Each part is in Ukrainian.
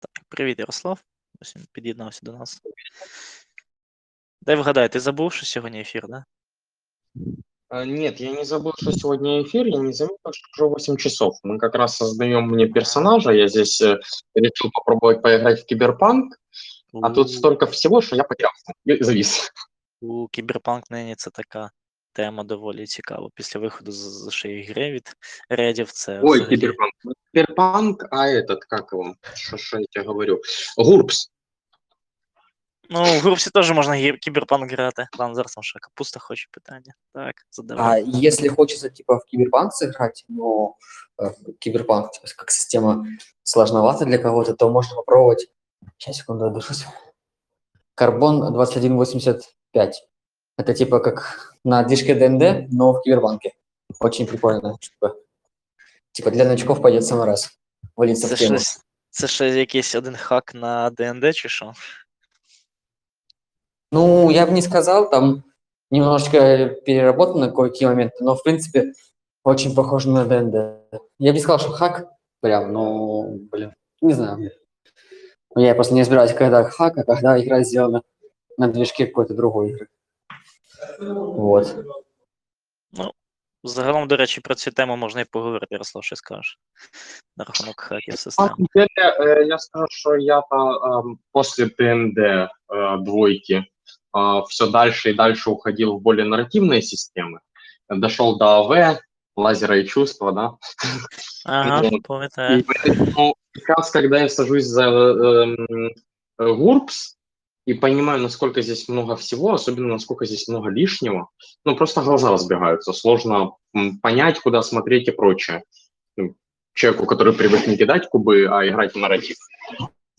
Так, привіт, Ярослав. Ось він під'єднався до нас. Дай вгадай, ти забув, що сьогодні ефір, да? А, Нет, я не забыл, что сегодня эфир, я не заметил, что уже 8 часов. Мы как раз создаем мне персонажа, я здесь э, решил попробовать поиграть в киберпанк, а тут У- столько всего, что я потерялся и завис. У Кіберпанк нині це така тема доволі цікава. Після виходу з, з ще й гри від редів це Ой, взагалі- киберпанк. Не Киберпанк, а этот, как его, что, что я тебе говорю, Гурпс. Ну, в групці теж можна гір- кіберпанк грати. Ладно, зараз там ще капуста хоче питання. Так, А задавай. если хочется типа в киберпанк сыграть, но э, киберпанк типа, как система сложновата для кого-то, то можно попробовать. Сейчас, секунду, отдышусь. Карбон 2185. Это типа как на движке ДНД, но в киберпанке. Очень прикольно. Типа, типа для новичков пойдет самый раз. Валиться Це в тему. щось, це ще якийсь один хак на ДНД чи що? Ну, я бы не сказал, там немножечко переработано кое-какие моменты, но в принципе очень похоже на ДНД. Я бы не сказал, что хак прям, но, блин, не знаю. Я просто не разбираюсь, когда хак, а когда игра сделана на движке какой-то другой игры. Вот. Загалом, до речі, про цю тему можна і поговорити, Ярослав, що скажеш на рахунок хаків На систем. самом деле, э, я скажу, что я-то эм, после ТНД э, двойки все дальше и дальше уходил в более нарративные системы. Дошел до АВ, лазера и чувства, да. Ага, Вот. пам'ятаю. И поэтому сейчас, когда я сажусь за эм, э, Гурпс и понимаю, насколько здесь много всего, особенно насколько здесь много лишнего, ну просто глаза разбегаются, сложно понять, куда смотреть и прочее. Человеку, который привык не кидать кубы, а играть в нарратив.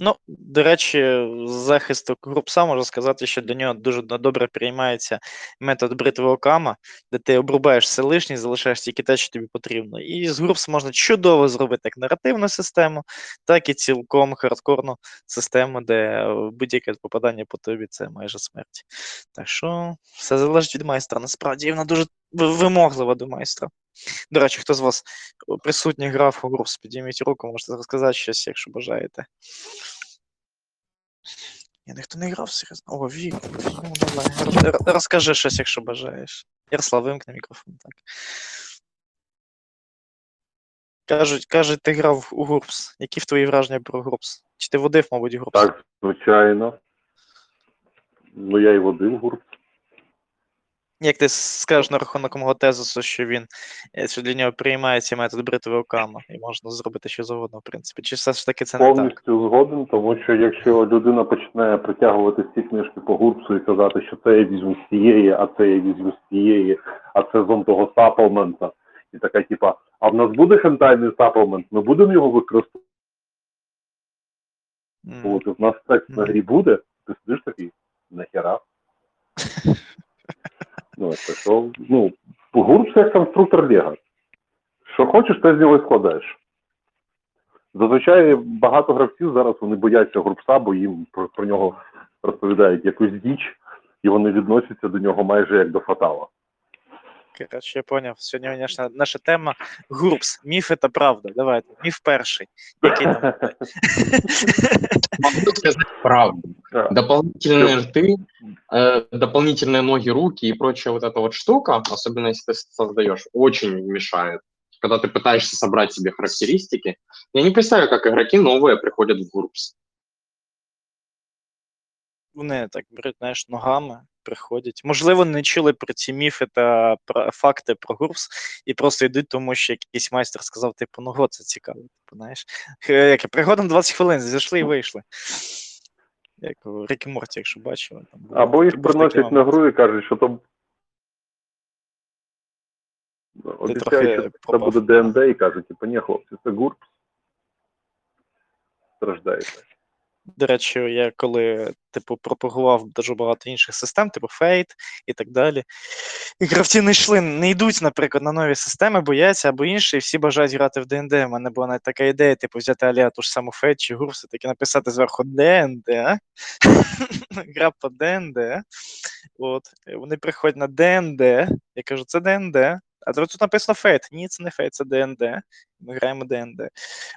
Ну, до речі, захисту Групса можу сказати, що для нього дуже добре приймається метод бритви Окама, де ти обрубаєш все лишнє, залишаєш тільки те, що тобі потрібно. І з Групс можна чудово зробити як наративну систему, так і цілком хардкорну систему, де будь-яке попадання по тобі це майже смерть. Так що все залежить від майстра. Насправді вона дуже вимоглива до майстра. До речі, хто з вас присутній грав у Групс, підійміть руку, можете розказати щось, якщо бажаєте. Я ніхто не грав серйозно. О, Вік. Ну, давай. Розкажи щось, якщо бажаєш. Ярослав, вимкни мікрофон, так. Кажуть, кажуть, ти грав у Гурпс. Які в твої враження про Гурпс? Чи ти водив, мабуть, Гурпс? Так, звичайно. Ну, я і водив гурпс. Як ти скажеш на рахунок мого тезису, що він е, що для нього приймається метод бритви Окама, і можна зробити що завгодно, в принципі. Чи все ж таки це не так? Повністю згоден, тому що якщо людина почне притягувати всі книжки по гурпсу і казати, що це я візьму з цієї, а це я візьму з цієї, а це з он того supplement а, і така, типа, а в нас буде хентайний supplement, ми будемо його використовувати, М, в нас секс на грі буде, ти сидиш такий, нахера. Ну, це що, ну, гурпс як конструктор Лего. Що хочеш, те з нього і складаєш. Зазвичай багато гравців зараз вони бояться гурпса, бо їм про, про нього розповідають якусь діч, і вони відносяться до нього майже як до фатала. Коротше, я поняв. Сьогодні наша, наша тема Гурпс. Міф та правда. Давайте. Міф перший. Який там? Могу сказать правду. Так. Дополнительные рты, э, дополнительные ноги, руки и прочая вот эта вот штука, особенно если ты создаешь, очень мешает. Когда ты пытаешься собрать себе характеристики. Я не представляю, как игроки новые приходят в Гурпс. Вони так беруть, знаєш, ногами, приходять. Можливо, не чули про ці міфи та про факти про Гурпс і просто йдуть, тому що якийсь майстер сказав, типу, ну го, це цікаво. Типу, знаєш. Е, Як пригода на 20 хвилин, зайшли і вийшли. Як у Рік і Морті, якщо бачили. Там Або їх приносять на гру і кажуть, що то обіцяють, що це буде ДНД, і кажуть, типу, ні, хлопці, це гурпс. Страждаєте. До речі, я коли типу пропагував дуже багато інших систем, типу Fate і так далі. І гравці не йшли, не йдуть, наприклад, на нові системи, бояться або інші, і всі бажають грати в ДНД. У мене була навіть така ідея, типу, взяти а-ля ту ж саму Fate чи Гурпс, і таки написати зверху ДНД. Гра по ДНД. От. Вони приходять на ДНД. Я кажу, це ДНД. А тут написано Fate. Ні, це не Fate, це ДНД. Ми граємо ДНД.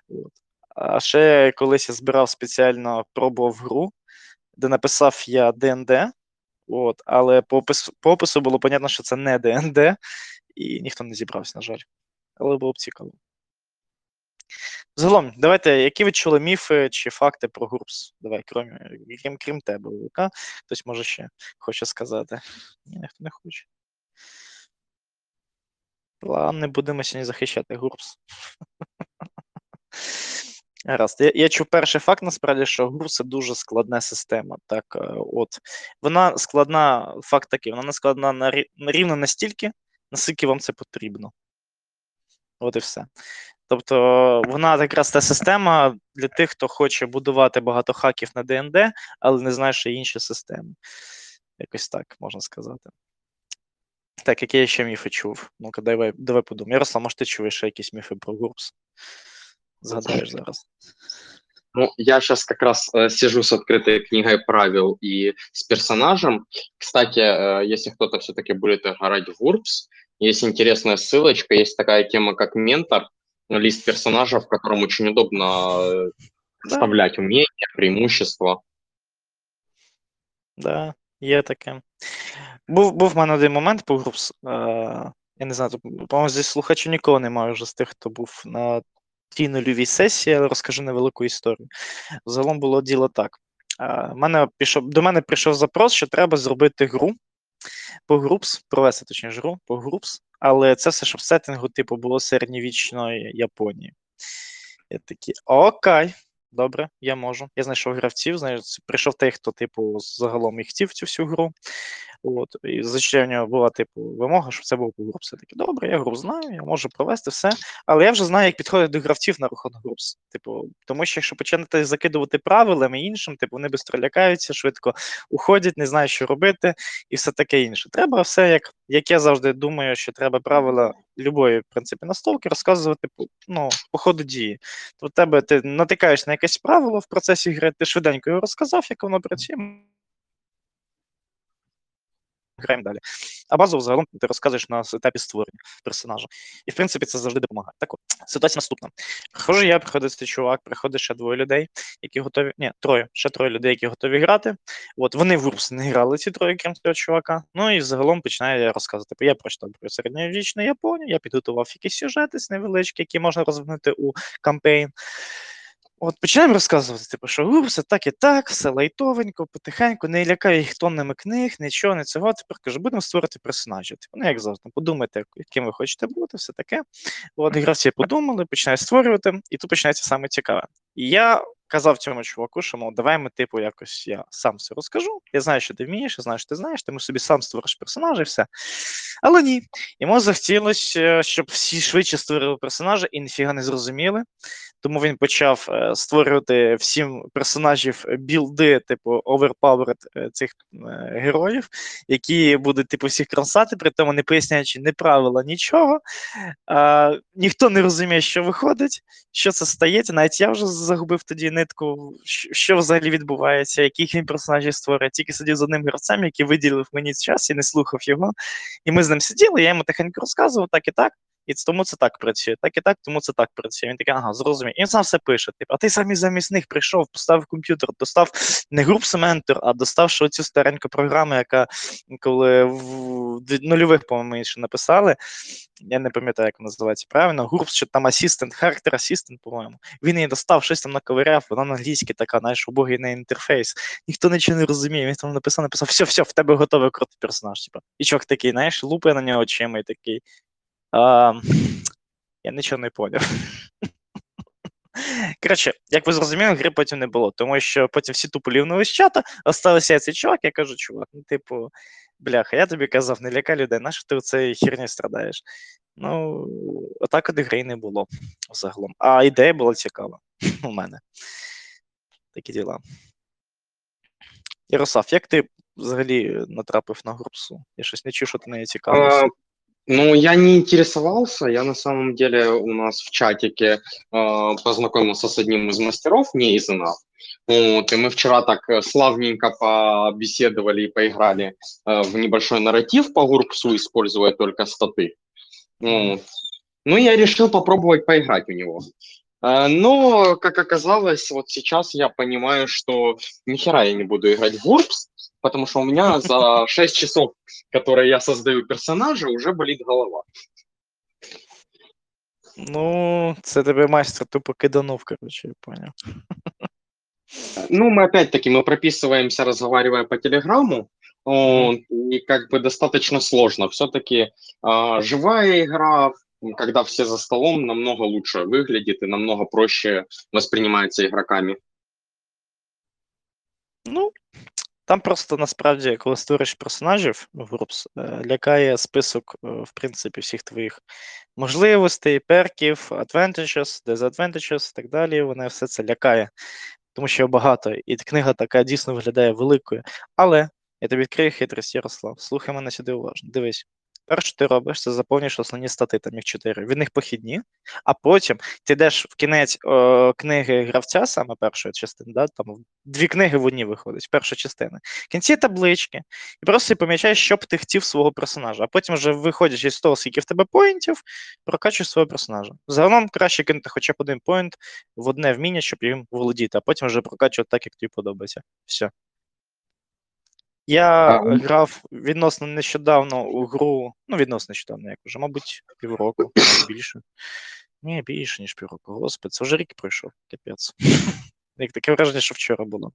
От. А ще колись я збирав спеціально, пробував гру, де написав я ДНД, от, але по опису, по опису було понятно, що це не ДНД, і ніхто не зібрався, на жаль. Але було б цікаво. Загалом, давайте, які ви чули міфи чи факти про ГУРПС? Давай, крім, крім, крім тебе, Лука. Хтось може ще хоче сказати. Ні, ніхто не хоче. Ладно, не будемо сьогодні захищати ГУРПС. Гаразд. Я, я чув перший факт, насправді, що ГУР це дуже складна система. Так, е, от. Вона складна, факт такий, вона не складна на, рівно настільки, наскільки вам це потрібно. От і все. Тобто, вона якраз та система для тих, хто хоче будувати багато хаків на ДНД, але не знає, що є інші системи. Якось так можна сказати. Так, які я ще міфи чув? Ну-ка, давай, давай подумай. Ярослав, може, ти чуєш ще якісь міфи про ГУРПС? Згадаєш зараз. Ну, я сейчас как раз э, сижу с открытой книгой правил и с персонажем. Кстати, э, если кто-то все-таки будет играть в GURPS, есть интересная ссылочка, есть такая тема, как ментор, лист персонажа, в котором очень удобно э, Да. вставлять умения, преимущества. Да, є таке. Був, був в мене один момент по групс. Е, я не знаю, тут, по-моєму, зі слухачів нікого немає вже з тих, хто був на тій нульовій сесії, але розкажу невелику історію. Загалом було діло так. Мене пішов, до мене прийшов запрос, що треба зробити гру по групс, провести точніше гру по групс, але це все, щоб сеттингу, типу, було середньовічної Японії. Я такий, окей, добре, я можу. Я знайшов гравців, знаєш, прийшов той, хто, типу, загалом і хотів цю всю гру. От, і звичайно, в нього була, типу, вимога, щоб це був груп. Все таки, добре, я гру знаю, я можу провести все. Але я вже знаю, як підходити до гравців на рахунок групс. Типу, тому що якщо почнете закидувати правилами іншим, типу, вони швидко лякаються, швидко уходять, не знають, що робити, і все таке інше. Треба все, як, як я завжди думаю, що треба правила любої, в принципі, настолки розказувати ну, по ходу дії. То в тебе ти натикаєш на якесь правило в процесі гри, ти швиденько його розказав, як воно працює. Граємо далі. А базово загалом ти розказуєш на етапі створення персонажа. І в принципі це завжди допомагає. Так от, ситуація наступна. Приходжу я, приходить цей чувак, приходить ще двоє людей, які готові. Ні, троє, ще троє людей, які готові грати. От вони в Урбс не грали ці троє, крім цього чувака. Ну і загалом починає розказувати. Типу, я прочитав про середньовічну Японію, я підготував якісь сюжети невеличкі, які можна розвинути у кампейн. От починаємо розказувати, типу, що все так і так, все лайтовенько, потихеньку, не лякає їх тоннами книг, нічого, не цього. Тепер кажу, будемо створити персонажів. Типу, ну як завжди, подумайте, яким ви хочете бути, все таке. От гравці подумали, починають створювати, і тут починається саме цікаве. Я казав цьому чуваку, що мов, давай ми, типу, якось я сам все розкажу. Я знаю, що ти вмієш, я знаю, що ти знаєш, ти собі сам створиш персонажа і все. Але ні. Йому захотілося, щоб всі швидше створили персонажа і ніфіга не зрозуміли. Тому він почав е, створювати всім персонажів е, білди, типу, overpowered е, цих е, героїв, які будуть, типу, всіх красати, при тому не поясняючи ні правила, нічого. А, ніхто не розуміє, що виходить, що це стається. Навіть я вже загубив тоді нитку, що, взагалі відбувається, яких він персонажів створює. Тільки сидів з одним гравцем, який виділив мені час і не слухав його. І ми з ним сиділи, я йому тихенько розказував, так і так. І тому це так працює, так і так, тому це так працює. Він такий, ага, зрозумів. І він сам все пише. Типу, а ти самі замість них прийшов, поставив комп'ютер, достав не груп Сементор, а доставши цю стареньку програму, яка коли в нульових, по-моєму, ще написали. Я не пам'ятаю, як вона називається правильно. Гурп, що там асістент, характер асістент, по-моєму. Він її достав, щось там наковиряв, вона на англійській така, знаєш, убогий на інтерфейс. Ніхто нічого не розуміє. Він там написав, написав, все, все, в тебе готовий крутий персонаж. Типу. І чувак такий, знаєш, лупає на нього очима і такий. А, я нічого не поняв. Коротше, як ви зрозуміли, гри потім не було, тому що потім всі тупо лівнули з чата, оставився цей чувак, я кажу, чувак, ну, типу, бляха, я тобі казав, не лякай людей, нащо ти цією херні страдаєш? Ну, отак от гри не було загалом. А ідея була цікава у мене. Такі діла. Ярослав, як ти взагалі натрапив на групсу? Я щось не чув, що ти нею цікавився. Ну, я не интересовался, я на самом деле у нас в чатике э, познакомился с одним из мастеров, не из нас. Вот, и мы вчера так э, славненько побеседовали и поиграли э, в небольшой нарратив по Гурпсу, используя только статы. Вот. Ну, я решил попробовать поиграть у него. А, Но, как оказалось, вот сейчас я понимаю, что нихера я не буду играть в GURPS, потому что у меня за 6 часов, которые я создаю персонажа, уже болит голова. Ну, це тебе майстер тупо киданув, коротше, я поняв. Ну, мы опять-таки, мы прописываемся, разговаривая по телеграмму, и как бы достаточно сложно. Все-таки живая игра, когда все за столом, намного лучше выглядит и намного проще воспринимается игроками. Ну, там просто насправді, коли створюєш персонажів в Groups, е, лякає список, е, в принципі, всіх твоїх можливостей, перків, advantages, disadvantages і так далі. Вони все це лякає, тому що багато, і книга така дійсно виглядає великою. Але я тобі відкрию хитрість, Ярослав. Слухай мене сюди уважно. Дивись. Перше, що ти робиш, це заповнюєш основні стати, там їх чотири. Від них похідні, а потім ти йдеш в кінець е, книги гравця, саме першої частини, да, там дві книги в одній виходить, перша частина. В кінці таблички, і просто помічаєш, що б ти хотів свого персонажа. А потім, вже виходячи з того, скільки в тебе поінтів, прокачуєш свого персонажа. Загалом краще кинути хоча б один поінт в одне вміння, щоб їм володіти, а потім вже прокачувати так, як тобі подобається. Все. Я А, грав відносно нещодавно у гру, ну, відносно нещодавно, як вже, мабуть, півроку, більше. Ні, більше, ніж півроку. Господи, це вже рік пройшов, капець. Як таке враження, що вчора було.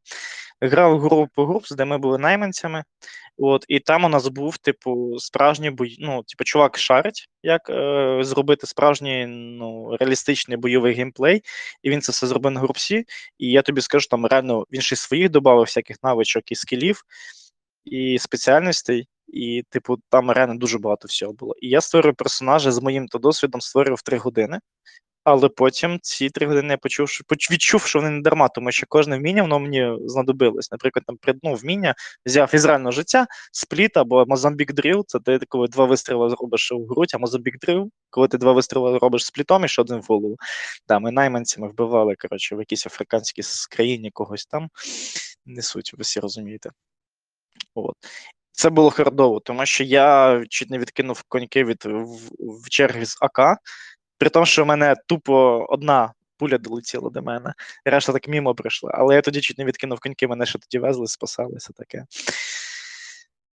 Грав в гру по групс, де ми були найманцями. От, і там у нас був, типу, справжній бой, ну, типу, чувак шарить, як е, зробити справжній ну, реалістичний бойовий геймплей. І він це все зробив на групсі. І я тобі скажу, там реально він ще своїх додав всяких навичок і скілів, і спеціальностей. І, типу, там реально дуже багато всього було. І я створив персонажа з моїм то досвідом створював три години. Але потім ці три години я почув, що відчув, що вони не дарма, тому що кожне вміння воно мені знадобилось. Наприклад, там ну, вміння взяв із реального життя, split або Mozambique drill, це ти коли два вистріли зробиш у грудь, а Mozambique drill, коли ти два вистріли робиш split ом і ще один в голову. Да, ми найманцями вбивали, коротше, в якійсь африканській країні когось там. Не суть, ви всі розумієте. От. Це було хардово, тому що я чуть не відкинув коньки від в, в черги з АК, при тому, що в мене тупо одна пуля долетіла до мене, решта так мімо прийшла. Але я тоді чуть не відкинув коньки, мене ще тоді везли, спасалися таке.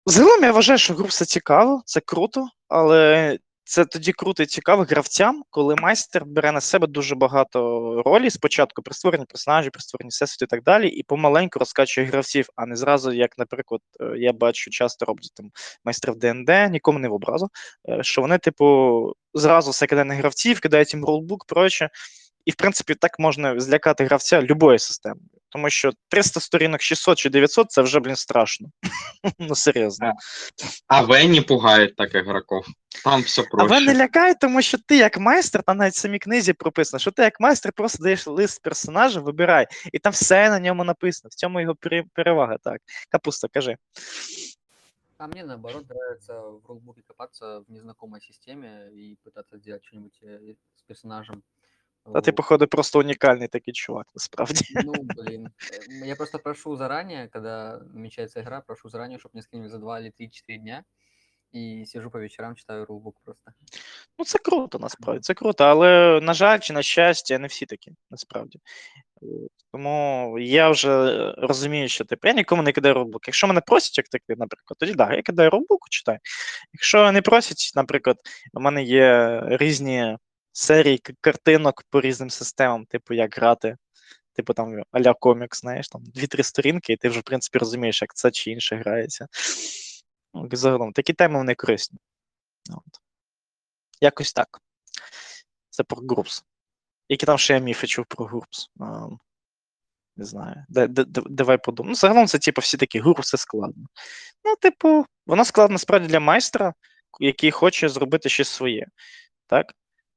Загалом я вважаю, що гру все цікаво, це круто, але це тоді круто і цікаво гравцям, коли майстер бере на себе дуже багато ролей спочатку при створенні персонажів, при створенні всесвіту і так далі, і помаленьку розкачує гравців, а не зразу, як, наприклад, е, я бачу, часто роблять там майстри в ДНД, нікому не в образу, е, що вони, типу, зразу секретних гравців, кидають їм ролбук, проче. І, в принципі, так можна злякати гравця любої системи. Тому що 300 сторінок, 600 чи 900 це вже, блін, страшно. ну, серйозно. АВ не пугает так игроков. Там все А ви не лякає, тому що ти як майстер, там навіть в самій книзі прописано, що ти як майстер просто даєш лист персонажа, вибирай, і там все на ньому написано. В цьому його перевага, так. Капуста, кажи. А мне наоборот нравится в рулбуке копаться в незнакомой системе и пытаться сделать что-нибудь э, с персонажем. А ти, походу, просто унікальний такий чувак, насправді. Ну, блин. э, Я просто прошу заранее, когда намечается игра, прошу заранее, чтобы мне скинули за 2 или 3-4 дня. И сижу по вечерам, читаю рулбук просто. Ну, це круто, насправді, це круто, але, на жаль, чи на щастя, не всі такі, насправді. Тому я вже розумію, що типу, я нікому не кидаю рулбук. Якщо мене просять, як ти, наприклад, тоді да, я кидаю рулбук, читаю. Якщо не просять, наприклад, у мене є різні серії картинок по різним системам, типу, як грати, типу там а-ля комікс, знаєш, там дві-три сторінки, і ти вже, в принципі, розумієш, як це чи інше грається. Ну, загалом, такі теми вони корисні. От. Якось так. Це про Groups. Які там ще я міфи чув про Groups? Не знаю. Да- да- да- Давай подумаємо. Ну, загалом це, типу, всі такі це складно. Ну, типу, воно складно насправді для майстра, який хоче зробити щось своє. Так?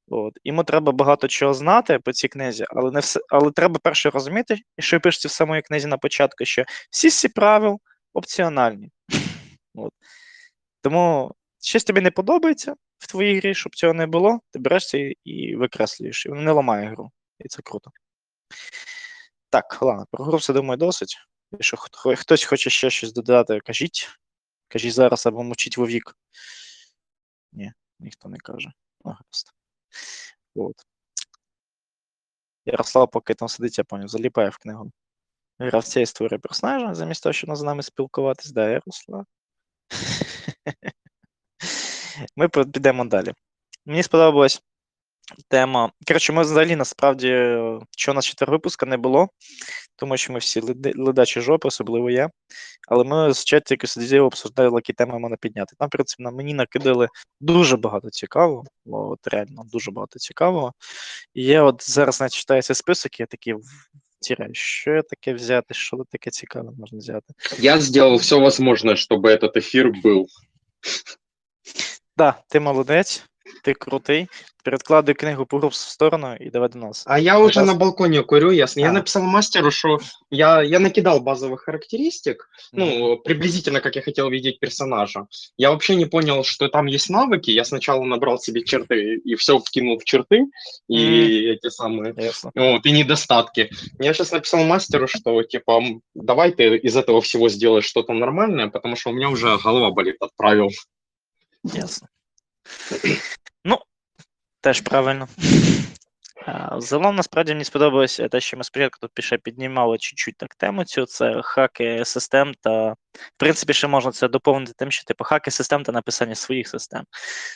От. Йому треба багато чого знати по цій книзі, але не все, але треба перше розуміти, що пишеться в самої книзі на початку, що всі ці правил опціональні. От. Тому щось тобі не подобається в твоїй грі, щоб цього не було, ти береш це і- і викреслюєш. І воно не ламає гру. І це круто. Так, ладно, про гру все думаю досить. Якщо хтось хоче ще щось додати, кажіть. Кажіть зараз або мовчіть вовік. Ні, ніхто не каже. Ну, гаразд. От. Ярослав, поки там сидить, я поняв, заліпає в книгу. Гравця і створює персонажа, замість того, щоб з нами спілкуватись, да, Ярослав. Ми підемо далі. Мені сподобалась тема. Коротше, ми взагалі насправді, е, що у нас четвер випуска не було, тому що ми всі леди- ледачі жопи, особливо я. Але ми з чатіки сиділи, обсуждали, які теми можна підняти. Там, в принципі, на мені накидали дуже багато цікавого, от реально дуже багато цікавого. І я от зараз навіть читаю цей список, і я такий в- тіряю, що я таке взяти, що тут таке цікаве можна взяти. Я сделал все возможное, чтобы этот эфир был. Да, ти молодець, Ти крутий. Передкладуй книгу по в сторону і давай до нас. А я уже на балконе курю, ясно. Я А. написал мастеру, что я, я накидал базовых характеристик, ну, приблизительно, как я хотел видеть персонажа. Я вообще не понял, что там есть навыки. Я сначала набрал себе черты и все вкинул в черты, и эти самые, Ясно. вот, и недостатки. Я сейчас написал мастеру, что, типа, давай ты из этого всего сделаешь что-то нормальное, потому что у меня уже голова болит, отправил. Ясно. Ну, теж правильно. А, Загалом, насправді, мені сподобалося те, що ми спочатку тут ще піднімали чуть-чуть так тему цю, це хаки систем та, в принципі, ще можна це доповнити тим, що типу хаки систем та написання своїх систем.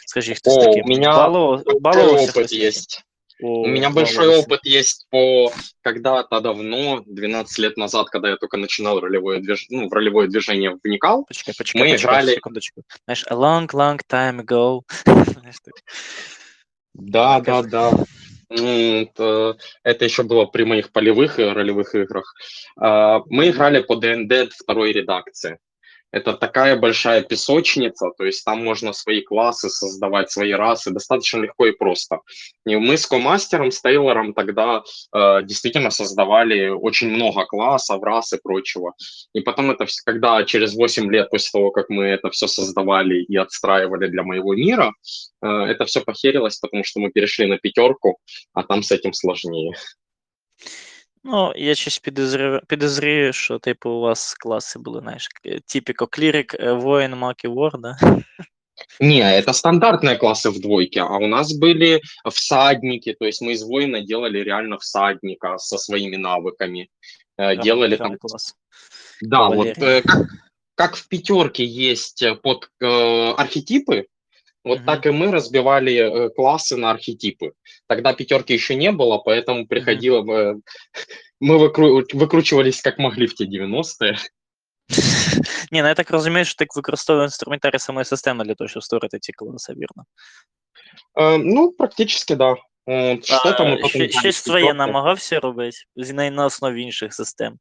Скажи, хтось О, такий у меня балував- Большой балувався опыт хтось таким? есть. О, У меня большой балувався. опыт есть по когда-то давно, 12 лет назад, когда я только начинал ролевое движ... ну, в ролевое движение вникал. Почекай, почекай, Ми почекай, грали- секундочку. Знаєш, a long, long time ago. Знаєш, так. Да, да, Расскажи. да. Ну, Это, это еще было при моих полевых и ролевых играх. А, Мы играли по ДНД второй редакции. Это такая большая песочница, то есть там можно свои классы создавать, свои расы, достаточно легко и просто. И мы с комастером, с Тейлором тогда э, действительно создавали очень много классов, рас и прочего. И потом это, когда через 8 лет после того, как мы это все создавали и отстраивали для моего мира, э, это все похерилось, потому что мы перешли на пятерку, а там с этим сложнее. Ну, я щось підозрюю, підозрюю, що типу у вас класи були, знаєш, типіко клірик, е, воїн, мак і вор, да? Не, это стандартные классы в двойке, а у нас были всадники, то есть мы из воина делали реально всадника со своими навыками. Э, Делали там Прям клас. Да, вот Кавалерия. э, как, как в пятерке есть э, под э, архетипы, вот Мгм. так и мы разбивали э, классы на архетипы. Тогда пятерки еще не было, поэтому приходило бы... Мы выкру- выкручивались как могли в те 90-е. Ні, ну я так розумію, що ти використовуєш інструментарій самої системи для того, щоб створити ці класи, вірно. Э, ну, практически да. Вот, Что-то мы А, потом... ще- взяли щось с своє пятерки. намагався робити з- на, на основі інших систем.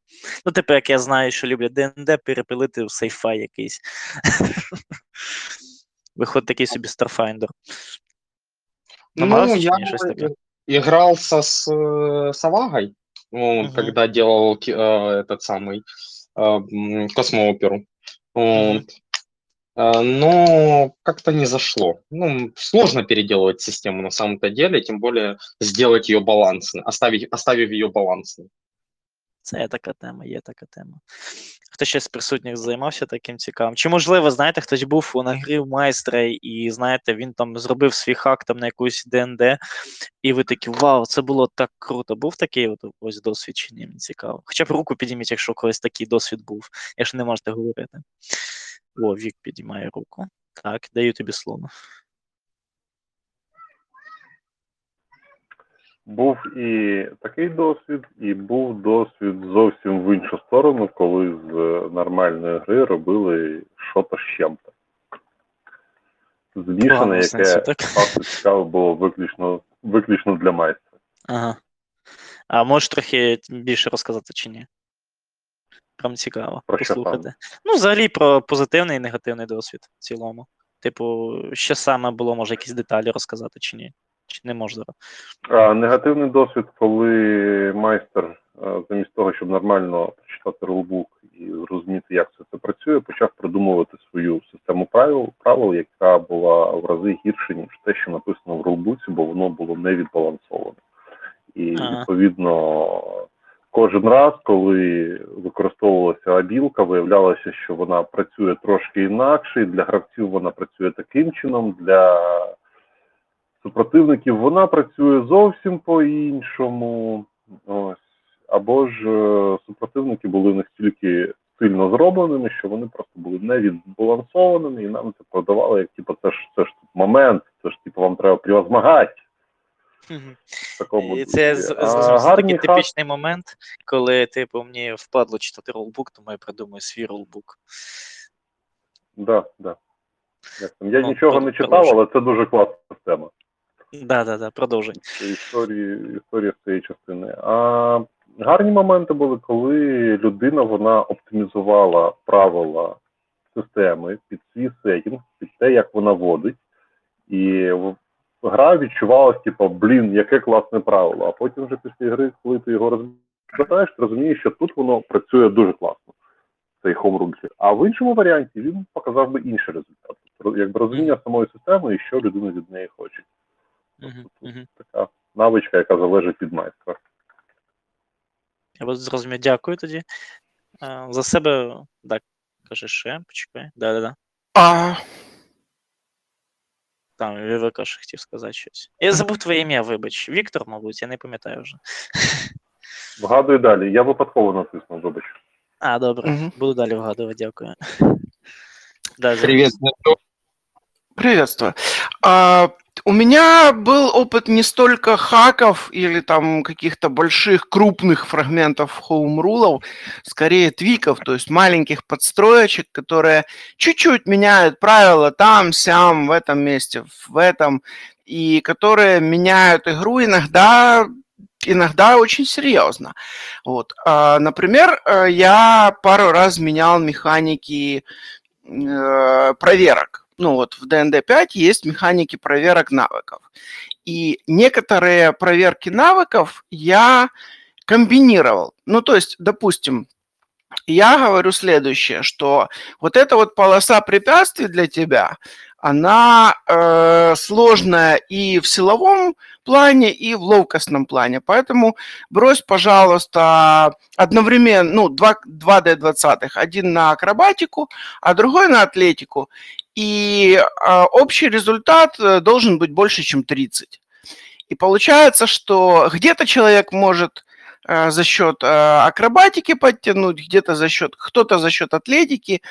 Ну, типу, як я знаю, що люблять ДНД перепилити в сейфай якийсь. Виходить такий собі Starfinder. Ну, я игрался с э, Савагой, вот, Мгм. когда делал э, этот самый э, космооперу. Вот. Э, Но как-то не зашло. Ну, сложно переделывать систему на самом-то деле, тем более сделать ее балансной, оставить, оставив ее балансной. Це є така тема, є така тема. Хто ще з присутніх займався таким цікавим? Чи можливо, знаєте, хтось був у нагрів майстра, і знаєте, він там зробив свій хак там на якусь ДНД, і ви такі, вау, це було так круто. Був такий от ось досвід, чи ні, мені цікаво. Хоча б руку підійміть, якщо у когось такий досвід був, якщо не можете говорити. О, Вік підіймає руку. Так, даю тобі слово. Був і такий досвід, і був досвід зовсім в іншу сторону, коли з е, нормальної гри робили щось з чим-то. Змішане, яке факту цікаво було виключно, виключно для майстра. Ага. А можеш трохи більше розказати чи ні? Прям цікаво Про послухати. Ну, взагалі про позитивний і негативний досвід в цілому. Типу, що саме було, може, якісь деталі розказати чи ні? Чи не можна? А негативний досвід, коли майстер, замість того, щоб нормально прочитати рулбук і зрозуміти, як це, це працює, почав придумувати свою систему правил, правил, яка була в рази гірше, ніж те, що написано в рулбуці, бо воно було не відбалансоване. І Ага. відповідно кожен раз, коли використовувалася абілка, виявлялося, що вона працює трошки інакше, і для гравців вона працює таким чином, для супротивників вона працює зовсім по-іншому. Ось. Або ж е, супротивники були настільки сильно зробленими, що вони просто були не відбалансованими, і нам це продавали, як типу, це ж це ж тут момент, це ж типу вам треба превозмагати. Такому І це такий типічний момент, коли, типу, мені впадло читати ролбук, тому я придумаю свій ролбук. Да, да. Я Ну, нічого то- не читав, але це дуже класна система. Да, да, да, продовжуй. Історії, історія з цієї частини. А гарні моменти були, коли людина вона оптимізувала правила системи під свій сетінг, під те, як вона водить, і гра відчувалась, типу, блін, яке класне правило. А потім вже після гри, коли ти його розбираєш, ти розумієш, що тут воно працює дуже класно. Цей хоумрульчик. А в іншому варіанті він показав би інший результат. Якби розуміння самої системи і що людина від неї хоче. Така навичка, яка залежить від майстра. Я вас зрозумів, дякую тоді. А, за себе, так, кажи ще, почекай. Да, да, да. А, Там Вівека ще хотів сказати щось. Я забув твоє ім'я, вибач. Віктор, мабуть, я не пам'ятаю вже. Вгадуй далі. Я випадково натиснув, вибач. А, добре, Мгм. буду далі вгадувати, дякую. Да, Привет, приветствую. А, у меня был опыт не столько хаков или там каких-то больших крупных фрагментов хоум-рулов, скорее твиков, то есть маленьких подстроечек, которые чуть-чуть меняют правила там, сям, в этом месте, в этом, и которые меняют игру иногда иногда очень серьезно. Вот. А, например, э, я пару раз менял механики э, проверок. Ну вот в DND 5 есть механики проверок навыков. И некоторые проверки навыков я комбинировал. Ну, то есть, допустим, я говорю следующее, что вот эта вот полоса препятствий для тебя, она э, сложная и в силовом плане, и в ловкостном плане. Поэтому брось, пожалуйста, одновременно, ну, 2, 2D20, один на акробатику, а другой на атлетику. И а, общий результат э, должен быть больше, чем 30. И получается, что где-то человек может э, за счет э, акробатики подтянуть, где-то за счет, кто-то за счет атлетики.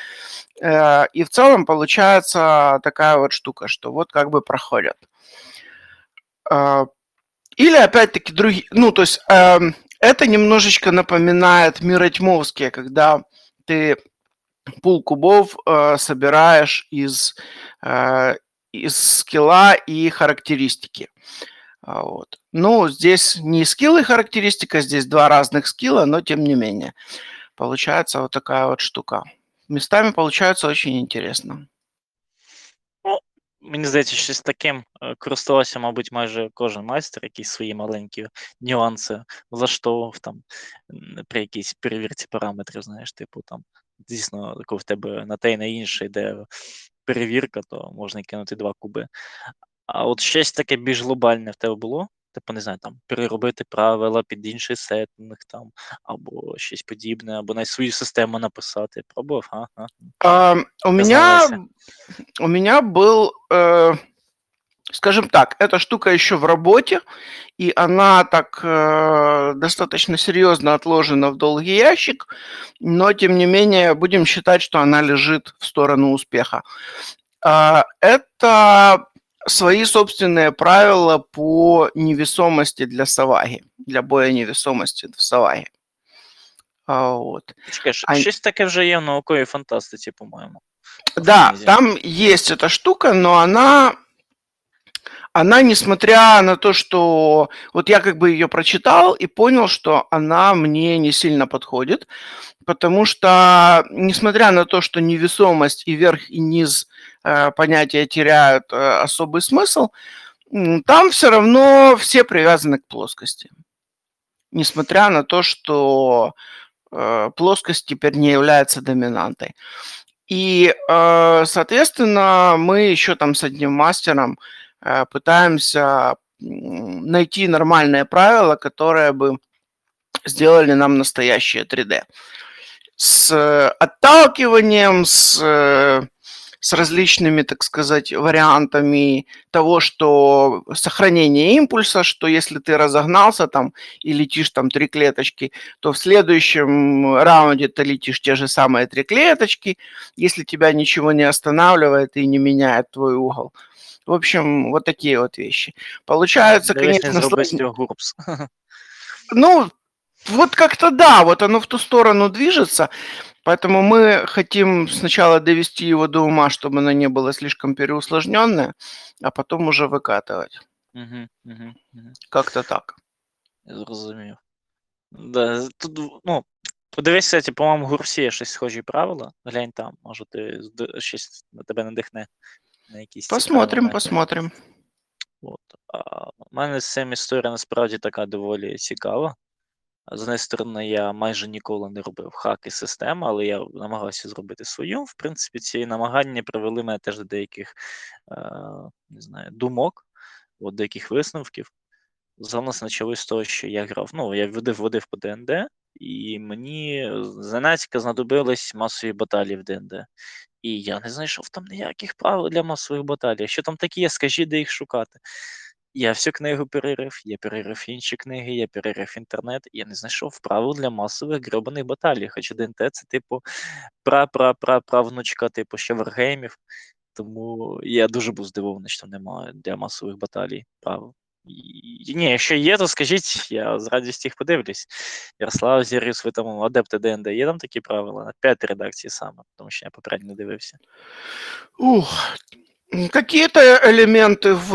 Э, и в целом получается такая вот штука, что вот как бы проходят. Э, или опять-таки другие, ну то есть эм, это немножечко напоминает миротьмовские, когда ты пул кубов э, собираешь из, э, из скилла и характеристики. Вот. Ну, здесь не скилл и характеристика, здесь два разных скилла, но тем не менее. Получается вот такая вот штука. Местами получается очень интересно. Мені здається, щось таким е, користувався, мабуть, майже кожен майстер, якісь свої маленькі нюанси влаштовував там м, при якійсь перевірці параметрів, знаєш, типу там, дійсно, коли в тебе на те і на інше йде перевірка, то можна кинути два куби. А от щось таке більш глобальне в тебе було? Типу, не знаю, там переробити правила під інший сеттинг там, або щось подібне, або навіть свою систему написати. Пробував, а? а? А, у меня, Признавайся. у меня был, э, скажем так, эта штука еще в работе, и она так э, достаточно серьезно отложена в долгий ящик, но тем не менее будем считать, что она лежит в сторону успеха. А, это свои собственные правила по невесомости для саваги, для боя невесомости в саваге. А, вот. Чекай, щ- А- щось таке вже є в науковій фантастиці, по-моєму. Да, Нельзя. там есть эта штука, но она, она, несмотря на то, что вот я как бы ее прочитал и понял, что она мне не сильно подходит, потому что, несмотря на то, что невесомость и верх и низ э, понятия теряют э, особый смысл, там все равно все привязаны к плоскости. Несмотря на то, что э, плоскость теперь не является доминантой. И, соответственно, мы еще там с одним мастером пытаемся найти нормальные правила, которые бы сделали нам настоящее 3D. С э, отталкиванием, с, э, с различными, так сказать, вариантами того, что сохранение импульса, что если ты разогнался там и летишь там три клеточки, то в следующем раунде ты летишь те же самые три клеточки, если тебя ничего не останавливает и не меняет твой угол. В общем, вот такие вот вещи. Получается, конечно, гурпс. ну, вот как-то да, вот оно в ту сторону движется, поэтому мы хотим сначала довести его до ума, чтобы оно не было слишком переусложненное, а потом уже выкатывать. Мгм, мгм, мгм. Как-то так. Я зрозумів. Да, з- тут, ну, подивись, кстати, по-моєму, в Гурсі є щось схожі правила. Глянь там, може ти зд- щось на тебе надихне на якісь цікаві Посмотрим, моменти. посмотрим. От. А, у мене з цим історія насправді така доволі цікава. З однієї сторони, я майже ніколи не робив хаки системи, але я намагався зробити свою. В принципі, ці намагання привели мене теж до деяких е, не знаю, думок, от, деяких висновків. Загалом почалось з того, що я грав. Ну, я водив водив по ДНД, і мені зненацька знадобились масові баталії в ДНД. І я не знайшов там ніяких правил для масових баталій. Якщо там такі є, скажіть, де їх шукати. Я всю книгу перерив, я перерив інші книги, я перерив інтернет, і я не знайшов правил для масових гребаних баталій. Хоча ДНТ це, типу, пра-пра-пра-правнучка, типу, ще варгеймів. Тому я дуже був здивований, що немає для масових баталій правил. І, ні, якщо є, то скажіть, я з радістю їх подивлюсь. Ярослав Зіріус, ви там адепти ДНД, є там такі правила? На п'ятій редакції саме, тому що я попередньо не дивився. Ух, какие-то элементы в,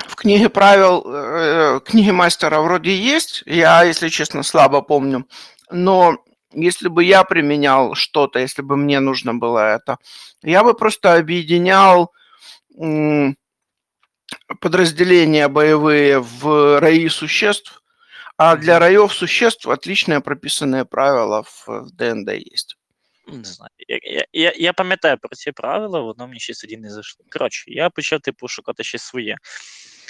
в книге правил э, книги мастера вроде есть. Я, если честно, слабо помню. Но если бы я применял что-то, если бы мне нужно было это, я бы просто объединял м, подразделения боевые в раи существ, а для Мгм. раев существ отличные прописанные правила в, в ДНД есть. Ну, Не знаю. Я, я, я, я пам'ятаю про ці правила, воно мені щось тоді не зайшло. Коротше, я почав типу шукати щось своє.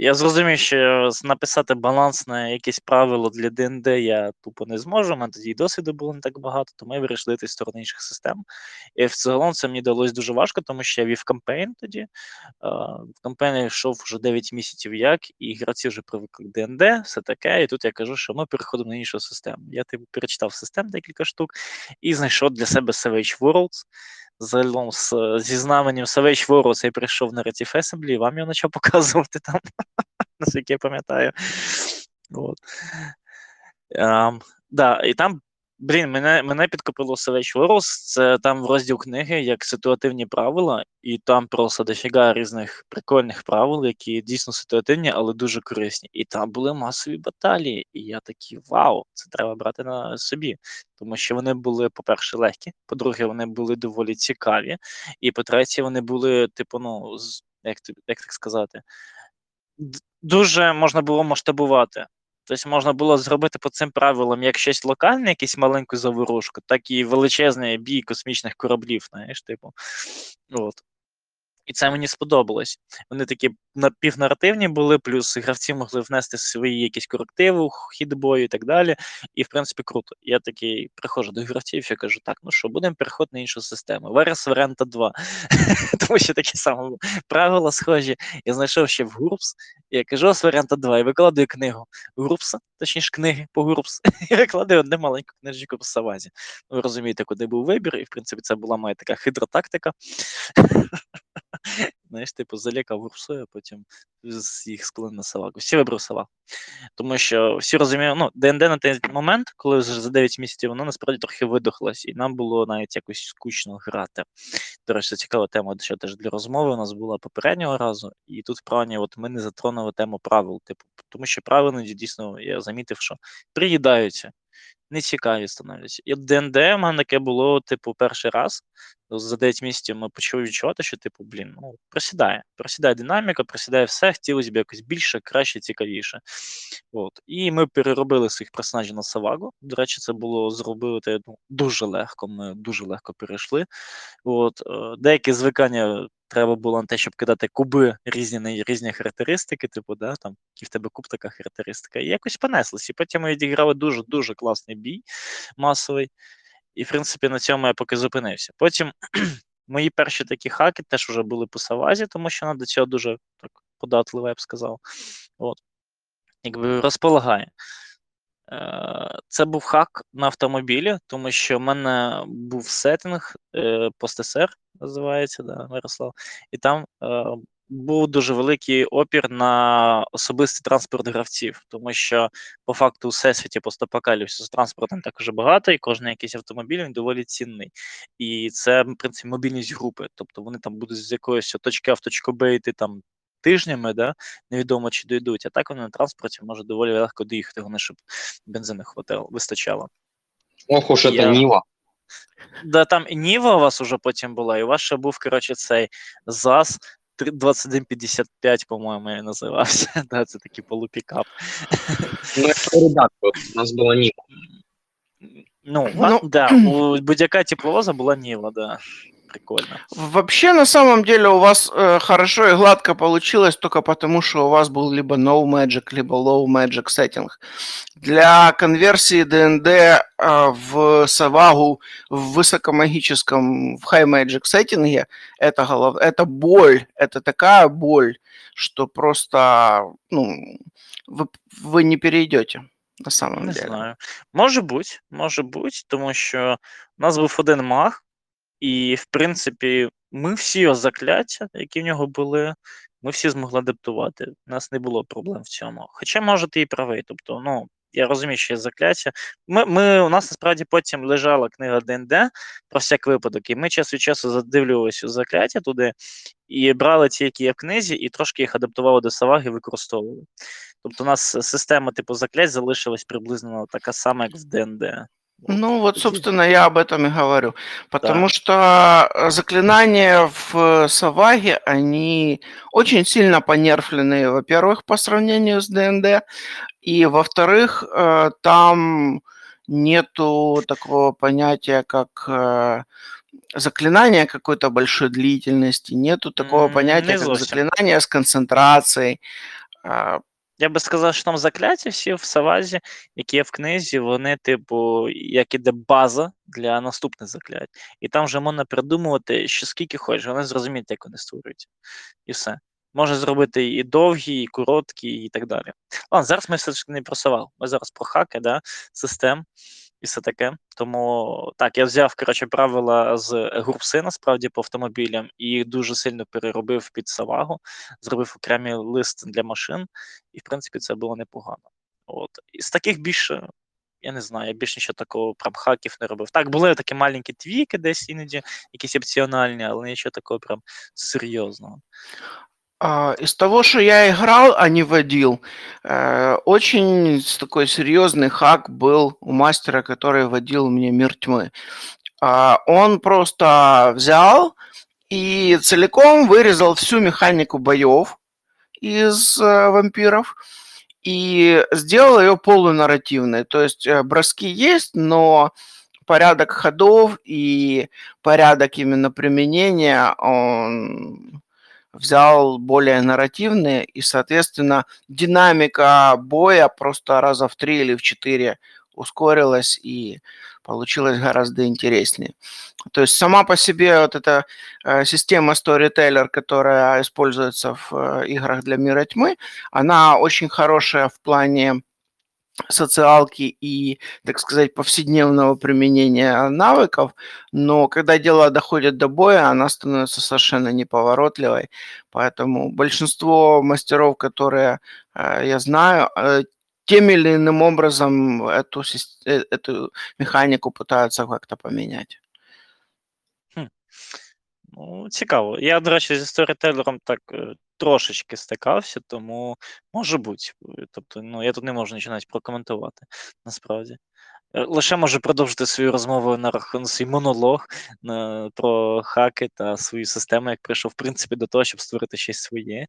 Я зрозумів, що написати балансне якесь правило для ДНД я тупо не зможу. У мене тоді досвіду було не так багато, тому я вирішив йти в сторону інших систем. І в цілому це мені далось дуже важко, тому що я вів кампейн тоді. В кампейні йшов вже 9 місяців як, і гравці вже привикли к ДНД, все таке. І тут я кажу, що ми переходимо на іншу систему. Я типу перечитав систем декілька штук і знайшов для себе Savage Worlds. Загалом з, зі знаменем Savage Worlds я прийшов на Native Assembly і вам його почав показувати там, наскільки я пам'ятаю. От. Ем, да, і там, блін, мене, мене підкупило Savage Worlds, це там в розділ книги як ситуативні правила, і там просто дофіга різних прикольних правил, які дійсно ситуативні, але дуже корисні. І там були масові баталії. І я такий вау, це треба брати на собі. Тому що вони були, по-перше, легкі, по-друге, вони були доволі цікаві, і по-третє, вони були, типу, ну, як, як так сказати, дуже можна було масштабувати. Тобто можна було зробити по цим правилам як щось локальне, якусь маленьку заворушку, так і величезний бій космічних кораблів, знаєш, типу. От. І це мені сподобалось. Вони такі напівнаративні були, плюс гравці могли внести свої якісь корективи у хід бою і так далі. І, в принципі, круто. Я такий приходжу до гравців і кажу: так, ну що, будемо переходити на іншу систему. Верес Варіанта 2. Тому що такі самі правила схожі. Я знайшов ще в Гурпс, і я кажу є варіанта 2 і викладаю книгу Гурпса, точніше книги по Гурпс, і викладаю одну маленьку книжечку по Савазі. Ну, ви розумієте, куди був вибір, і в принципі це була моя така хитра тактика. Знаєш, типу, залякав Гурпсу, а потім їх склонив на Саважу. Всі вибрав Саваж. Тому що всі розуміють, ну, ДНД на той момент, коли вже за 9 місяців воно насправді трохи видохлось, і нам було навіть якось скучно грати. До речі, цікава тема, що теж для розмови у нас була попереднього разу, і тут в плані, от ми не затронули тему правил, типу, тому що правила дійсно я замітив, що приїдаються, нецікаві становляться. І ДНД в мене таке було, типу, перший раз. За 9 місяців ми почали відчувати, що, типу, блін, ну, просідає. Просідає динаміка, просідає все, хотілося б якось більше, краще, цікавіше. От. І ми переробили своїх персонажів на Савагу. До речі, це було зробити ну, дуже легко. Ми дуже легко перейшли. От. е, Деякі звикання треба було на те, щоб кидати куби різні різні характеристики, типу, да, там, які в тебе куб така характеристика. І якось понеслось. І потім ми відіграли дуже-дуже класний бій масовий. І, в принципі, на цьому я поки зупинився. Потім Мої перші такі хаки теж вже були по Савазі, тому що вона до цього дуже так податлива, я б сказав. От. Якби розполагає. Е, Це був хак на автомобілі, тому що в мене був сеттинг е, PostSR, називається, да, Мирослав, і там е, був дуже великий опір на особистий транспорт гравців, тому що по факту у всесвіті постапокаліпсису транспорту також багато, і кожен якийсь автомобіль він доволі цінний. І це, в принципі, мобільність групи. Тобто вони там будуть з якоїсь точки А в точку Б йти там тижнями, да, невідомо чи дійдуть, а так вони на транспорті можуть доволі легко доїхати, головне, щоб бензину хватило, вистачало. Ох уж Я- Нива. Да, там і Ніва у вас уже потім була, і у вас ще був, коротше, цей ЗАЗ 3- 2155, по-моєму, він називався. Да, це такий полупікап. Ну, это ребят, вот, у нас была Нива. Ну, Ну, ну да, у будь-яка тепловоза була Ніва, да. Прикольно. Вообще, на самом деле, у вас э, хорошо и гладко получилось только потому, что у вас был либо no magic, либо low magic сеттинг. Для конверсии DND э, в Савагу в высокомагическом, в high magic сеттинге, это, голов... это боль, это такая боль, что просто, ну, вы, вы не перейдете на самом Не деле. знаю. Може бути, може бути, тому що у нас був один маг, і, в принципі, ми всі закляття, які в нього були, ми всі змогли адаптувати. У нас не було проблем в цьому. Хоча, може, ти і правий. Тобто, ну, я розумію, що є закляття. Ми, ми, у нас насправді потім лежала книга ДНД про всяк випадок, і ми час від часу задивлювалися закляття туди і брали ті, які є в книзі, і трошки їх адаптували до саваги, використовували. Тобто, у нас система типу заклять залишилась приблизно така сама, як в ДНД. Ну, вот, собственно, я об этом и говорю. Потому Да. что э, заклинания в э, Саваге, они очень сильно понерфлены, во-первых, по сравнению с ДНД, и, во-вторых, э, там нету такого понятия, как заклинание какой-то большой длительности, нету такого понятия, как заклинание с концентрацией. Я би сказав, що там закляття всі в Савазі, які є в книзі, вони, типу, як іде база для наступних заклять. І там вже можна придумувати, що скільки хочеш, вони зрозуміють, як вони створюються. І все. Можна зробити і довгі, і короткі, і так далі. Ладно, зараз ми все ж не про Савал. Ми зараз про хаки, да, систем і все таке. Тому так, я взяв коротше, правила з Гурпси, насправді, по автомобілям, і їх дуже сильно переробив під Савагу, зробив окремий лист для машин, і в принципі це було непогано. От. Із таких більше, я не знаю, я більше нічого такого прям хаків не робив. Так, були такі маленькі твіки десь іноді, якісь опціональні, але нічого такого прям серйозного. А, Из того, что я играл, а не водил, э, очень такой серьезный хак был у мастера, который водил мне мир тьмы. А, Он просто взял и целиком вырезал всю механику боев из э, вампиров и сделал ее полунарративной. То есть э, броски есть, но порядок ходов и порядок именно применения он взял более нарративные, и, соответственно, динамика боя просто раза в три или в четыре ускорилась и получилось гораздо интереснее. То есть сама по себе вот эта э, система Storyteller, которая используется в э, играх для мира тьмы, она очень хорошая в плане социалки и, так сказать, повседневного применения навыков, но когда дело доходит до боя, она становится совершенно неповоротливой. Поэтому большинство мастеров, которые э, я знаю, э, тем или иным образом эту, сис- э, эту механику пытаются как-то поменять. Ну, цікаво. Я, до речі, зі сторітелером так е, трошечки стикався, тому може бути. Е, Тобто, ну, я тут не можу нічого навіть прокоментувати, насправді. Е, Лише можу продовжити свою розмову на рахунок свій монолог на, про хаки та свою систему, як прийшов, в принципі, до того, щоб створити щось своє.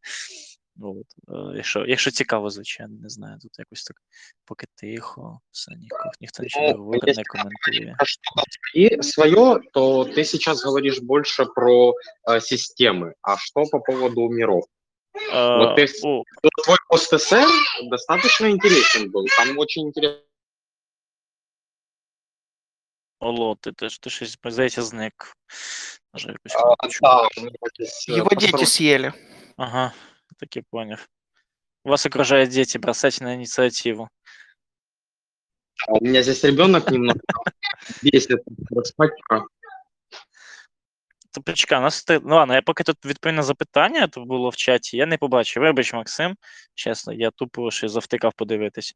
От. е, Якщо, якщо цікаво, звичайно, не знаю, тут якось так поки тихо, все, ніхто, ніхто нічого не Ну, говорить, не если коментує. про что-то свои- свое, то ты сейчас говоришь больше про э, системы. А что по поводу миров? Вот ты с- о, Твой пост-СССР достаточно интересен был. Там очень интересно Оло, ти, ти, ж- ти щось, здається, зник. Може, А, да, посторонний- съели. Ага, так и понял. Вас окружают дети, бросайте на инициативу. А У меня здесь ребенок немного бесит. спать пора. То почекай, у нас ти... ну ладно, я поки тут відповім на запитання, то було в чаті, я не побачив. Вибач, Максим, чесно, я тупо ще завтикав подивитись.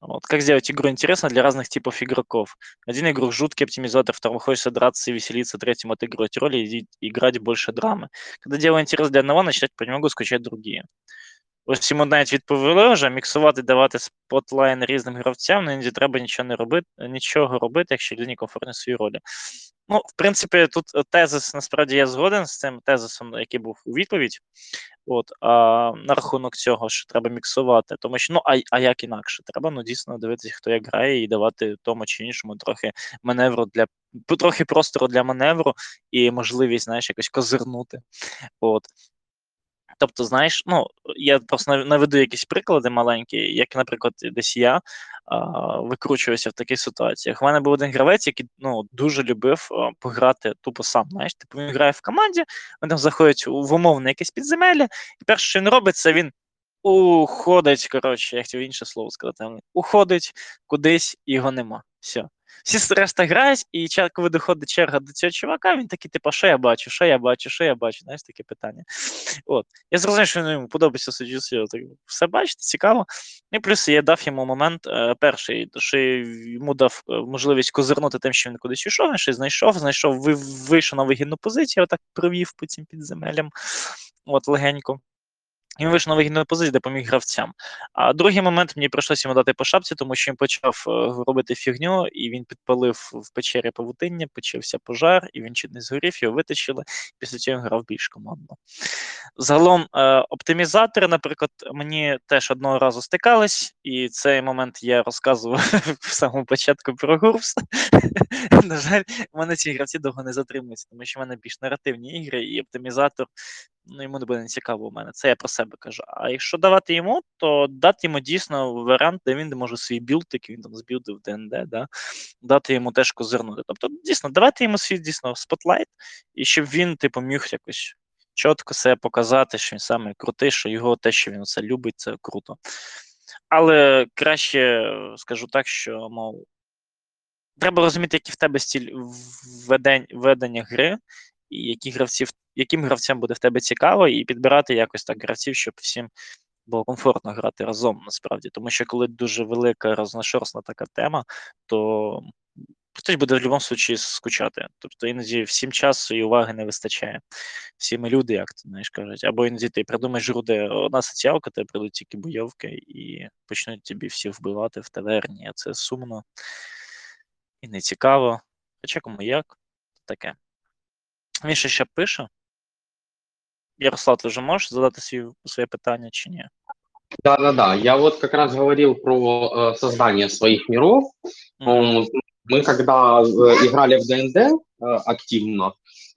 Вот. Как сделать игру интересно для разных типов игроков? Один игрок жуткий оптимизатор, второму хочется драться и веселиться, третьему отыгрывать роли и и играть больше драмы. Когда делаю интерес для одного, начинать понемногу скучать другие. Ось йому навіть відповіли вже, міксувати, давати спотлайн різним гравцям, ну іноді треба нічого не робити, нічого робити, якщо людині комфортні свої ролі. Ну, в принципі, тут е, тезис, насправді я згоден з цим тезисом, який був у відповідь. От, а, на рахунок цього, що треба міксувати, тому що ну а, а як інакше? Треба ну дійсно дивитися, хто як грає, і давати тому чи іншому трохи маневру для трохи простору для маневру і можливість, знаєш, якось козирнути. От. Тобто, знаєш, ну я просто наведу якісь приклади маленькі, як, наприклад, десь я а, викручуюся в таких ситуаціях. У мене був один гравець, який ну, дуже любив а, пограти тупо сам. Знаєш, типу він грає в команді, вони там заходять у- в умовне якесь підземелля, і перше, що він робить, це він уходить. Коротше, я хотів інше слово сказати. Уходить кудись, його нема. Все. Всі решта грають, і коли доходить черга до цього чувака, він такий, типу, що я бачу, що я бачу, що я бачу, знаєш, таке питання. От. Я зрозумів, що ну, йому подобається суддю, так все бачите, цікаво. І плюс я дав йому момент е, перший, що йому дав е, можливість козирнути тим, що він кудись йшов, він щось знайшов, знайшов, вийшов на вигідну позицію, отак провів по цим підземеллям, от легенько. Він вийшов на вигідну позицію, де поміг гравцям. А другий момент мені прийшлося йому дати по шапці, тому що він почав е, робити фігню, і він підпалив в печері павутиння, почався пожар, і він чуть не згорів, його витащили. Після цього він грав більш командно. Загалом, е, оптимізатори, наприклад, мені теж одного разу стикались, і цей момент я розказував в самому початку про Гурпс. На жаль, в мене ці гравці довго не затримуються, тому що в мене більш наративні ігри, і оптимізатор ну, йому не буде не цікаво у мене. Це я про себе кажу. А якщо давати йому, то дати йому дійсно варіант, де він може свій build, який він там збілдив ДНД, да, дати йому теж козирнути. Тобто, дійсно, давати йому свій дійсно спотлайт, і щоб він, типу, міг якось чітко себе показати, що він саме крутий, що його те, що він це любить, це круто. Але краще скажу так, що мов. Треба розуміти, який в тебе ведень, ведення гри, які гравців, яким гравцям буде в тебе цікаво, і підбирати якось так гравців, щоб всім було комфортно грати разом насправді. Тому що коли дуже велика розношорстна така тема, то хтось буде в будь-якому випадку скучати. Тобто іноді всім часу і уваги не вистачає. Всі ми люди, як ти знаєш, кажуть. Або іноді ти придумаєш гру, де одна соціалка, тебе прийдуть тільки бойовки, і почнуть тобі всі вбивати в таверні. А це сумно і не цікаво. Хоча кому як, таке. Він ще ще пише. Ярослав, ти вже можеш задати свій, своє питання чи ні? Да-да-да, я вот как раз говорил про э, создание своих миров. Мгм. М, Мы когда э, играли в ДНД э, активно,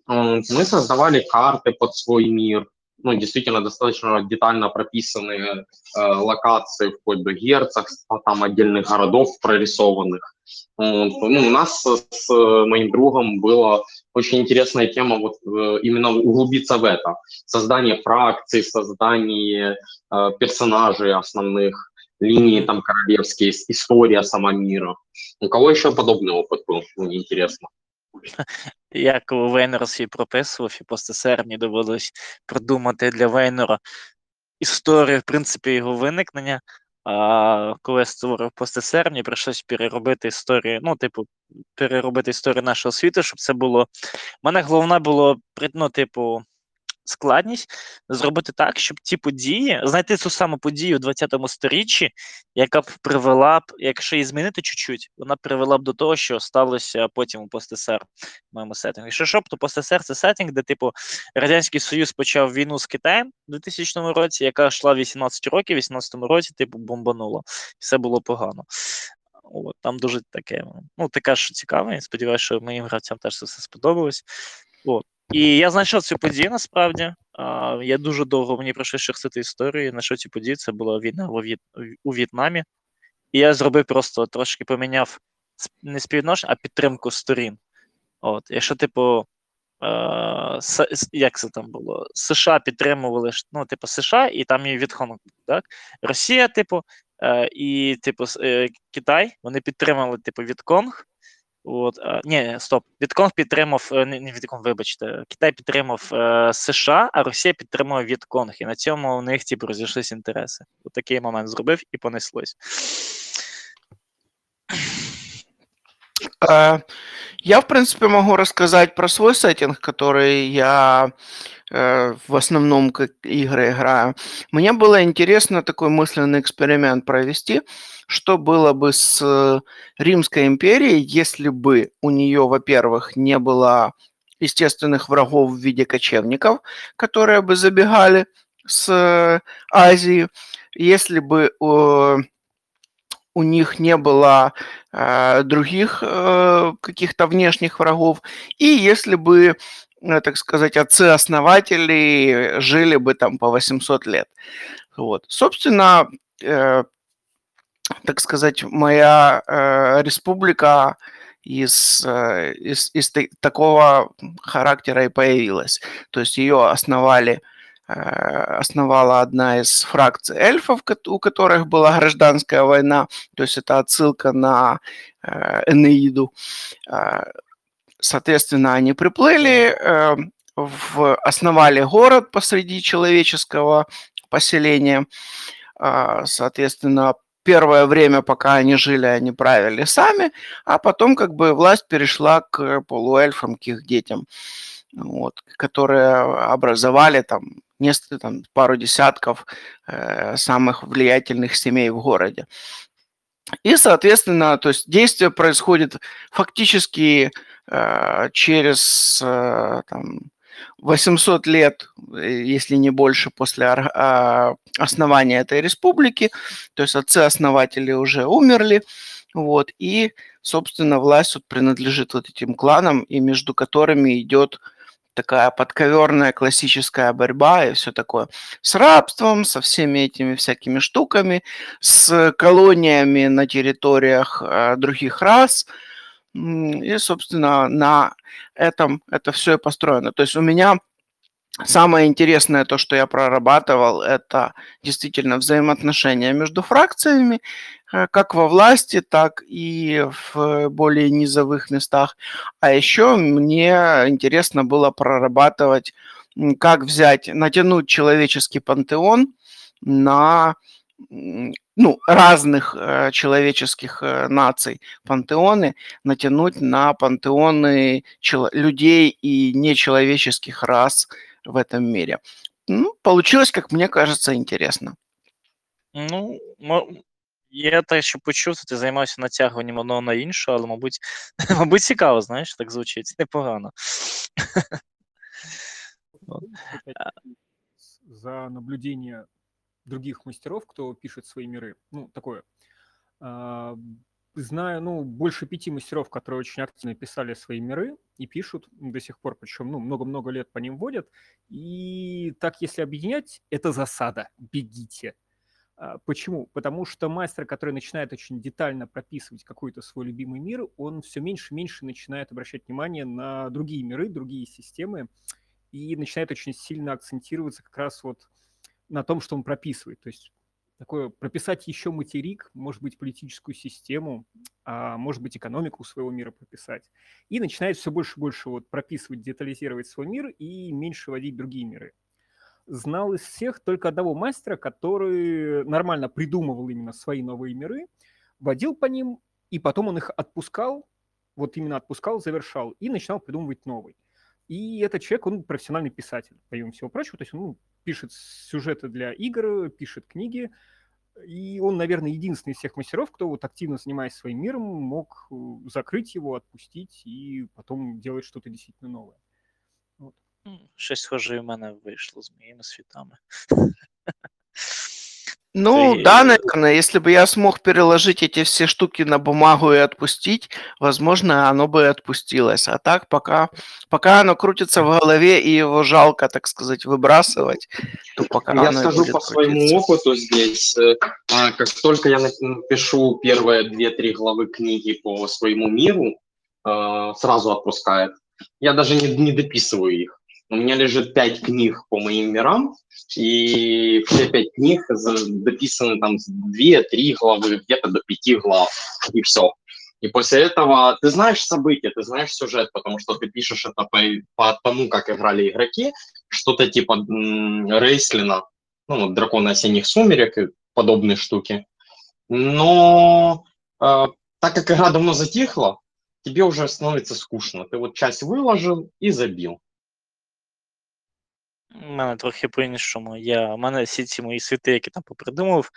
м, мы создавали карты под свой мир. Ну, действительно, достаточно детально прописанные э, локации, вплоть до герцогства, там отдельных городов прорисованных. М, Ну, у нас с, с моим другом была очень интересная тема вот э, именно углубиться в это. Создание фракций, создание э, персонажей основных, линии там королевские, с- история сама мира. У кого еще подобный опыт был? Мне интересно. Я коли Вейнера свій прописував, і після серні довелось продумати для Вейнера історію, в принципі, його виникнення. а коли я створив постесерні прийшлось переробити історію, ну, типу, переробити історію нашого світу, щоб це було. У мене головне було, ну, типу, складність зробити так, щоб ті події, знайти цю саму подію у 20-му сторіччі, яка б привела б, якщо її змінити чуть-чуть, вона привела б до того, що сталося потім у постср в моєму сеттингу. Якщо що, то постср це сеттинг, де, типу, Радянський Союз почав війну з Китаєм у 2000 році, яка йшла 18 років, в 18 році, типу, бомбануло. Все було погано. От, там дуже таке, ну, таке, що цікаве. Сподіваюся, що моїм гравцям теж це все сподобалось. От. І я знайшов цю подію насправді. Я дуже довго мені прийшлося шерстити історію. Знайшов цю подію. Це була війна у В'єтнамі. І я зробив просто трошки поміняв не співвідношення, а підтримку сторін. От, якщо, типу, С- як це там було? США підтримували ну, типу, США, і там є Вітхонг, так? Росія, типу, е, і, типу, е, Китай, вони підтримали, типу, Вітконг. От, е, ні, стоп, Вітконг підтримав, е, не, не Вітконг, вибачте, Китай підтримав е, США, а Росія підтримала Вітконг. І на цьому у них, типу, розійшлися інтереси. От такий момент зробив і понеслось. Э, Я, в принципе, могу рассказать про свой сеттинг, который я э, в основном как игры играю. Мне было интересно такой мысленный эксперимент провести, что было бы с э, Римской империей, если бы у нее, во-первых, не было естественных врагов в виде кочевников, которые бы забегали с э, Азии, если бы э, у них не было э, других э, каких-то внешних врагов, и если бы, э, так сказать, отцы-основатели жили бы там по 800 лет. Вот. Собственно, э, так сказать, моя э, республика из, э, из, из та- такого характера и появилась. То есть ее основали э, основала одна из фракций эльфов, у которых была гражданская война, то есть это отсылка на э, Энеиду. Э, Соответственно, они приплыли, э, в, основали город посреди человеческого поселения. А, Соответственно, первое время, пока они жили, они правили сами, а потом как бы власть перешла к полуэльфам, к их детям, вот, которые образовали там несколько, там, пару десятков э, самых влиятельных семей в городе. И, соответственно, то есть действие происходит фактически э, через э, там, 800 лет, э, если не больше, после а, основания этой республики. То есть отцы-основатели уже умерли. Вот, и, собственно, власть вот принадлежит вот этим кланам, и между которыми идет такая подковерная классическая борьба и все такое. С рабством, со всеми этими всякими штуками, с колониями на территориях э, других рас. И, собственно, на этом это все и построено. То есть у меня самое интересное, то, что я прорабатывал, это действительно взаимоотношения между фракциями, э, как во власти, так и в более низовых местах. А еще мне интересно было прорабатывать, как взять, натянуть человеческий пантеон на ну, разных э, человеческих э, наций пантеоны натянуть на пантеоны людей и нечеловеческих рас в этом мире. Ну, получилось, как мне кажется, интересно. Ну, мо- я те, що почув, то ти займався натягуванням одного на інше, але, мабуть, мабуть, цікаво, знаєш, так звучить. Непогано. Вот. опять-таки, с- за наблюдение других мастеров, кто пишет свои миры. Ну, такое. Знаю, ну, больше пяти мастеров, которые очень активно писали свои миры и пишут до сих пор, причем, ну, много-много лет по ним водят. И так, если объединять, это засада. Бегите. А, Почему? Потому что мастер, который начинает очень детально прописывать какой-то свой любимый мир, он все меньше и меньше начинает обращать внимание на другие миры, другие системы, и начинает очень сильно акцентироваться как раз вот на том, что он прописывает. То есть такое прописать еще материк, может быть, политическую систему, а может быть, экономику своего мира прописать. И начинает все больше и больше вот прописывать, детализировать свой мир и меньше вводить другие миры. Знал из всех только одного мастера, который нормально придумывал именно свои новые миры, водил по ним, и потом он их отпускал, вот именно отпускал, завершал, и начинал придумывать новый. И этот человек, он профессиональный писатель, помимо всего прочего. То есть он ну, пишет сюжеты для игр, пишет книги. И он, наверное, единственный из всех мастеров, кто вот активно занимаясь своим миром, мог э, закрыть его, отпустить и потом делать что-то действительно новое. М, Щось схоже і в мене вийшло з моїми світами. Ну, Ты- да, наверное, если бы я смог переложить эти все штуки на бумагу и отпустить, возможно, оно бы и отпустилось. А так пока, пока оно крутится в голове и его жалко, так сказать, выбрасывать, то пока Я оно скажу по своему крутиться. опыту здесь. э, а, Как только я напишу первые две-три главы книги по своему миру, э, сразу отпускает. Я даже не, не дописываю их. У меня лежит пять книг по моим мирам, и все пять книг дописаны там две-три главы, где-то до пяти глав, и все. И после этого ты знаешь события, ты знаешь сюжет, потому что ты пишешь это по, по тому, как играли игроки, что-то типа Рейслина, ну, вот дракона осенних сумерек и подобные штуки. Но э, так как игра давно затихла, тебе уже становится скучно. Ты вот часть выложил и забил. У мене трохи по-іншому. Я, у мене всі ці мої світи, які там попридумав,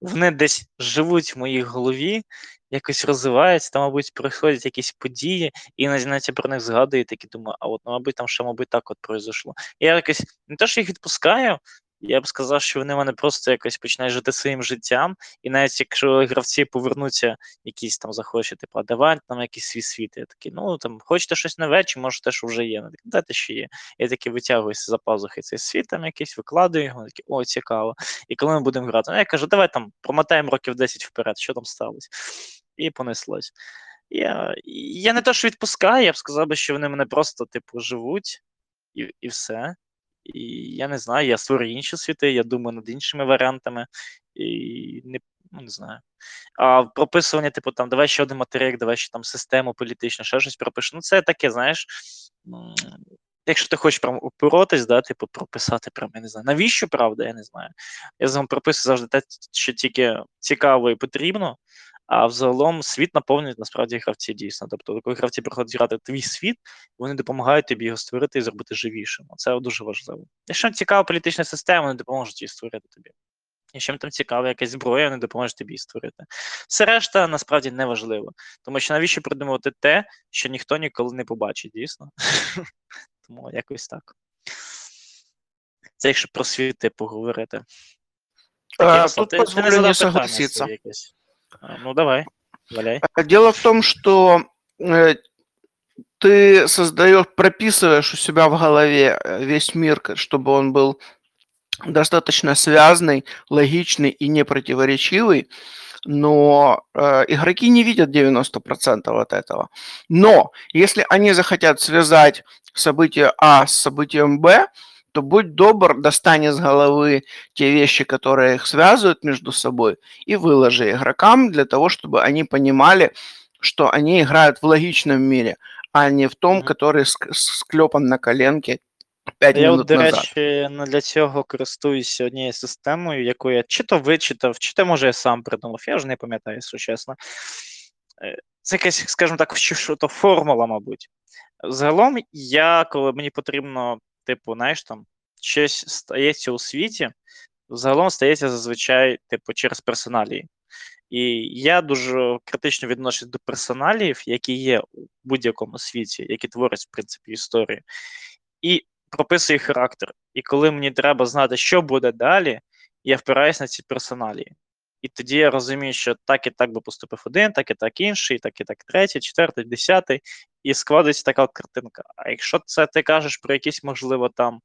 вони десь живуть в моїй голові, якось розвиваються, там, мабуть, проходять якісь події, і іноді про них згадую, і такі думаю, а от, ну, мабуть, там ще, мабуть, так от произошло. Я якось не те, що їх відпускаю, я б сказав, що вони в мене просто якось починають жити своїм життям, і навіть якщо гравці повернуться, якісь там захочуть, типу, а давай там якийсь свій світ. Я такий, ну там хочете щось нове, чи може те, що вже є. Дайте що є. Я таки витягую за пазухи цей світ там якийсь, викладаю його, такі, о, цікаво. І коли ми будемо грати, ну я кажу, давай там промотаємо років 10 вперед, що там сталося. І понеслось. Я, я не те, що відпускаю, я б сказав би, що вони мене просто, типу, живуть, і, і все. І я не знаю, я створюю інші світи, я думаю над іншими варіантами, і не, ну, не знаю. А прописування, типу, там, давай ще один материк, давай ще там систему політичну, ще щось пропишу. Ну, це таке, знаєш. Якщо ти хочеш прям упоротись, да, типу, прописати прям, я не знаю. Навіщо, правда, я не знаю. Я загалом прописую завжди те, що тільки цікаво і потрібно, а взагалом світ наповнюють насправді гравці дійсно. Тобто, коли гравці приходять грати твій світ, вони допомагають тобі його створити і зробити живішим. Це дуже важливо. Якщо цікава політична система, вони допоможуть її створити тобі. Якщо там цікава якась зброя, вони допоможуть тобі її створити. Все решта насправді не важливо. Тому що навіщо придумувати те, що ніхто ніколи не побачить, дійсно. Тому якось так. Це якщо про світи поговорити. Так, тут позволю не согласиться. А, Ну, давай, валяй. Дело в том, что э, ты создаешь, прописываешь у себя в голове э, весь мир, чтобы он был достаточно связанный, логичный и непротиворечивый, но э, игроки не видят 90% от этого. Но если они захотят связать событие А с событием Б, то будь добр, достань из головы те вещи, которые их связывают между собой, и выложи игрокам для того, чтобы они понимали, что они играют в логичном мире, а не в том, Мгм. который ск- склепан на коленке 5 Я, от, минут до назад. речі, не для цього користуюся однією системою, яку я чи то вичитав, чи то, може, я сам придумав. Я вже не пам'ятаю, якщо чесно. Е, Це якась, скажімо так, що, що то формула, мабуть. Загалом, я, коли мені потрібно, типу, знаєш, там, щось стається у світі, загалом стається зазвичай, типу, через персоналії. І я дуже критично відношусь до персоналів, які є у будь-якому світі, які творять, в принципі, історію. І прописую характер. І коли мені треба знати, що буде далі, я впираюсь на ці персоналії. І тоді я розумію, що так і так би поступив один, так і так інший, так і так третій, четвертий, десятий, і складається така от картинка. А якщо це ти кажеш про якісь, можливо, там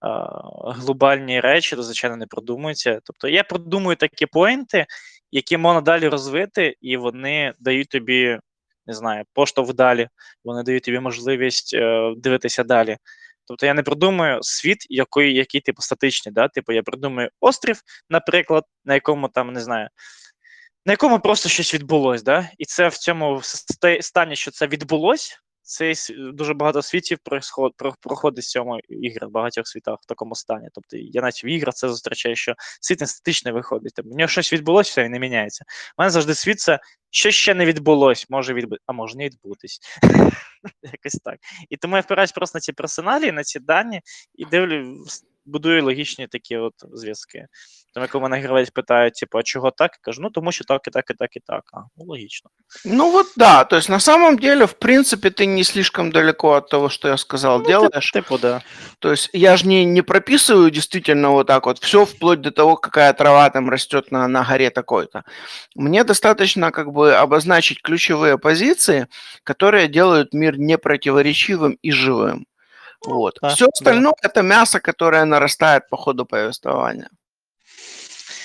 а, глобальні речі, то звичайно не продумується. Тобто я продумую такі поінти, які можна далі розвити, і вони дають тобі, не знаю, поштовх далі, вони дають тобі можливість е, дивитися далі. Тобто я не придумую світ, який, який типу статичний. Да? Типу, я придумую острів, наприклад, на якому там не знаю, на якому просто щось відбулось, да? і це в цьому стані, що це відбулось. Це с- дуже багато світів проходить в цьому ігри в багатьох світах в такому стані. Тобто я навіть в іграх це зустрічаю, що світ не статичний виходить. Тобто, в нього щось відбулося, все, і не міняється. У мене завжди світ це що ще не відбулось, може відбу... а може не відбутись. Якось так. І тому я впираюсь просто на ці персоналі, на ці дані, і дивлю, будую логічні такі от зв'язки. Тому коли мене гравець питає, типу, а чого так? Я кажу, ну тому що так, і так, і так, і так. А, ну логічно. Ну вот да, то есть на самом деле, в принципе, ты не слишком далеко от того, что я сказал, Ну, делаешь. Типу, да. То есть я же не, не прописываю действительно вот так вот все вплоть до того, какая трава там растет на, на горе такой-то. Мне достаточно как бы обозначить ключевые позиции, которые делают мир непротиворечивым и живым. Вот. да, все да. это мясо, которое нарастает по ходу повествования.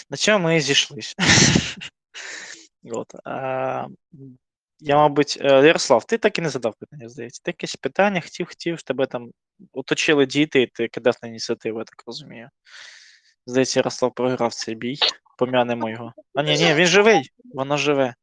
На чому ми зійшлися. От, а, я, мабуть, е, Ярослав, ти так і не задав питання, здається. Ти якесь питання хотів, хотів, тебе там оточили діти, і ти кидав на ініціативу, я так розумію. Здається, Ярослав програв цей бій. Пом'янемо його. А ні, ні, він живий, воно живе.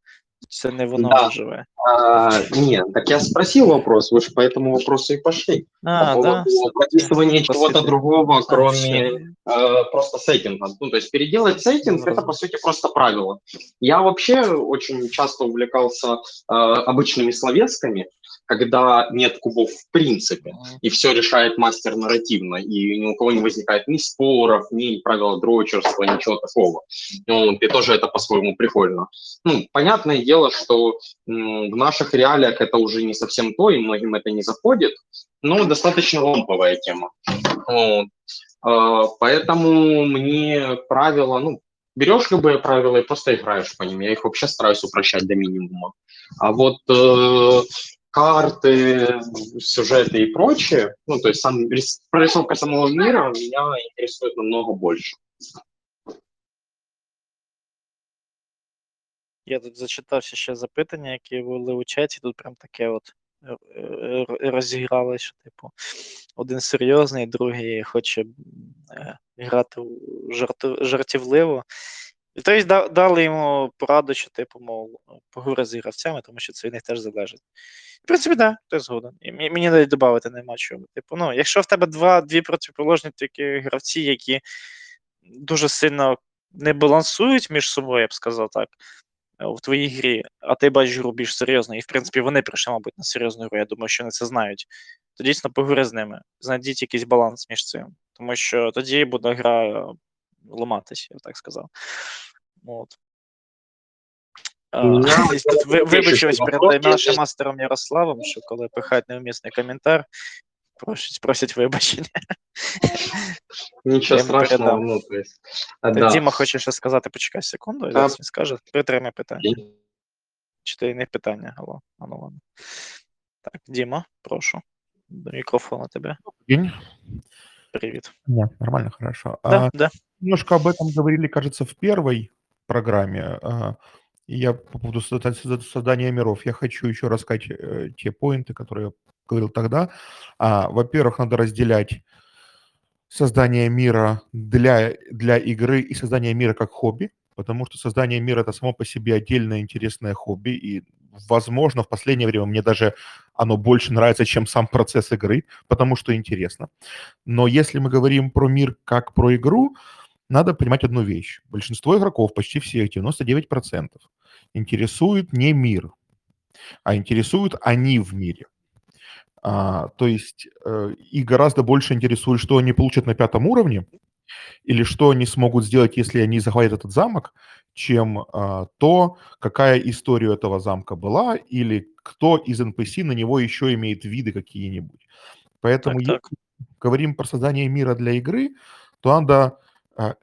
Це не воно Да. живе. А, нет, так я спросил вопрос, вы же по этому вопросу и пошли. А, по да. поводу прописывания чего-то другого, кроме э, просто сеттинга. Ну, то есть переделать сеттинг это, по сути, просто правило. Я вообще очень часто увлекался э, обычными словесками, когда нет кубов в принципе, и все решает мастер нарративно, и ни у кого не возникает ни споров, ни правила дрочерства, ничего такого. Ну, и тоже это по-своему прикольно. Ну, понятное дело, что в наших реалиях это уже не совсем то, и многим это не заходит, но достаточно ламповая тема. Вот. А, Поэтому мне правила, ну, берешь любые правила и просто играешь по ним. Я их вообще стараюсь упрощать до минимума. А вот э, карты, сюжеты и прочее, ну, то есть сам прорисовка самого мира меня интересует намного больше. Я тут зачитався ще запитання, які були у чаті. Тут прям таке от е, е, розіграли, що, типу, один серйозний, другий хоче е, грати жарту, жартівливо. І тобто да- дали йому пораду, що, типу, мов, поговори з гравцями, тому що це від них теж залежить. В принципі, так, да, ти згоден. І мені, мені навіть додати нема чого. Типу, ну, якщо в тебе два, дві протиположні такі гравці, які дуже сильно не балансують між собою, я б сказав так, е, в твоїй грі, а ти бачиш гру більш серйозно, і в принципі вони прийшли, мабуть, на серйозну гру. Я думаю, що вони це знають. То дійсно поговори з ними. Знайдіть якийсь баланс між цим. Тому що тоді буде гра ламатись, я б так сказав. От. А, У мене і тут ви- більше Вибачусь перед нашим мастером Ярославом, що коли пихають неумісний коментар, просять, просять вибачення. Ему страшного, ну, то есть, а, да. Діма хоче ще сказати, почекай секунду, і зараз він скаже. Притримай питання. Чи ти не питання? Алло, а ну ладно. Так, Діма, прошу. До мікрофона тебе. День. Привіт. Нет, нормально, хорошо. Да, А, да. немножко об этом говорили, кажется, в первой программе. а, и я по поводу созда- созда- создания миров. Я хочу еще рассказать э, те поинты, которые я говорил тогда. А, во-первых, надо разделять создание мира для, для игры и создание мира как хобби, потому что создание мира это само по себе отдельное интересное хобби, и, возможно, в последнее время мне даже оно больше нравится, чем сам процесс игры, потому что интересно. Но если мы говорим про мир как про игру, надо понимать одну вещь. Большинство игроков, почти всех, 99%, интересует не мир, а интересуют они в мире. А, то есть э, их гораздо больше интересует, что они получат на пятом уровне, или что они смогут сделать, если они захватят этот замок, чем а, то, какая история этого замка была, или кто из NPC на него еще имеет виды какие-нибудь. Поэтому Так, так. если говорим про создание мира для игры, то надо... а,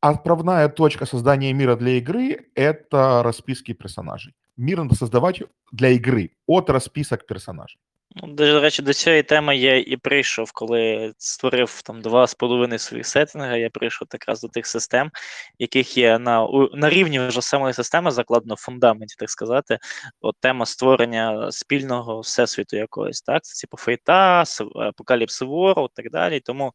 Отправная точка создания мира для игры – это расписки персонажей. Мир надо создавать для игры от расписок персонажей. Ну, До речі, до цієї теми я і прийшов, коли створив там два з половиною своїх сеттинга. Я прийшов якраз до тих систем, яких є на, на рівні вже самої системи, закладено в фундаменті, так сказати. От тема створення спільного всесвіту якогось, так? Це типу фейта, апокаліпс Вору і так далі. Тому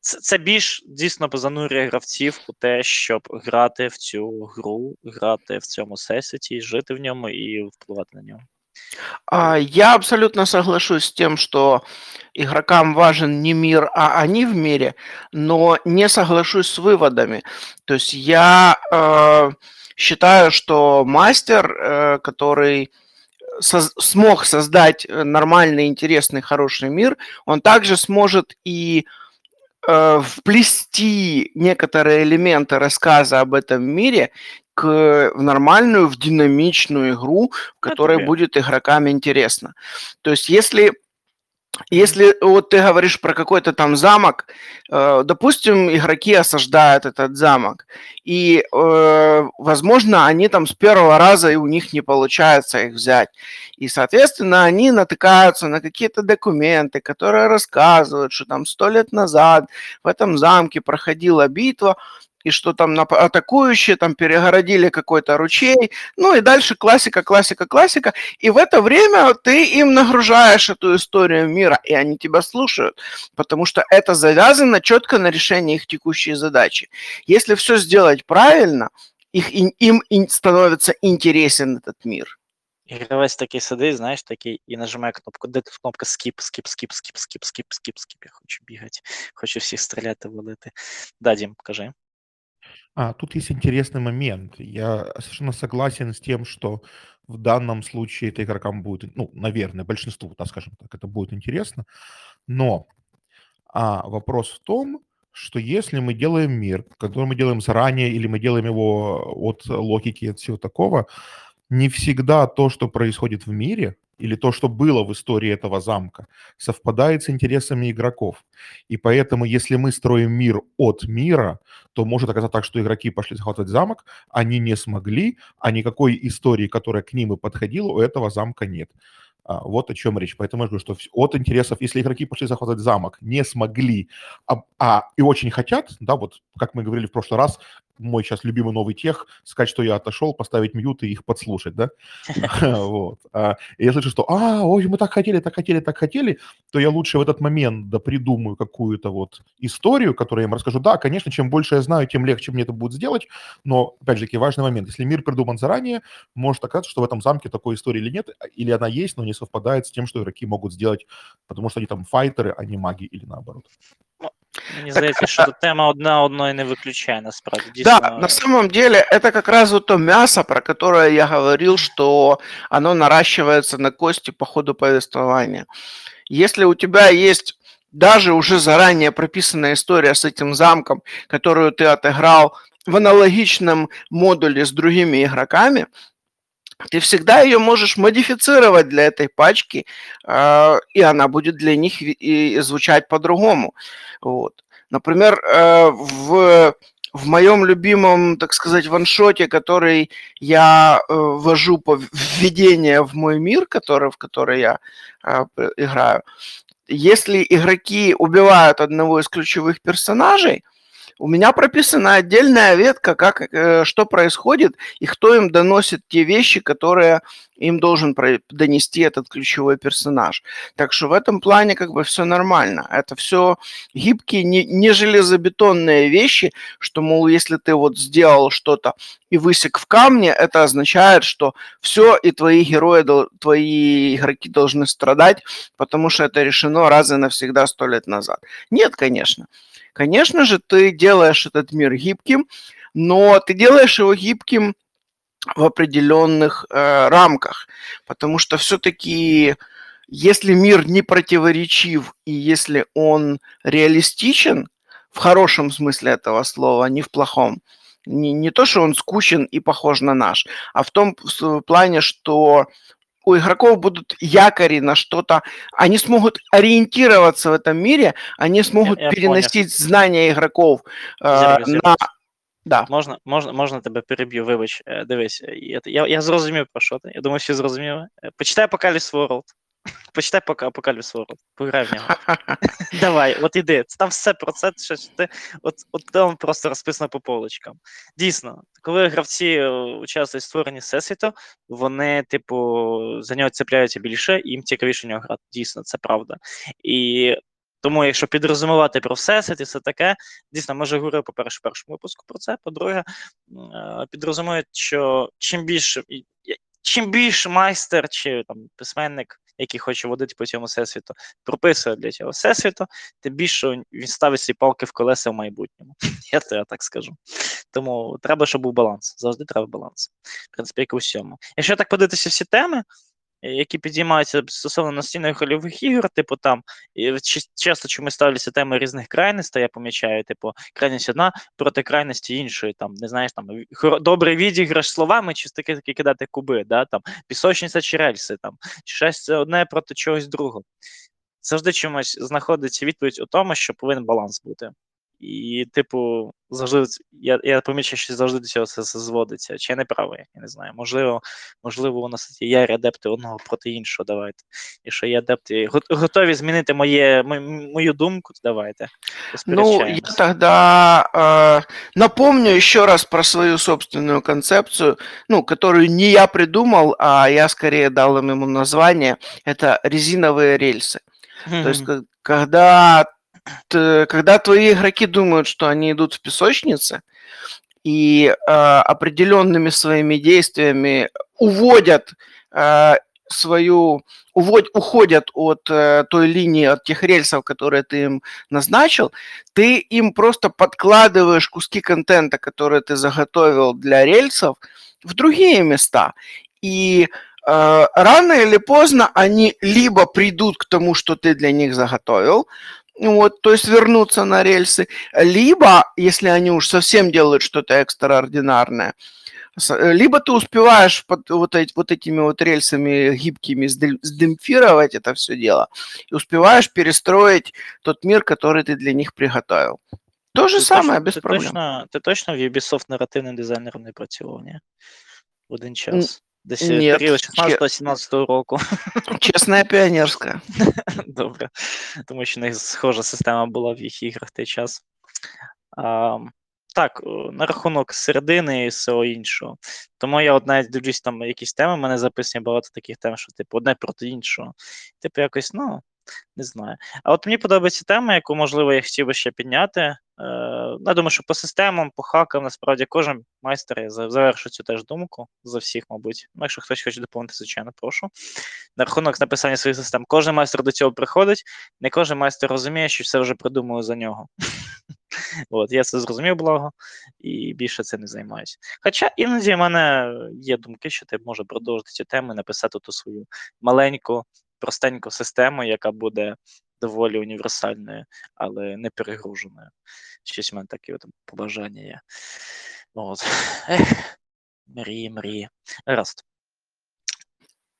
це, це більш дійсно занурює гравців у те, щоб грати в цю гру, грати в цьому всесвіті, жити в ньому і впливати на нього. А, Я абсолютно соглашусь с тем, что игрокам важен не мир, а они в мире, но не соглашусь с выводами. То есть я э, считаю, что мастер, э, который соз- смог создать э, нормальный, интересный, хороший мир, он также сможет и э, вплести некоторые элементы рассказа об этом мире к в нормальную, в динамичную игру, в которой верно. будет игрокам интересно. То есть если если вот ты говоришь про какой-то там замок, э, допустим, игроки осаждают этот замок, и, э, возможно, они там с первого раза и у них не получается их взять. И, соответственно, они натыкаются на какие-то документы, которые рассказывают, что там сто лет назад в этом замке проходила битва, и что там нап- атакующие там перегородили какой-то ручей. Ну и дальше классика, классика, классика. И в это время ты им нагружаешь эту историю мира, и они тебя слушают, потому что это завязано четко на решение их текущей задачи. Если все сделать правильно, их, ин- им ин- становится интересен этот мир. І гравець такий сидить, знаєш, такий, і нажимає кнопку, де тут кнопка скіп, скіп, скіп, скіп, скіп, скіп, скіп, скіп. Я хочу бігати, хочу всіх стріляти, валити. Да, Дім, кажи. А, тут есть интересный момент. Я совершенно согласен с тем, что в данном случае это игрокам будет, ну, наверное, большинству, да, скажем так, это будет интересно. Но а, вопрос в том, что если мы делаем мир, который мы делаем заранее, или мы делаем его от логики, от всего такого, не всегда то, что происходит в мире, или то, что было в истории этого замка, совпадает с интересами игроков. И поэтому, если мы строим мир от мира, то может оказаться так, что игроки пошли захватывать замок, они не смогли, а никакой истории, которая к ним и подходила, у этого замка нет. А, вот о чем речь. Поэтому я говорю, что от интересов, если игроки пошли захватывать замок, не смогли, а, а и очень хотят, да, вот как мы говорили в прошлый раз, мой сейчас любимый новый тех, сказать, что я отошел, поставить мьют и их подслушать, да? Вот. А, я слышу, что, а, ой, мы так хотели, так хотели, так хотели, то я лучше в этот момент да придумаю какую-то вот историю, которую я им расскажу. Да, конечно, чем больше я знаю, тем легче мне это будет сделать, но, опять же, таки, важный момент. Если мир придуман заранее, может оказаться, что в этом замке такой истории или нет, а, или она есть, но не совпадает с тем, что игроки могут сделать, потому что они там файтеры, а не маги, или наоборот. Мені Так, здається, що тут тема одна одної не виключає, насправді. Да, Дійсно, на самом деле это как раз вот то мясо, про которое я говорил, что оно наращивается на кости по ходу повествования. Если у тебя есть даже уже заранее прописанная история с этим замком, которую ты отыграл в аналогичном модуле с другими игроками, ты всегда ее можешь модифицировать для этой пачки, э, и она будет для них и звучать по-другому. Вот. Например, э, в, в моем любимом, так сказать, ваншоте, который я э, ввожу по введение в мой мир, который, в который я э, играю, если игроки убивают одного из ключевых персонажей, у меня прописана отдельная ветка, как, э, что происходит и кто им доносит те вещи, которые им должен донести этот ключевой персонаж. Так что в этом плане как бы все нормально. Это все гибкие, не, не железобетонные вещи, что, мол, если ты вот сделал что-то и высек в камне, это означает, что все, и твои герои, твои игроки должны страдать, потому что это решено раз и навсегда сто лет назад. Нет, конечно. Конечно же, ты делаешь этот мир гибким, но ты делаешь его гибким в определенных э, рамках, потому что все-таки если мир не противоречив и если он реалистичен в хорошем смысле этого слова, а не в плохом, не, не то, что он скучен и похож на наш, а в том с- плане, что у игроков будут якори на что-то, они смогут ориентироваться в этом мире, они смогут я я переносить знания игроков э, на... Да. Можна, можна, можна тебе переб'ю, вибач, е, дивись, е, я, я, я зрозумів про що ти. Я думаю, всі зрозуміли. Е, Почитай Apocalypse World. Почитай пока Apocalypse World. Пограй в нього. Давай, от іди. Там все про це, що ти, от, от там просто розписано по полочкам. Дійсно, коли гравці е, участвують в створенні всесвіту, вони, типу, за нього цепляються більше, і їм цікавіше в нього грати. Дійсно, це правда. І тому, якщо підрозумувати про всесвіт і все таке, дійсно, ми вже говорили, по-перше, в першому випуску про це. По-друге, е, підрозуміють, що чим більше, чим більше майстер чи там письменник, який хоче водити по цьому всесвіту, прописує для цього всесвіту, тим більше він ставить ці палки в колеса в майбутньому. Я то так скажу. Тому треба, щоб був баланс. Завжди треба баланс. В принципі, як у всьому. Якщо так подивитися всі теми, які підіймаються стосовно настільних рольових ігор, типу там і часто чомусь ставляться теми різних крайностей, я помічаю, типу, крайність одна проти крайності іншої. Там, не знаєш, там добрий відіграш словами, чи таки таки кидати куби, да, там, пісочниця чи рельси, там, чи щось одне проти чогось другого. Завжди чомусь знаходиться відповідь у тому, що повинен баланс бути. І, типу, завжди ц- я, я помічаю, що завжди до цього це, це зводиться. Чи я не правий? Я не знаю. Можливо, можливо, у нас є адепти одного проти іншого. Давайте. І що є адепти го- готові змінити моє, мо- мою думку, то давайте. Ну, я посперечаємось. тогда э, напомню еще раз про свою собственную концепцию, ну, которую не я придумал, а я скорее дал им ему название. Это резиновые рельсы. То есть, Мгм. ко- когда, т- когда твои игроки думают, что они идут в песочнице и э, определенными своими действиями уводят э, свою, увод, уходят от э, той линии, от тех рельсов, которые ты им назначил, ты им просто подкладываешь куски контента, которые ты заготовил для рельсов, в другие места. И э, рано или поздно они либо придут к тому, что ты для них заготовил, вот, то есть вернуться на рельсы, либо, если они уж совсем делают что-то экстраординарное, э, либо ты успеваешь под вот, эти, вот этими вот рельсами гибкими сдем- сдемпфировать это все дело и успеваешь перестроить тот мир, который ты для них приготовил. То же Ти самое, точно, без ти проблем. Точно, ти точно в Ubisoft наративним дизайнером не працював, ні? Один час. Десь Нет. період 16-17 року. Чесна піонерська. Добре. Тому що в них схожа система була в їх іграх той час. А, так, на рахунок середини і всього іншого. Тому я от навіть дивлюсь там якісь теми, в мене записані багато таких тем, що типу одне проти іншого. Типу, якось, ну, не знаю. А от мені подобається тема, яку, можливо, я хотів би ще підняти. Е, я думаю, що по системам, по хакам, насправді, кожен майстер я завершу цю теж думку за всіх, мабуть. Ну, якщо хтось хоче доповнити, звичайно, прошу. На рахунок написання своїх систем. Кожен майстер до цього приходить, не кожен майстер розуміє, що все вже придумали за нього. От, я це зрозумів благо, і більше цим не займаюся. Хоча іноді в мене є думки, що ти може продовжити цю тему і написати ту свою маленьку, простеньку систему, яка буде доволі універсальною, але не перегруженою. Щось в мене таке от побажання є. От. Ех, мрії, мрії. Гаразд.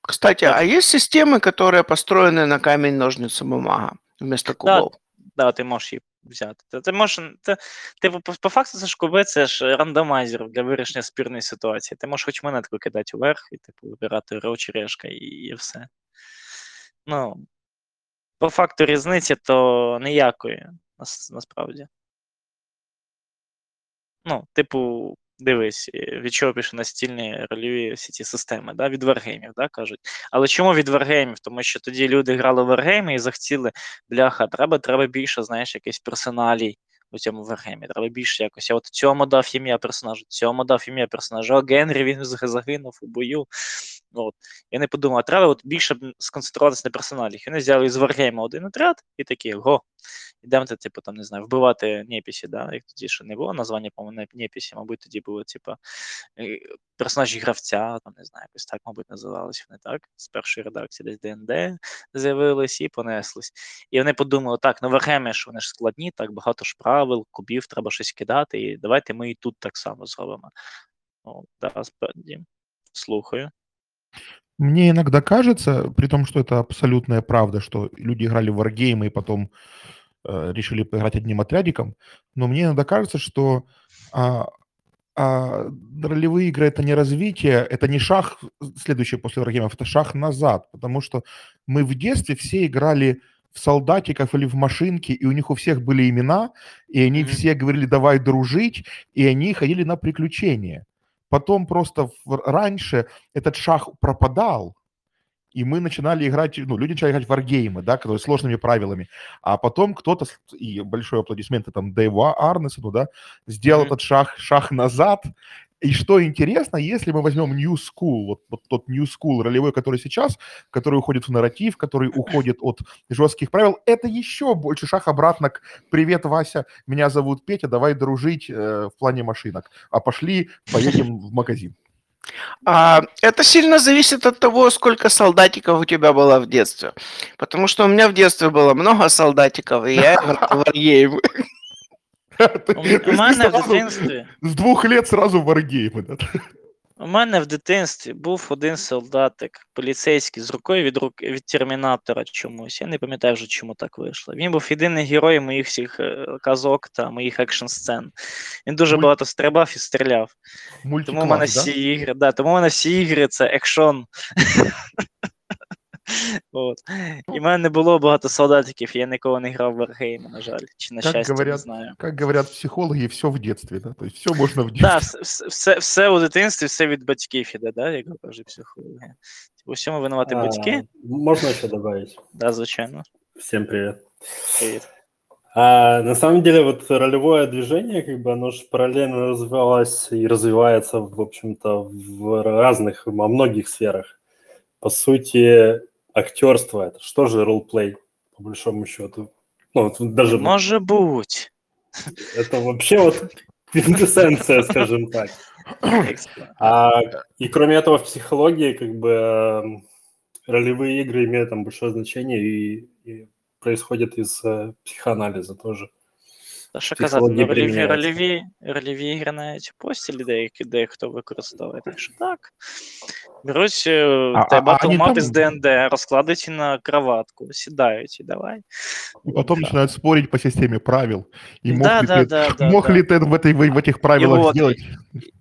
Кстати, а есть системы, которые построены на камень, ножницы, бумага вместо Да, кубов? Да, ти можеш її взяти. Ти, ти можеш, ти, типу, по, по факту це ж куби, це ж рандомайзер для вирішення спірної ситуації. Ти можеш хоч монетку кидати вверх і типу вибирати ро чи решка, і, і все. Ну, по факту різниці, то ніякої, нас, насправді. Ну, типу, дивись, е, від чого пішли настільні рольові всі ці системи, да? від варгеймів, да, кажуть. Але чому від варгеймів? Тому що тоді люди грали в варгейми і захотіли бляха, треба, треба більше, знаєш, якийсь персоналій у цьому варгеймі. Треба більше якось. Я от цьому дав ім'я персонажу, цьому дав ім'я персонажу, а Генрі він загинув у бою. От. Я не подумав, треба от більше сконцентруватися на персоналі. Вони взяли з варгейма один отряд і такі, го, ідемо, типу, там, не знаю, вбивати непісі, да? як тоді ще не було названня, по-моєму, непісі, мабуть, тоді було, типу, е, персонажі гравця, там, не знаю, якось так, мабуть, називалися вони так. З першої редакції десь ДНД з'явились і понеслись. І вони подумали, так, ну варгеми ж вони ж складні, так багато ж правил, кубів, треба щось кидати, і давайте ми і тут так само зробимо. О, да, справді. Слухаю. Мне иногда кажется, при том, что это абсолютная правда, что люди играли в варгеймы и потом э, решили поиграть одним отрядиком, но мне иногда кажется, что а, а, ролевые игры это не развитие, это не шаг следующий после варгеймов, это шаг назад, потому что мы в детстве все играли в солдатиков или в машинки, и у них у всех были имена, и они Мгм. все говорили «давай дружить», и они ходили на приключения. Потом просто раньше этот шаг пропадал, и мы начинали играть, ну, люди начали играть в варгеймы, да, которые с сложными правилами, а потом кто-то, и большой аплодисменты там Дэйву А- Арнесону, да, сделал Мгм. этот шаг, шаг назад, и что интересно, если мы возьмем New School, вот, вот тот New School ролевой, который сейчас, который уходит в нарратив, который уходит от жестких правил, это еще больше шаг обратно к «Привет, Вася, меня зовут Петя, давай дружить э, в плане машинок, а пошли поедем в магазин». А, это сильно зависит от того, сколько солдатиков у тебя было в детстве. Потому что у меня в детстве было много солдатиков, и я играл в У, мене в дитинстві. С двух лет сразу в Wargame. да? У мене в дитинстві був один солдатик, поліцейський з рукою від рук від термінатора чомусь. Я не пам'ятаю вже, чому так вийшло. Він був єдиний герой моїх всіх е, казок та моїх екшн сцен. Він дуже Муль- багато стрибав і стріляв. Тому в мене да? всі ігри, да, тому в мене всі ігри це екшон. От. І в мене не було багато солдатиків, я ніколи не грав в Wargame, на жаль. Чи на Как щастя, не говорят, знаю. как говорят психологи, все в детстве, да? То есть все можно в детстве. Так, все, все, все, все у дитинстві, все від батьків іде, да, як кажуть психологи. У всьому винувати батьки? А, Можно еще добавить? Да, звичайно. Всем привет. Привіт. А, на самом деле, вот ролевое движение, как бы, оно же параллельно развивалось и развивается, в общем-то, в разных, во многих сферах. По сути, актерство – это что же ролплей, по большому счету? Ну, вот даже вот Може бути. это вообще вот квинтэссенция, скажем так. А, и кроме этого, в психологии как бы эм, ролевые игры имеют там большое значение и, и происходят из э, психоанализа тоже. Та що казати, ну, Психологія рольові, приміняється. рольові, рольові ігри навіть у постілі деякі, дехто використовує. Так що так. Беруть е, А- те а- а Battle вони Map там- із ДНД, розкладуть її на кроватку, сідають і давай. И потом начинают спорить по системе правил. И мог Да, ли да, ты, да, да, мог да. ли ты в, этой, в, в этих правилах вот, сделать?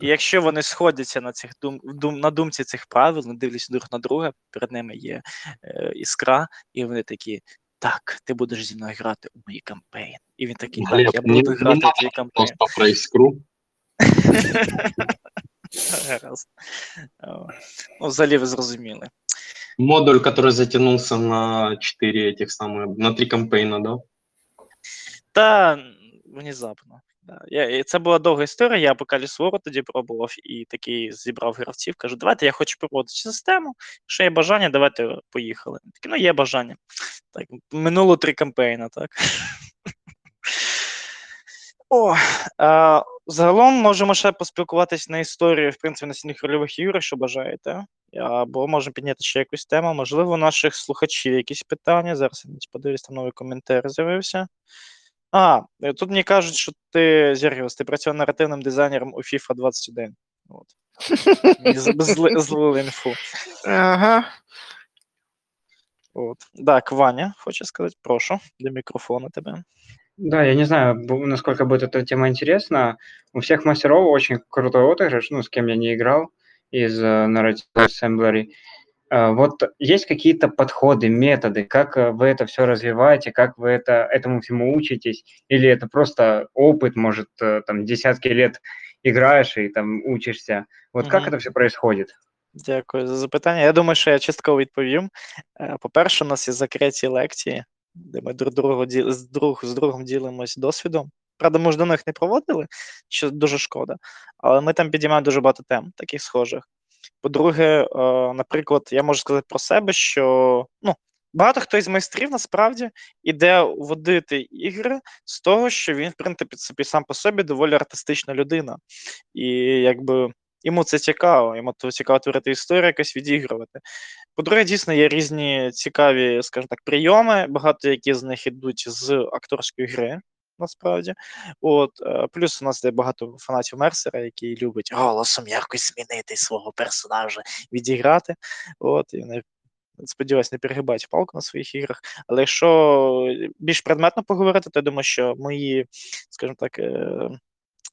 І якщо вони сходяться на цих дум, в дум, на думці цих правил, не дивляться друг на друга, перед ними є е, іскра, і вони такі. Так, ти будеш зі мною грати у мої кампейн. І він такий, так, Глеб, я не- буду не грати у надо твій кампейн. Просто про искру. Гаразд. О, Ну, взагалі ви зрозуміли. Модуль, который затянулся на 4 этих самых, на 3 кампейна, да? Та м, внезапно. Да. Я, і це була довга історія. Я поки лісвору тоді пробував і такий зібрав гравців. Кажу, давайте я хочу проводити систему. Якщо є бажання, давайте поїхали. Такі, ну є бажання. Так, минуло три кампейна, так. О, а, загалом можемо ще поспілкуватись на історію, в принципі, настільних рольових ігор, якщо бажаєте. Або можемо підняти ще якусь тему. Можливо, у наших слухачів якісь питання. Зараз я подивлюсь, там новий коментар з'явився. А, е, тут мені кажуть, що ти, Зергіус, ти працював наративним дизайнером у FIFA 21. От. Мені з- зли- Злили інфу. Ага. От. Так, Ваня, хоче сказати, прошу, до мікрофона тебе. Да, я не знаю, бу- насколько будет эта тема интересна. У всех мастеров очень крутой отыгрыш, ну, с кем я не играл из э, Narrative Assembly. Э, Вот есть какие-то подходы, методы, как э, вы это все развиваете, как вы это, этому всему учитесь, или это просто опыт, может, э, там десятки лет играешь и там учишься. Вот как Мгм. это все происходит? Дякую за запитання. Я думаю, що я частково відповім. Е, По-перше, у нас є закриті лекції, де ми друг другу ді- з друг з другом ділимось досвідом. Правда, ми ж до них не проводили, що дуже шкода. Але ми там підіймаємо дуже багато тем, таких схожих. По-друге, е, наприклад, я можу сказати про себе, що ну, багато хто із майстрів насправді іде водити ігри з того, що він, в принципі, собі сам по собі доволі артистична людина. І якби йому це цікаво, йому то цікаво творити історію, якось відігрувати. По-друге, дійсно є різні цікаві, скажімо так, прийоми, багато які з них ідуть з акторської гри. Насправді, от е, плюс у нас є багато фанатів Мерсера, які люблять голосом якось змінити свого персонажа, відіграти. От і вони сподіваюсь, не перегибають палку на своїх іграх. Але якщо більш предметно поговорити, то я думаю, що мої, скажімо так, е,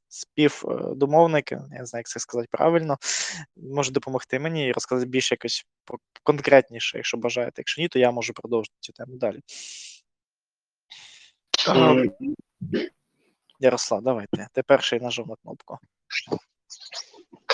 співдомовники, я не знаю, як це сказати правильно, можуть допомогти мені і розказати більш якось конкретніше, якщо бажаєте. Якщо ні, то я можу продовжити цю тему далі. М, Ярослав, давайте. Ти перший нажав на кнопку.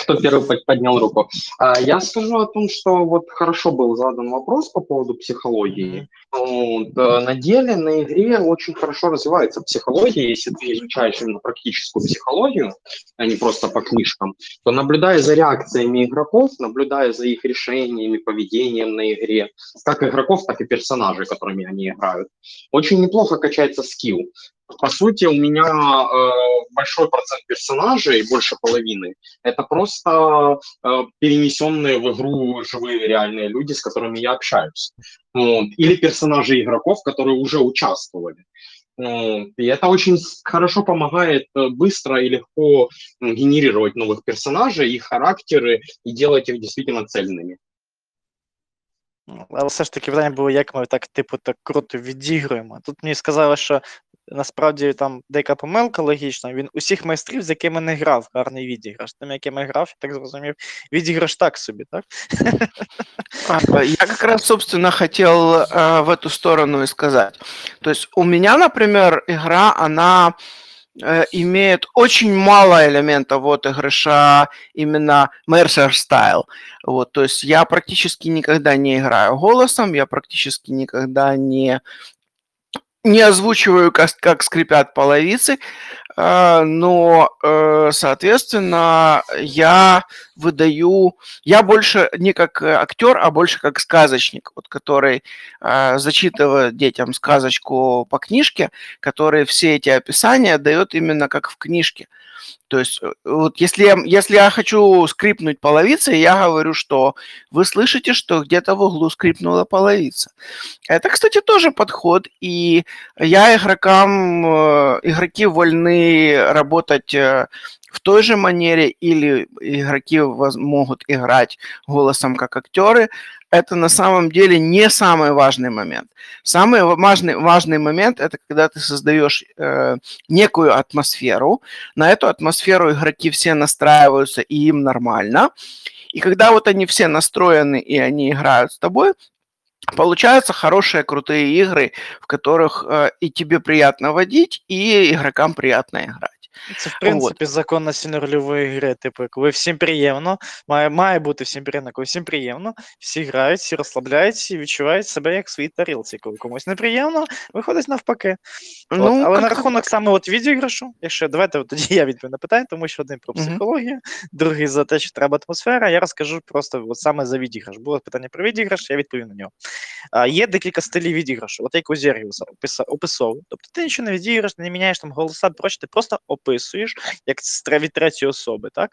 Кто первый под- поднял руку? А, Я скажу о том, что вот хорошо был задан вопрос по поводу психологии. Вот, э, на деле, на игре очень хорошо развивается психология. Если ты изучаешь именно практическую психологию, а не просто по книжкам, то наблюдая за реакциями игроков, наблюдая за их решениями, поведением на игре, как игроков, так и персонажей, которыми они играют, очень неплохо качается скилл. По сути, у меня э, большой процент персонажей, больше половины, это просто э, перенесенные в игру живые реальные люди, с которыми я общаюсь. Вот. Или персонажи игроков, которые уже участвовали. Вот. И это очень хорошо помогает э, быстро и легко генерировать новых персонажей, их характеры и делать их действительно цельными. Ну, Але все ж таки питання було, як ми так, типу, так круто відігруємо. Тут мені сказали, що насправді там деяка помилка логічна. Він усіх майстрів, з якими не грав, гарний відіграш. Тим, якими грав, я так зрозумів, відіграш так собі, так? А, Я как раз, собственно, хотел э, в эту сторону и сказать. То есть у меня, например, игра, она э, имеет очень мало элементов вот игрыша именно Mercer Style. Вот, то есть я практически никогда не играю голосом, я практически никогда не не озвучиваю, как, как скрипят половицы, э, но, э, соответственно, я выдаю я больше не как э, актер, а больше как сказочник, вот, который э, зачитывает детям сказочку по книжке, который все эти описания дает именно как в книжке. То есть, э, вот если если я хочу скрипнуть половицей, я говорю, что вы слышите, что где-то в углу скрипнула половица. Это, кстати, тоже подход, и я игрокам, э, игроки вольны работать в той же манере, или игроки могут играть голосом как актеры. Это на самом деле не самый важный момент. Самый ва- важный, важный момент это когда ты создаешь э, некую атмосферу. На эту атмосферу игроки все настраиваются, и им нормально. И когда вот они все настроены, и они играют с тобой, получаются хорошие, крутые игры, в которых э, и тебе приятно водить, и игрокам приятно играть. Це, в принципі, закон настільно-рольової гри. Типу, коли всім приємно, має, має бути всім приємно, коли всім приємно, всі грають, всі розслабляються і відчувають себе як в своїй тарілці. Коли комусь неприємно, виходить навпаки. От, Ну, але на рахунок саме от відіграшу, якщо давайте от тоді я відповім на питання, тому що один про психологію, другий за те, що треба атмосфера. Я розкажу просто от саме за відіграш. Було питання про відіграш, я відповім на нього. А, є декілька стилів відіграшу, от як у Зергіуса описа. Тобто ти нічого не відіграєш, не міняєш там голоса, проще, ти просто описуєш, як від третьої особи. Так?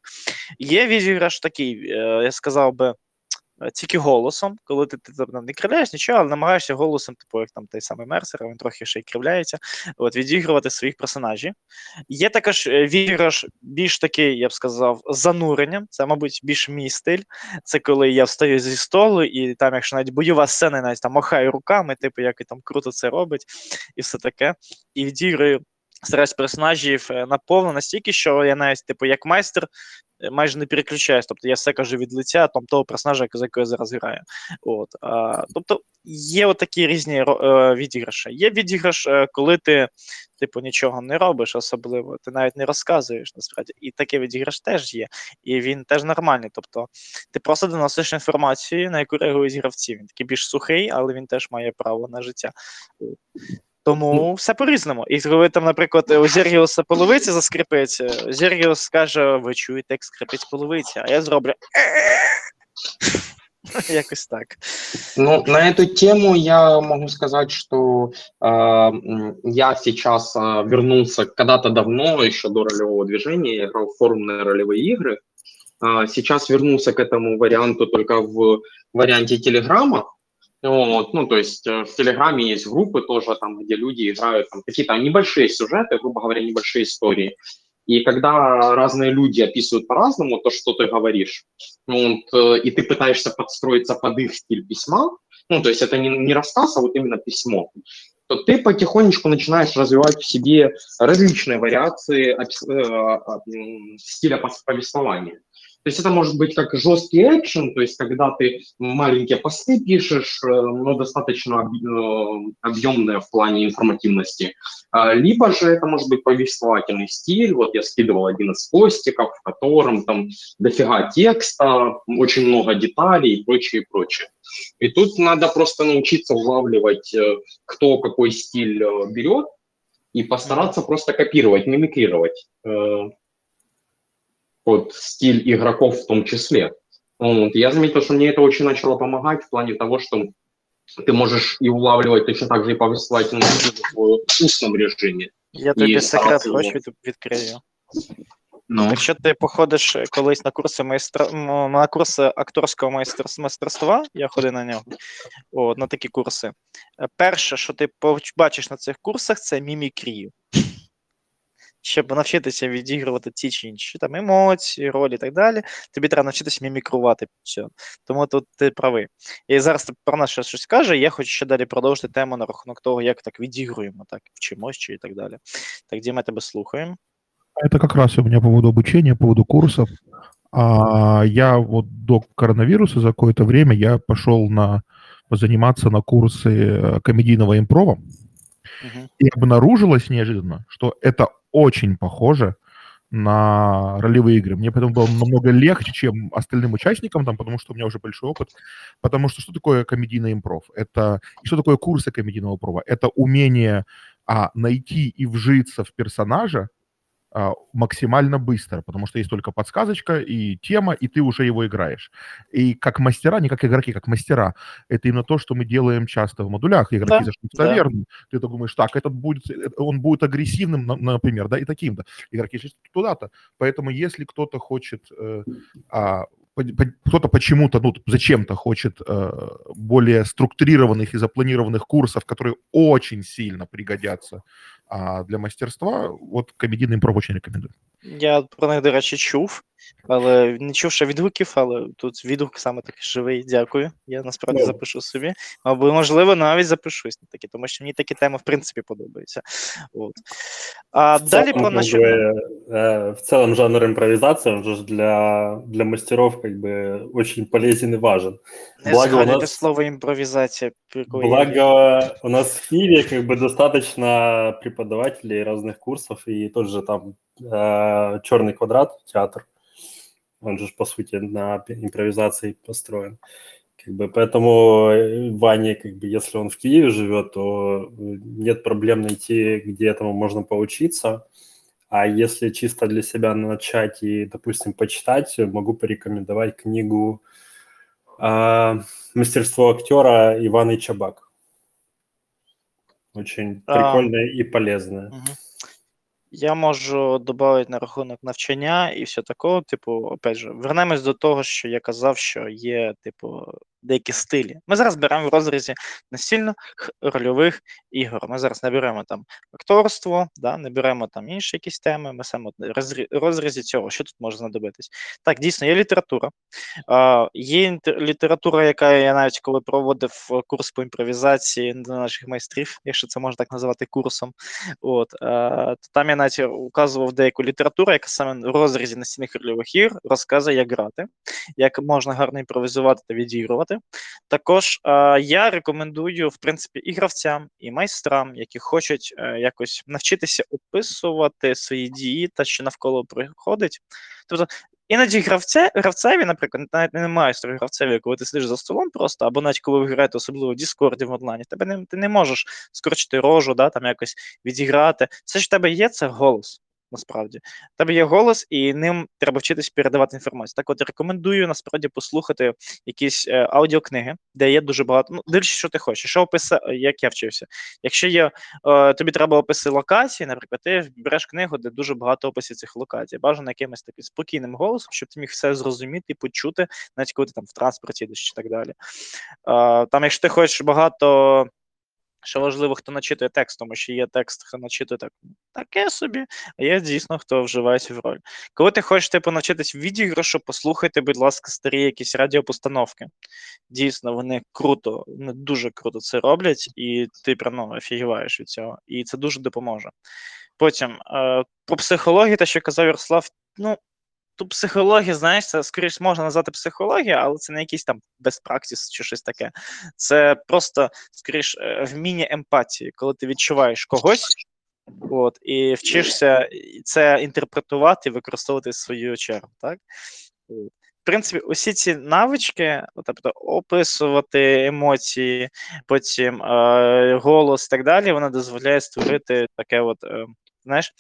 Є відіграш такий, е, я сказав би. е, Тільки голосом, коли ти, ти там не кривляєш нічого, але намагаєшся голосом, типу, як там той самий Мерсер, він трохи ще й кривляється, от, відігрувати своїх персонажів. Є також е, відіграш більш такий, я б сказав, зануренням. Це, мабуть, більш мій стиль. Це коли я встаю зі столу, і там, якщо навіть бойова сцена, навіть там махаю руками, типу, як і там круто це робить, і все таке. І відіграю стараюсь персонажів е, наповно настільки, що я навіть, типу, як майстер е, майже не переключаюсь. Тобто я все кажу від лиця там того персонажа, за якого я зараз граю. От, а, тобто є от такі різні е, відіграші. Є відіграш, е, коли ти, типу, нічого не робиш, особливо, ти навіть не розказуєш насправді. І такий відіграш теж є. І він теж нормальний. Тобто ти просто доносиш інформацію, на яку реагують гравці. Він такий більш сухий, але він теж має право на життя. От. Тому все по-різному. І коли там, наприклад, у Зергіуса половиця заскрипить, е, Зергіус скаже: ви чуєте, як скрипить половиця, а я зроблю. Якось так. Ну, на эту тему я могу сказать, что э, м, я сейчас э, вернулся когда-то давно, еще до ролевого движения, я играл в форумные ролевые игры. А, сейчас вернулся к этому варианту только в варианте Телеграма. Вот, ну, то есть э, в Телеграме есть группы тоже, там, где люди играют там, какие-то небольшие сюжеты, грубо говоря, небольшие истории. И когда разные люди описывают по-разному то, что ты говоришь, вот, э, и ты пытаешься подстроиться под их стиль письма, ну, то есть это не, не рассказ, а вот именно письмо, то ты потихонечку начинаешь развивать в себе различные вариации э, м, стиля повествования. То есть это может быть как жесткий экшен, то есть когда ты маленькие посты пишешь, э, но достаточно об- э, объемные в плане информативности. А, Либо же это может быть повествовательный стиль. Вот я скидывал один из постиков, в котором там дофига текста, очень много деталей и прочее, и прочее. И тут надо просто научиться улавливать, э, кто какой стиль берет, и постараться просто копировать, мимикрировать под стиль игроков в том числе. Вот. Я заметил, что мне это очень начало помогать в плане того, что ты можешь и улавливать точно так же и повествовательную в устном режиме. Я тобі секрет старатися хочу відкрию. Ну, Якщо ти походиш е, колись на курси майстра на курси акторського майстер- майстерства, я ходив на нього, от, на такі курси. е, Перше, що ти поч- бачиш на цих курсах, це мімікрію Щоб навчитися відігрувати ті чи інші там емоції, ролі і так далі, тобі треба навчитися мімікрувати під цього. Тому тут ти правий. І зараз ти про нас ще щось каже, я хочу ще далі продовжити тему на рахунок того, як так відігруємо, так, вчимось чи і так далі. Так, Діма, тебе слухаємо. Это как раз у меня по поводу обучения, по поводу курсов. А, я вот до коронавируса за какое-то время я пошел на заниматься на курсы э, комедийного импрова. Мгм. И обнаружилось неожиданно, что это очень похоже на ролевые игры. Мне поэтому было намного легче, чем остальным участникам, там, потому что у меня уже большой опыт. Потому что что такое комедийный импров? Это и что такое курсы комедийного импрова? Это умение а, найти и вжиться в персонажа максимально быстро, потому что есть только подсказочка и тема, и ты уже его играешь. И как мастера, не как игроки, как мастера, это именно то, что мы делаем часто в модулях. Игроки Да, зашли в да. таверну, ты так думаешь, так, этот будет, э, он будет агрессивным, на- например, да, и таким-то. Игроки шли туда-то. Поэтому если кто-то хочет, э, а, кто-то почему-то, ну, зачем-то хочет э, более структурированных и запланированных курсов, которые очень сильно пригодятся а, для мастерства, вот комедийный импров очень рекомендую. Я про них, до речі, чув, але не чув ще відгуків, але тут відгук саме такий живий. Дякую. Я насправді Ну. запишу собі. Або, можливо, навіть запишусь на такі, тому що мені такі теми, в принципі, подобаються. От. А В далі целом, про как наші. бы, э, в целом жанр импровизации, он же ж для, для мастеров как бы очень полезен и важен. Не Благо у згадуйте нас, слово імпровізація. про яку я- благо у нас в Киеве как бы достаточно преподавателей разных курсов, и тот же там Черный квадрат, театр, он же по сути на импровизации построен. Как бы, поэтому э, Ване, как бы, если он в Киеве живет, то э, нет проблем найти, где этому можно поучиться. А если чисто для себя начать и, допустим, почитать, могу порекомендовать книгу а, «Мастерство актера» Ивана Чабак. Очень А. прикольная и полезная. Мгм. Я можу додати на рахунок навчання і все такого. Типу, опять же, вернемось до того, що я казав, що є, типу, деякі стилі. Ми зараз беремо в розрізі настільних рольових ігор. Ми зараз не беремо там акторство, да, не беремо там інші якісь теми. Ми саме розрізі цього, що тут може знадобитись. Так, дійсно, є література. А, є література, яка я навіть коли проводив е, курс по імпровізації для наших майстрів, якщо це можна так назвати курсом. От, е, то там я навіть указував деяку літературу, яка саме в розрізі настільних рольових ігр розказує, як грати, як можна гарно імпровізувати та відігрувати. Також е, я рекомендую, в принципі, і гравцям, і майстрам, які хочуть е, якось навчитися описувати свої дії та що навколо приходить. Тобто, Іноді гравця, гравцеві, наприклад, навіть не майстру гравцеві, коли ти сидиш за столом просто, або навіть коли ви граєте, особливо в Діскорді в онлайні, тебе не, ти не можеш скорчити рожу, да, там якось відіграти. Все, що в тебе є, це голос. Насправді, тебе є голос, і ним треба вчитись передавати інформацію. Так, от рекомендую насправді послухати якісь е, аудіокниги, де є дуже багато. Ну, дивлячись, що ти хочеш. Що описи, як я вчився. Якщо є е, тобі треба описи локацій, наприклад, ти береш книгу, де дуже багато описів цих локацій. Бажано якимось таким спокійним голосом, щоб ти міг все зрозуміти і почути, навіть коли ти там в транспорті йдеш чи так далі. Е, там, якщо ти хочеш багато. Що важливо, хто начитує текст, тому що є текст, хто начитує так, таке собі, а є дійсно, хто вживається в роль. Коли ти хочеш типу, навчитись відіграшу, послухайте, будь ласка, старі якісь радіопостановки. Дійсно, вони круто, вони дуже круто це роблять, і ти прям ну, офігіваєш від цього. І це дуже допоможе. Потім е, про психологію, те, що казав Ярослав, ну. Тут психологія, знаєш, це скоріш можна назвати психологія, але це не якийсь там practice чи щось таке. Це просто скоріш е, вміння емпатії, коли ти відчуваєш когось, от, і вчишся це інтерпретувати використовувати в свою чергу. Так? В принципі, усі ці навички, тобто описувати емоції, потім е, голос і так далі, вона дозволяє створити таке, от, е, знаєш,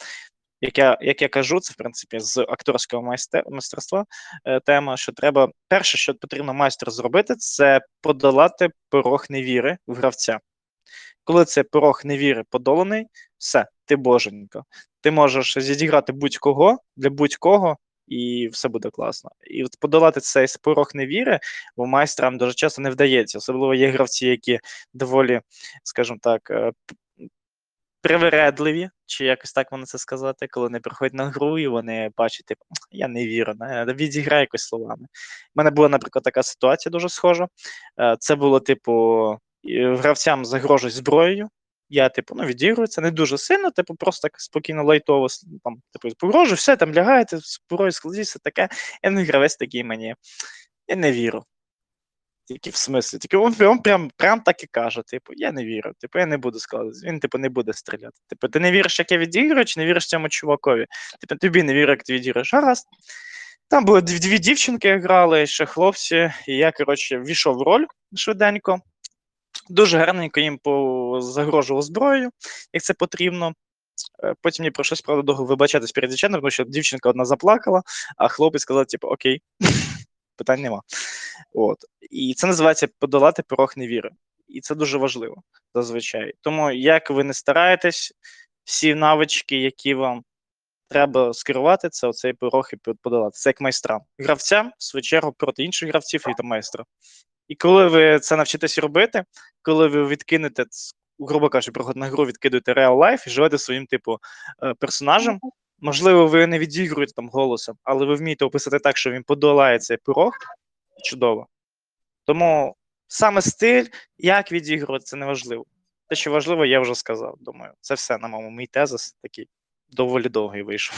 як я, як я кажу, це в принципі з акторського майстер, майстерства е, тема, що треба перше, що потрібно майстеру зробити, це подолати порог невіри в гравця. Коли цей порог невіри подоланий, все, ти боженька. Ти можеш зідіграти будь-кого для будь-кого, і все буде класно. І от подолати цей порог невіри бо майстрам дуже часто не вдається. Особливо є гравці, які доволі, скажімо так, е, привередливі, чи якось так можна це сказати, коли вони приходять на гру і вони бачать, типу, я не вірю, відіграй якось словами. У мене була, наприклад, така ситуація дуже схожа. Е, Це було, типу, гравцям загрожують зброєю. Я, типу, ну, відігрую це не дуже сильно, типу, просто так спокійно, лайтово, там, типу, погрожую, все, там лягаєте, зброю складіть, все таке. І не гравець такий мені. Я не вірю. Тільки в смислі, тільки він, він прям, прям так і каже: типу, я не вірю, типу, я не буду складати. Він, типу, не буде стріляти. Типу, ти не віриш, як я відіграю, чи не віриш цьому чувакові? Типу, тобі не вірю, як ти відіграєш. Гаразд. Там були дві, дві дівчинки грали, ще хлопці, і я, коротше, ввійшов в роль швиденько. Дуже гарненько їм загрожував зброєю, як це потрібно. Е, Потім мені прийшлось, правда, довго вибачатись перед дівчатами, тому що дівчинка одна заплакала, а хлопець сказав, типу, окей, питань нема. От. І це називається подолати порог невіри. І це дуже важливо зазвичай. Тому як ви не стараєтесь, всі навички, які вам треба скерувати, це оцей порог і под- подолати. Це як майстрам. Гравцям, в свою чергу, проти інших гравців і та майстра. І коли ви це навчитесь робити, коли ви відкинете, грубо кажучи, проход на гру відкидуєте real life і живете своїм, типу, е, персонажем, можливо, ви не відігруєте там голосом, але ви вмієте описати так, що він подолає цей порог, чудово. Тому саме стиль, як відігрувати, це не важливо. Те, що важливо, я вже сказав. Думаю, це все на моєму мій тезис такий доволі довгий вийшов.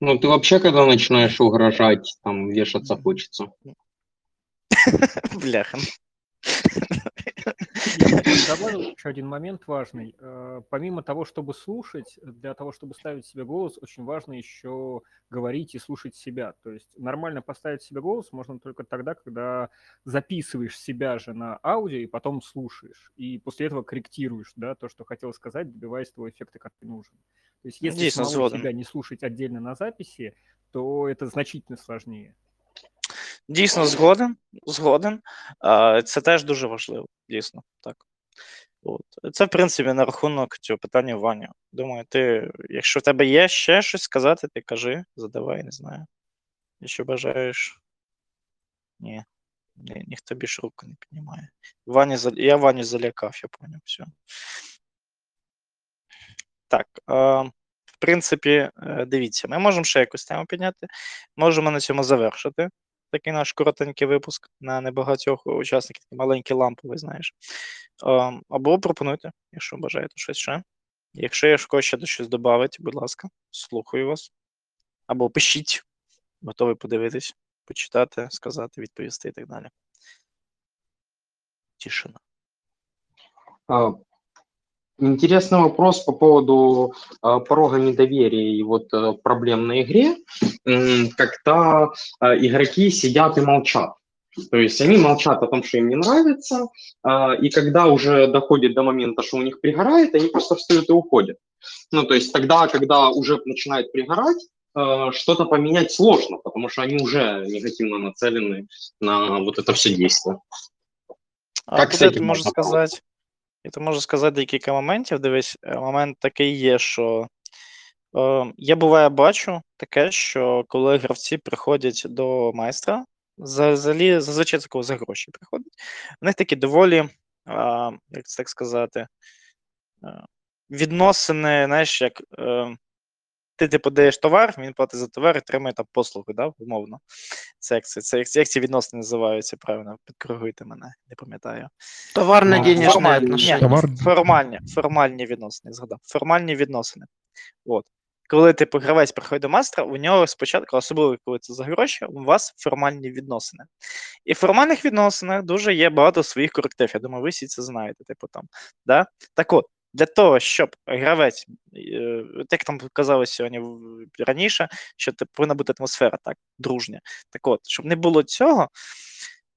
Ну, ты вообще, когда начинаешь угрожать, там, вешаться хочется. Бляха. Бы добавил еще один момент важный. Э, Помимо того, чтобы слушать, для того, чтобы ставить себе голос, очень важно еще говорить и слушать себя. То есть нормально поставить себе голос можно только тогда, когда записываешь себя же на аудио и потом слушаешь. И после этого корректируешь да, то, что хотел сказать, добиваясь того эффекта, который нужен. То есть если Действительно, самого себя не слушать отдельно на записи, то это значительно сложнее. Дійсно, згоден. Згоден. Це теж дуже важливо, дійсно. Так. От. Це, в принципі, на рахунок цього питання Ваня. Думаю, ти, якщо в тебе є ще щось сказати, ти кажи, задавай, не знаю. Якщо бажаєш. Ні. Ні, ніхто більше руку не піднімає. Ваня, я Ваню залякав, я поняв, все. Так. В принципі, е, дивіться, ми можемо ще якусь тему підняти. Можемо на цьому завершити такий наш коротенький випуск на небагатьох учасників, такий маленький ламповий, знаєш. Ем, Або пропонуйте, якщо бажаєте щось ще. Якщо є когось ще щось додати, будь ласка, слухаю вас. Або пишіть, готовий подивитись, почитати, сказати, відповісти і так далі. Тишина. Интересный вопрос по поводу а, порога недоверия и вот а, проблем на игре, когда а, игроки сидят и молчат. То есть они молчат о том, что им не нравится, и когда уже доходит до момента, что у них пригорает, они просто встают и уходят. Ну, то есть тогда, когда уже начинает пригорать, что-то поменять сложно, потому что они уже негативно нацелены на вот это все действие. А Як тут з я цим я то можу сказати декілька моментів. Дивись, е, момент такий є, що е, я буває бачу таке, що коли гравці приходять до майстра, взагалі зазвичай такого за гроші приходять, у них такі доволі, е, як це так сказати, е, відносини, знаєш, як е, ти типу даєш товар, він платить за товар і отримує там послуги, да, умовно. Це як це, це, як, як ці відносини називаються, правильно, підкоригуйте мене, не пам'ятаю. Товарно-денежные Формальні, отношения. Товар- формальні, формальні відносини, згадав. Формальні відносини. От. Коли типу гравець приходить до майстра, у нього спочатку, особливо коли це за гроші, у вас формальні відносини. І в формальних відносинах дуже є багато своїх коректив. Я думаю, ви всі це знаєте, типу там. Да? Так от, для того, щоб гравець, е, як там казали сьогодні раніше, що це повинна бути атмосфера так, дружня. Так от, щоб не було цього,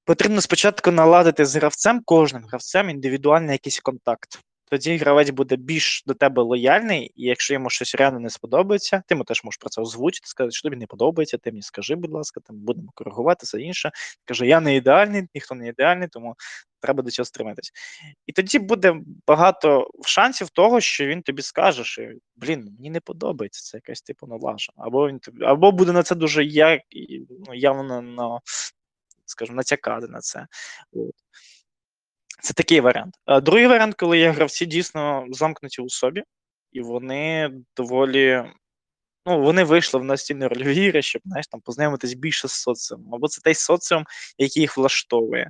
потрібно спочатку наладити з гравцем, кожним гравцем індивідуальний якийсь контакт. Тоді гравець буде більш до тебе лояльний, і якщо йому щось реально не сподобається, ти йому теж можеш про це озвучити, сказати, що тобі не подобається, ти мені скажи, будь ласка, там будемо коригувати все інше. Каже, я не ідеальний, ніхто не ідеальний, тому треба до цього стремитись. І тоді буде багато шансів того, що він тобі скаже, що блін, мені не подобається це якась типу налажа. Або він тобі, або буде на це дуже як, ну, явно на, скажімо, натякати на це. От. Це такий варіант. Другий варіант, коли є гравці дійсно замкнуті у собі, і вони доволі. Ну, вони вийшли в настільні рольові ігри, щоб знаєш, там, познайомитись більше з соціумом, або це той соціум, який їх влаштовує.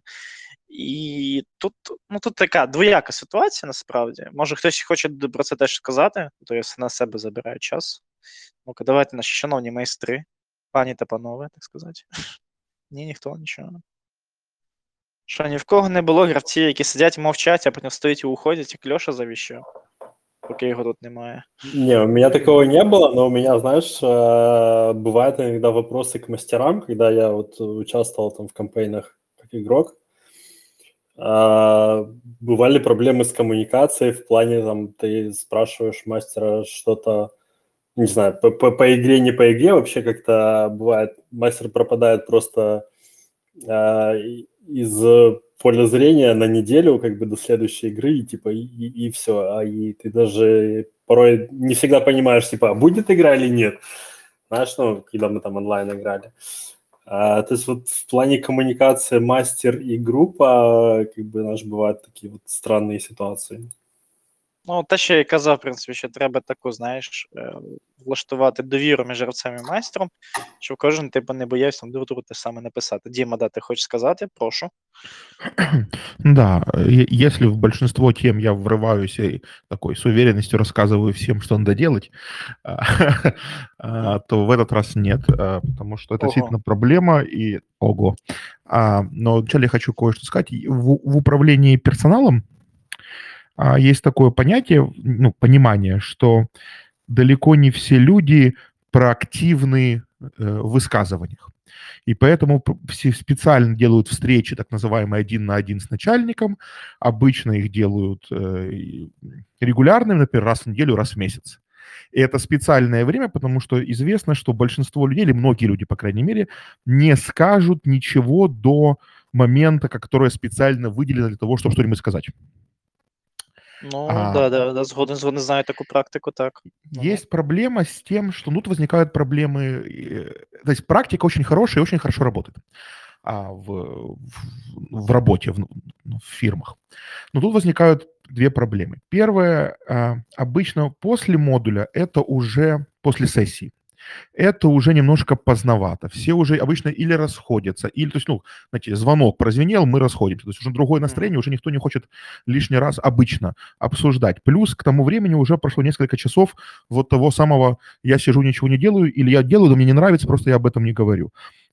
І тут, ну, тут така двояка ситуація насправді. Може, хтось хоче про це теж сказати, то я на себе забираю час. Ну-ка, давайте наші шановні майстри, пані та панове, так сказати. Ні, ніхто нічого. Що ні в кого не було гравців, які сидять мовчать, а потім стоять і уходять, як Льоша завіщав, поки його тут немає. Не, у меня такого не было, но у меня, знаешь, э, бывают иногда вопросы к мастерам, когда я вот участвовал там в кампейнах как игрок. А, Бывали проблемы с коммуникацией в плане, там, ты спрашиваешь мастера что-то, не знаю, по, по, по игре, не по игре, вообще как-то бывает, мастер пропадает просто а, и- из поля зрения на неделю, как бы до следующей игры, и типа, и, все. А и ты даже порой не всегда понимаешь, типа, а будет игра или нет. Знаешь, ну, когда мы там онлайн играли. А, то есть вот в плане коммуникации мастер и группа, как бы, наш бывают такие вот странные ситуации. Ну, те, що я казав, в принципі, що треба таку, знаєш, е, влаштувати довіру між гравцем і майстром, щоб кожен типу не боявся там друг другу те саме написати. Діма, да, ти хочеш сказати? Прошу. Да, е- если в большинство тем я врываюсь и такой с уверенностью рассказываю всем, что надо делать, а, а, то в этот раз нет, а, потому что это Ого. действительно проблема и ого. А, Но вначале я хочу кое-что сказать. И В, в управлении персоналом а, есть такое понятие, ну, понимание, что далеко не все люди проактивны э, в высказываниях. И поэтому все специально делают встречи, так называемые один на один с начальником. Обычно их делают э, регулярными, например, раз в неделю, раз в месяц. И это специальное время, потому что известно, что большинство людей, или многие люди, по крайней мере, не скажут ничего до момента, которое специально выделено для того, чтобы что-нибудь сказать. Ну, А. да, да, да, згоден, згоден, знаю таку практику, так. Есть проблема с тем, что ну, тут возникают проблемы. э, То есть практика очень хорошая и очень хорошо работает а, в, в, в работе, в, ну, в фирмах. Но тут возникают две проблемы. Первое, а, обычно после модуля, это уже после сессии. Это уже немножко поздновато. Все уже обычно или расходятся, или, то есть, ну, знаете, звонок прозвенел, мы расходимся. То есть уже другое настроение, уже никто не хочет лишний раз обычно обсуждать. Плюс к тому времени уже прошло несколько часов вот того самого «я сижу, ничего не делаю» или «я делаю, но мне не нравится, просто я об этом не говорю».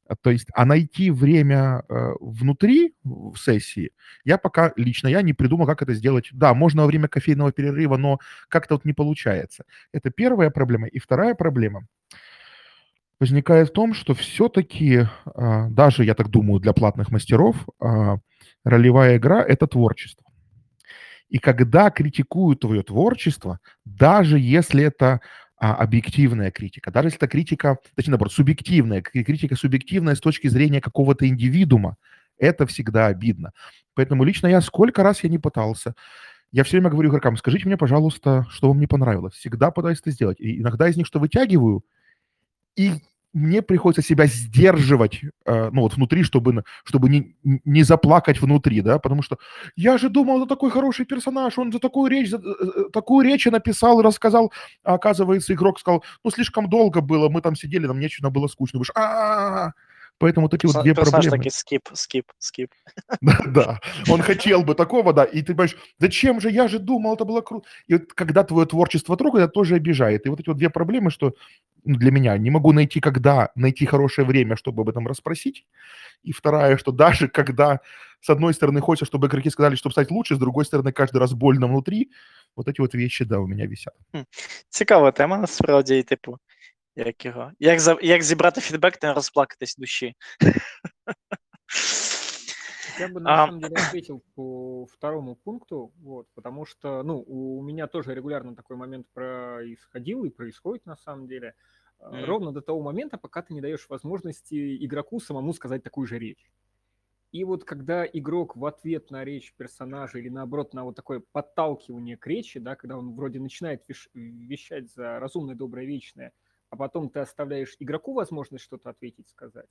А, То есть, а найти время э, внутри в сессии я пока лично я не придумал, как это сделать. Да, можно во время кофейного перерыва, но как-то вот не получается. Это первая проблема. И вторая проблема возникает в том, что все-таки, даже, я так думаю, для платных мастеров, а, ролевая игра – это творчество. И когда критикуют твое творчество, даже если это а, объективная критика, даже если это критика, точнее, наоборот, субъективная, кри- критика субъективная с точки зрения какого-то индивидуума, это всегда обидно. Поэтому лично я, сколько раз я не пытался, я все время говорю игрокам, скажите мне, пожалуйста, что вам не понравилось. Всегда пытаюсь это сделать. И иногда из них что вытягиваю, и мне приходится себя сдерживать, э, ну вот внутри, чтобы, чтобы не, не заплакать внутри, да, потому что я же думал, это такой хороший персонаж, он за такую речь, за- э, такую речь написал и рассказал, а оказывается, игрок сказал, ну слишком долго было, мы там сидели, нам нечего было скучно, Думаешь, «А-а-а». поэтому вот эти вот Перса- две Персонаж проблемы. такий скіп, скіп, скіп. Да, да, он хотел бы такого, да, и ты понимаешь, зачем же, я же думал, это было круто. И вот когда твое творчество трогает, это тоже обижает. И вот эти вот две проблемы, что ну, для меня не могу найти, когда найти хорошее время, чтобы об этом расспросить. И вторая, что даже когда, с одной стороны, хочется, чтобы игроки сказали, чтобы стать лучше, с другой стороны, каждый раз больно внутри, вот эти вот вещи, да, у меня висят. Цікава тема, насправді, і типу, як його. Як, за, як зібрати фідбек та не розплакатись в душі. Я бы на А, самом деле ответил по второму пункту, вот, потому что, ну, у меня тоже регулярно такой момент происходил и происходит на самом деле, а, Мгм. ровно до того момента, пока ты не даешь возможности игроку самому сказать такую же речь. И вот когда игрок в ответ на речь персонажа или наоборот на вот такое подталкивание к речи, да, когда он вроде начинает веш- вещать за разумное, доброе, вечное, а потом ты оставляешь игроку возможность что-то ответить, сказать,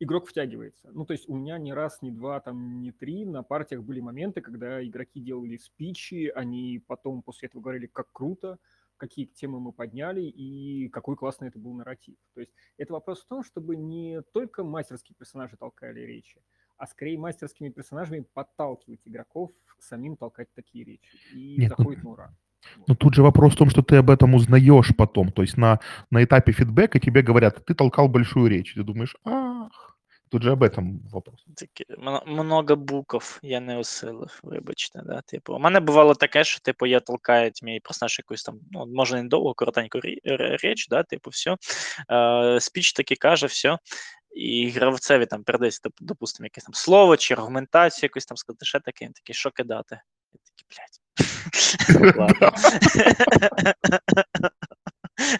игрок втягивается. Ну, то есть у меня ни раз, ни два, там, ни три на партиях были моменты, когда игроки делали спичи, они потом после этого говорили, как круто, какие темы мы подняли и какой классный это был нарратив. То есть это вопрос в том, чтобы не только мастерские персонажи толкали речи, а скорее мастерскими персонажами подталкивать игроков самим толкать такие речи. И Нет, ну, заходит на ура. Но тут же вопрос в том, что ты об этом узнаешь потом. То есть на, на этапе фидбэка тебе говорят, ты толкал большую речь. Ты думаешь, ах, тут же об этом вопрос. Таке мно- много букв я не осилив, вибачте. Да? Типу, у мене бувало таке, що типу, я толкаю мій персонаж якусь там, ну, може, не довго, коротеньку рі- р- річ, да, типу, все. Е, спіч таки каже, все. І гравцеві там передається, доп- допустимо, якесь там слово чи аргументацію якусь там сказати, ще таке, він такий, що кидати? Я такий, блядь. Dokładnie.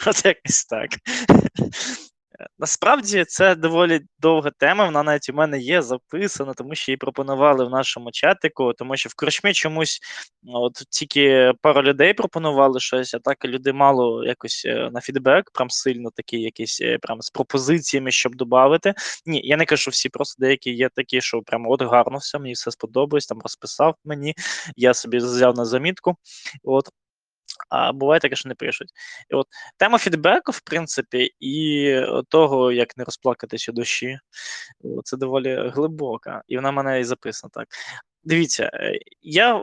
O, to tak. Насправді це доволі довга тема. Вона навіть у мене є записана, тому що її пропонували в нашому чатику, тому що в корчмі чомусь от тільки пару людей пропонували щось, а так люди мало якось е, на фідбек, прям сильно такі якісь е, прям з пропозиціями, щоб додати. Ні, я не кажу всі, просто деякі є такі, що прям от гарно все, мені все сподобалось, там розписав мені, я собі взяв на замітку. От. А буває таке, що не пишуть. І от тема фідбеку, в принципі, і того, як не розплакатися душі, це доволі глибока, і вона мене і записана так. Дивіться, е, я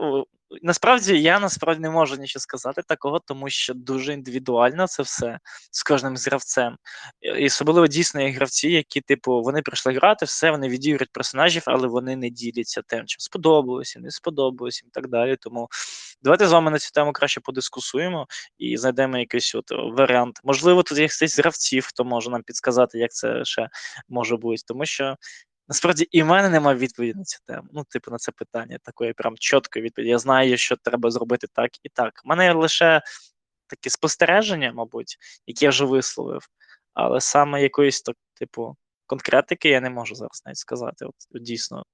насправді я насправді не можу нічого сказати такого, тому що дуже індивідуально це все з кожним з гравцем. І особливо дійсно є гравці, які, типу, вони прийшли грати, все, вони відіграють персонажів, але вони не діляться тим, чим сподобалося, не сподобалося і так далі. Тому давайте з вами на цю тему краще подискусуємо і знайдемо якийсь от варіант. Можливо, тут є хтось з гравців, хто може нам підсказати, як це ще може бути, тому що. Насправді і в мене немає відповіді на цю тему. Ну, типу, на це питання такої прям чіткої відповіді. Я знаю, що треба зробити так і так. У мене лише такі спостереження, мабуть, які я вже висловив, але саме якоїсь так, типу, конкретики я не можу зараз навіть сказати. От, от дійсно,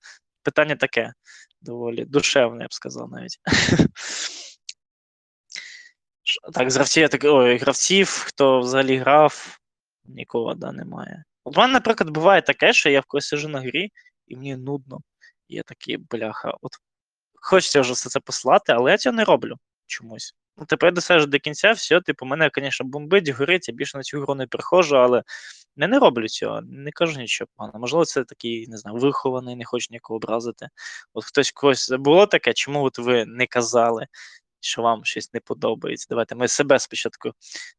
питання таке доволі душевне, я б сказав навіть. Так, з гравців, гравців, хто взагалі грав, нікого немає. В мене, наприклад, буває таке, що я в когось сижу на грі, і мені нудно. Я такий, бляха, от хочеться вже все це послати, але я цього не роблю чомусь. Ну, типу, я до кінця, все, типу, мене, звісно, бомбить, горить, я більше на цю гру не приходжу, але я не роблю цього, не кажу нічого поганого. Можливо, це такий, не знаю, вихований, не хочу нікого образити. От хтось когось було таке, чому от ви не казали, що вам щось не подобається? Давайте ми себе спочатку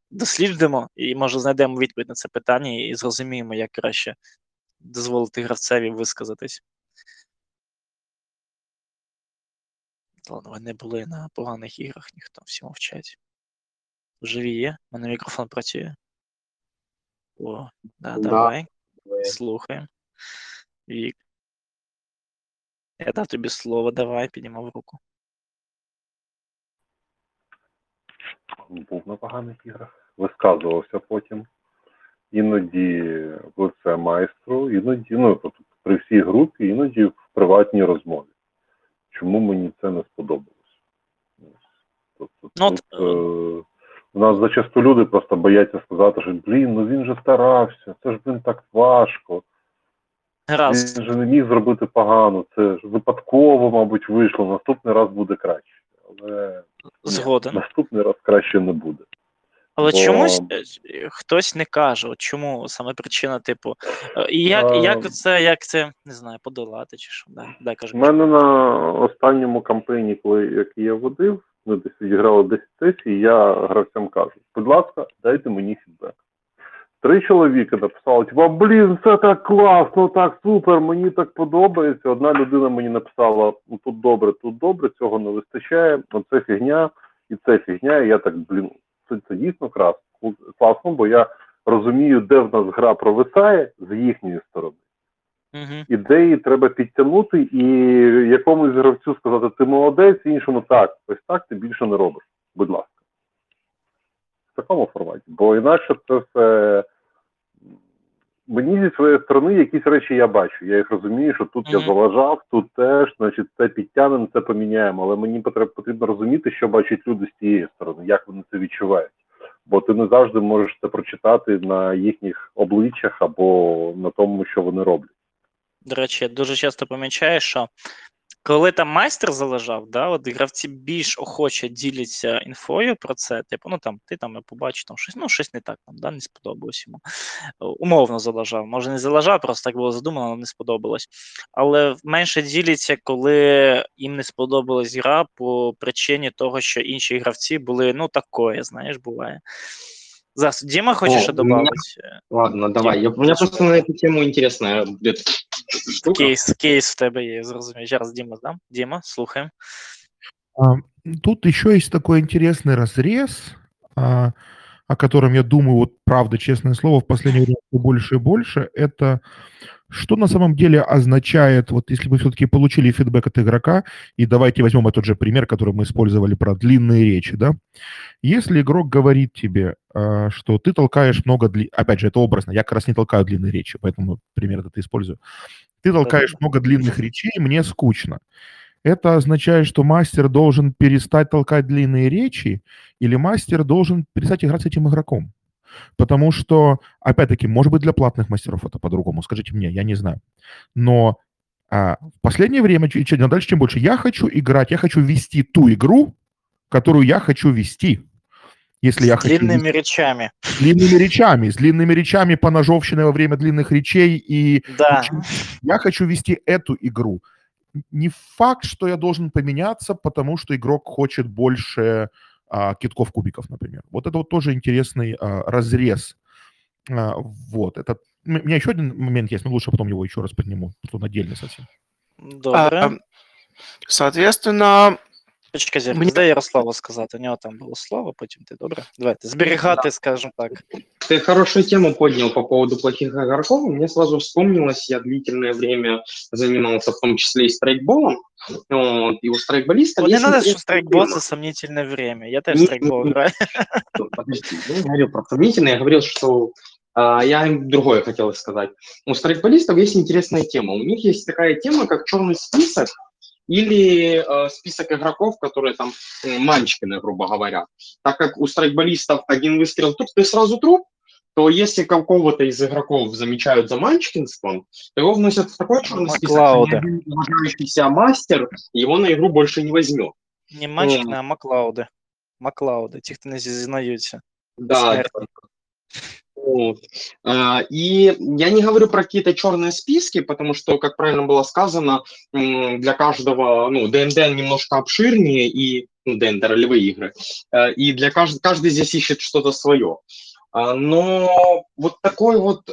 досліджимо і, може, знайдемо відповідь на це питання і зрозуміємо, як краще дозволити гравцеві висказатись. Ладно, ви не були на поганих іграх, ніхто всі мовчать. Живі є? У мене мікрофон працює. О, да, Да. давай. Слухаємо. Вік. Я дав тобі слово, давай, піднімав руку. Був на поганих іграх. Висказувався потім. Іноді в лице майстру, іноді, ну, тобто при всій групі, іноді в приватній розмові. Чому мені це не сподобалось? Тобто, Ну, тут, е, у нас зачасту люди просто бояться сказати, що блін, ну він же старався, це ж блін так важко. Гаразд. Він же не міг зробити погано, це ж випадково, мабуть, вийшло. Наступний раз буде краще. Але Згоден. наступний раз краще не буде. Але бо- чомусь е, е, хтось не каже, от чому саме причина, типу. е, І як, А, як це, як це, не знаю, подолати чи що. Да, да, У мене на останньому кампейні, коли як я водив, ми десь відіграли 10 сесій, я гравцям кажу: будь ласка, дайте мені фідбек. Три чоловіки написали, типа, блін, це так класно, так супер, мені так подобається. Одна людина мені написала: ну тут добре, тут добре, цього не вистачає, оце фігня, і це фігня. І я так, блін, це, це дійсно класно, бо я розумію, де в нас гра провисає з їхньої сторони. Угу. ідеї треба підтягнути і якомусь гравцю сказати, ти молодець, іншому так, ось так ти більше не робиш. Будь ласка. В такому форматі. Бо інакше це все. Мені зі своєї сторони якісь речі я бачу. Я їх розумію, що тут я залажав, заважав, тут теж, значить, це підтягнемо, це поміняємо. Але мені потрібно, розуміти, що бачать люди з тієї сторони, як вони це відчувають. Бо ти не завжди можеш це прочитати на їхніх обличчях або на тому, що вони роблять. До речі, я дуже часто помічаю, що коли там майстер залежав, да, от гравці більш охоче діляться інфою про це. Типу, ну там ти там я там щось, ну щось не так там, да, не сподобалось йому. Е, Умовно залежав. Може, не залежав, просто так було задумано, але не сподобалось. Але менше діляться, коли їм не сподобалась гра по причині того, що інші гравці були, ну, такое, знаєш, буває. Зараз Діма хоче О, ще у мене- додати? Ладно, давай. Я, у меня просто на эту тему интересная будет штука. Кейс, кейс в тебе є, зрозумів. Зараз Діма здам. Діма, слухаємо. А, Тут еще есть такой интересный разрез, а, о котором я думаю, вот правда, честное слово, в последнее время всё больше и больше. Это что на самом деле означает, вот если вы все-таки получили фидбэк от игрока, и давайте возьмем этот же пример, который мы использовали про длинные речи, да? Если игрок говорит тебе, а, что ты толкаешь много, дли... опять же, это образно, я как раз не толкаю длинные речи, поэтому пример этот использую. Ты толкаешь много длинных речей, мне скучно. Это означает, что мастер должен перестать толкать длинные речи, или мастер должен перестать играть с этим игроком. Потому что, опять-таки, может быть, для платных мастеров это по-другому, скажите мне, я не знаю. Но а, в последнее время, чем дальше, чем больше, я хочу играть, я хочу вести ту игру, которую я хочу вести. Если я З хочу речами. с длинными речами, с длинными речами, поножовщиной во время длинных речей и Да. я хочу вести эту игру. Не факт, что я должен поменяться, потому что игрок хочет больше китков кубиков, например. Вот это вот тоже интересный а, разрез. А, вот, это... м- У меня еще один момент есть, но лучше потом его еще раз подниму, тут он отдельный совсем. Добре. А, Соответственно, Почекай, Зірка, мені- дай Ярославу сказати. У нього там було слово, потім ти добре. Давайте. Зберігати, скажімо так. Ты хорошую тему поднял по поводу плохих игроков. Мне сразу вспомнилось, я длительное время занимался в том числе и страйкболом. Вот, и у страйкболистов От не есть треба, що интересная страйкбол тема. це сомнительне время. Я теж Ні, страйкбол ні, ні. граю. Подожди, я не говорил про сомнительное, я говорил, что а, я им другое хотел сказать. У страйкболистов есть интересная тема. У них есть такая тема, как черный список или э, список игроков, которые там э, манчкины, грубо говоря. Так как у страйкболистов один выстрел труп, ты сразу труп, то если какого-то из игроков замечают за манчкинством, то его вносят в такой черный список, что ни Маклауда. один уважающийся мастер его на игру больше не возьмет. Не Манчкіни, а Маклауди. Маклауди, ті, хто не зізнаються. Да, Смерть. да. Вот. А, И я не говорю про какие-то черные списки, потому что, как правильно было сказано, м, для каждого, ну, ДНД немножко обширнее, и ну, ДНД ролевые игры, э, и для каждого, каждый здесь ищет что-то свое. Но вот такой вот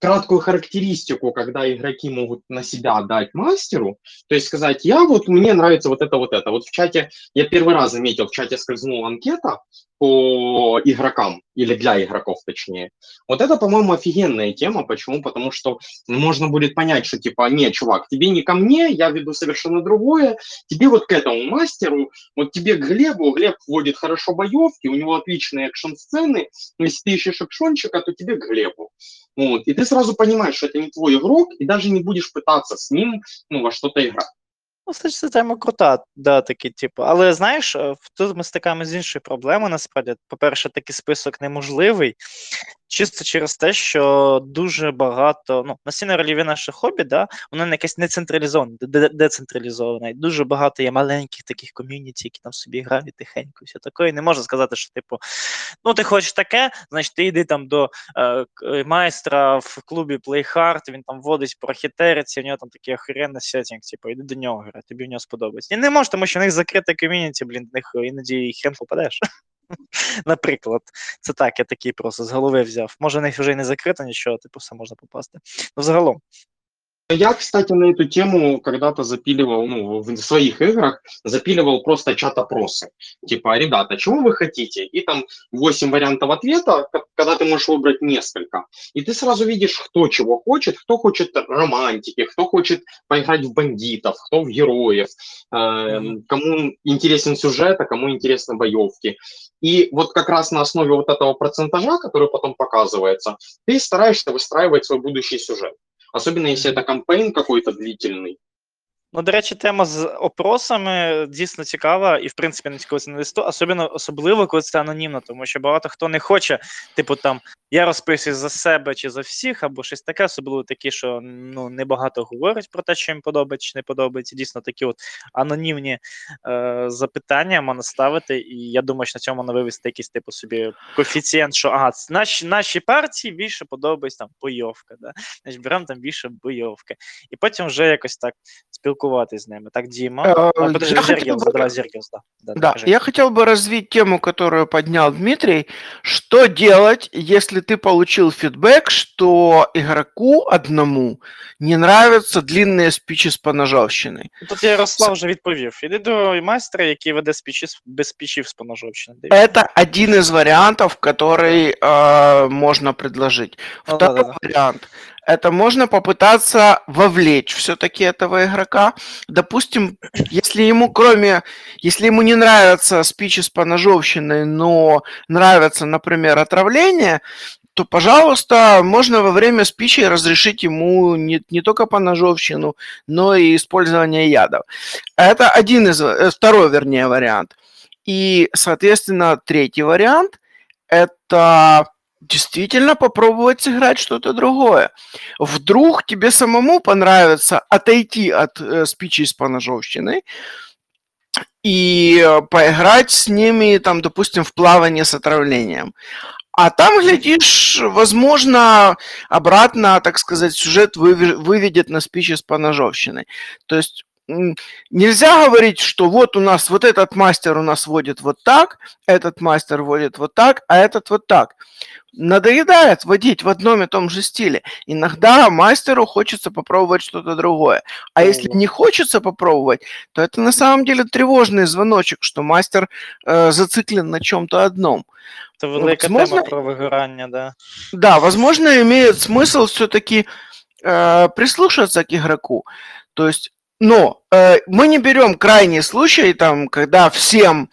краткую характеристику, когда игроки могут на себя дать мастеру, то есть сказать, я вот, мне нравится вот это, вот это. Вот в чате, я первый раз заметил, в чате скользнула анкета, по игрокам, или для игроков точнее. Вот это, по-моему, офигенная тема. Почему? Потому что можно будет понять, что типа, не, чувак, тебе не ко мне, я веду совершенно другое, тебе вот к этому мастеру, вот тебе к Глебу, Глеб вводит хорошо боевки, у него отличные экшн-сцены, если ты ищешь экшончика, то тебе к Глебу. Вот. И ты сразу понимаешь, что это не твой игрок, и даже не будешь пытаться с ним ну, во что-то играть. Ну, це ж тема крута, да, такі, типу. Але знаєш, е, тут ми стикаємося з іншою проблемою, насправді. По-перше, такий список неможливий, чисто через те, що дуже багато, ну, настільне рольове наше хобі, да, воно не якесь не централізоване, де- де- децентралізоване. Дуже багато є маленьких таких ком'юніті, які там собі грають тихенько, все таке. І не можна сказати, що, типу, ну, ти хочеш таке, значить, ти йди там до е, е, майстра в клубі Play Hard, він там водить про хітериці, у нього там такий охеренний сеттінг, типу, йди до нього грати, тобі в нього сподобається. І не можеш, тому що в них закрите ком'юніті, блін, в них іноді хрен попадеш. Наприклад, це так, я такий просто з голови взяв. Може, в них вже й не закрито нічого, типу, все можна попасти. Ну, загалом. Я, кстати, на эту тему когда-то запиливал, ну, в своих играх запиливал просто чат-опросы. Типа, ребята, чего вы хотите? И там 8 вариантов ответа, когда ты можешь выбрать несколько. И ты сразу видишь, кто чего хочет. Кто хочет романтики, кто хочет поиграть в бандитов, кто в героев, э, кому интересен сюжет, а кому интересны боевки. И вот как раз на основе вот этого процентажа, который потом показывается, ты стараешься выстраивать свой будущий сюжет. Особенно если это кампейн какой-то длительный. Ну, до речі, тема з опросами дійсно цікава, і в принципі не коли на листу, особливо, особливо коли це анонімно, тому що багато хто не хоче, типу там я розписую за себе чи за всіх, або щось таке, особливо такі, що ну небагато говорять про те, що їм подобається чи не подобається. Дійсно, такі от анонімні е, запитання можна ставити, і я думаю, що на цьому можна вивести якийсь типу собі коефіцієнт, що ага, наші, наші партії більше подобається там бойовка, да? значить беремо там більше бойовки. І потім вже якось так спілкуватись з ними. Так, Діма. Е, А, подожди, я хотів Зергіус, би- давай Зергіус, да. Да, Да, кажи. я хотел бы развить тему, которую поднял Дмитрий. Что делать, если ты получил фидбэк, что игроку одному не нравятся длинные спичи с поножовщиной? Ну, Тут Ярослав вже відповів. Іди до майстра, який веде спічі з- без спічів з поножовщини. Это один из вариантов, который э, можно предложить. Ну, Второй да-да-да. вариант – это можно попытаться вовлечь все-таки этого игрока. Допустим, если ему кроме, если ему не нравятся спичи с поножовщиной, но нравится, например, отравление, то, пожалуйста, можно во время спичи разрешить ему не, не только поножовщину, но и использование ядов. Это один из, э, второй, вернее, вариант. И, соответственно, третий вариант – это действительно попробовать сыграть что-то другое. Вдруг тебе самому понравится отойти от э, спичей с поножовщиной и поиграть с ними, там, допустим, в плавание с отравлением. А там, глядишь, возможно, обратно, так сказать, сюжет выве- выведет на спичи с поножовщиной. То есть нельзя говорить, что вот у нас вот этот мастер у нас водит вот так, этот мастер водит вот так, а этот вот так. Надоедает водить в одном и том же стиле. Иногда мастеру хочется попробовать что-то другое. А если не хочется попробовать, то это на самом деле тревожный звоночек, что мастер э, зациклен на чем-то одном. Це велика возможно- тема про вигорання, да. Да, возможно, имеет смысл все-таки э, прислушаться к игроку. То есть, но э, мы не берем крайний случай, там, когда всем,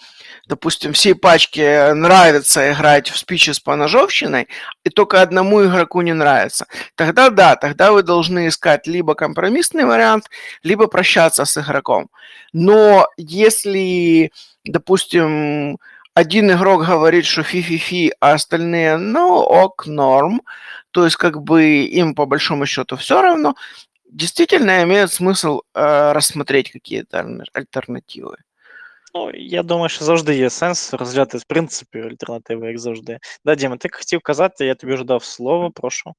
допустим, всей пачке нравится играть в спичи с поножовщиной, и только одному игроку не нравится. Тогда да, тогда вы должны искать либо компромиссный вариант, либо прощаться с игроком. Но если, допустим, один игрок говорит, что фи-фи-фи, а остальные, ну, ок, норм, то есть как бы им по большому счету все равно, действительно имеет смысл э, рассмотреть какие-то альна- альтернативы. Ну, я думаю, що завжди є сенс розглядати, в принципі, альтернативи, як завжди. Да, Діма, ти хотів казати, я тобі вже дав слово, прошу.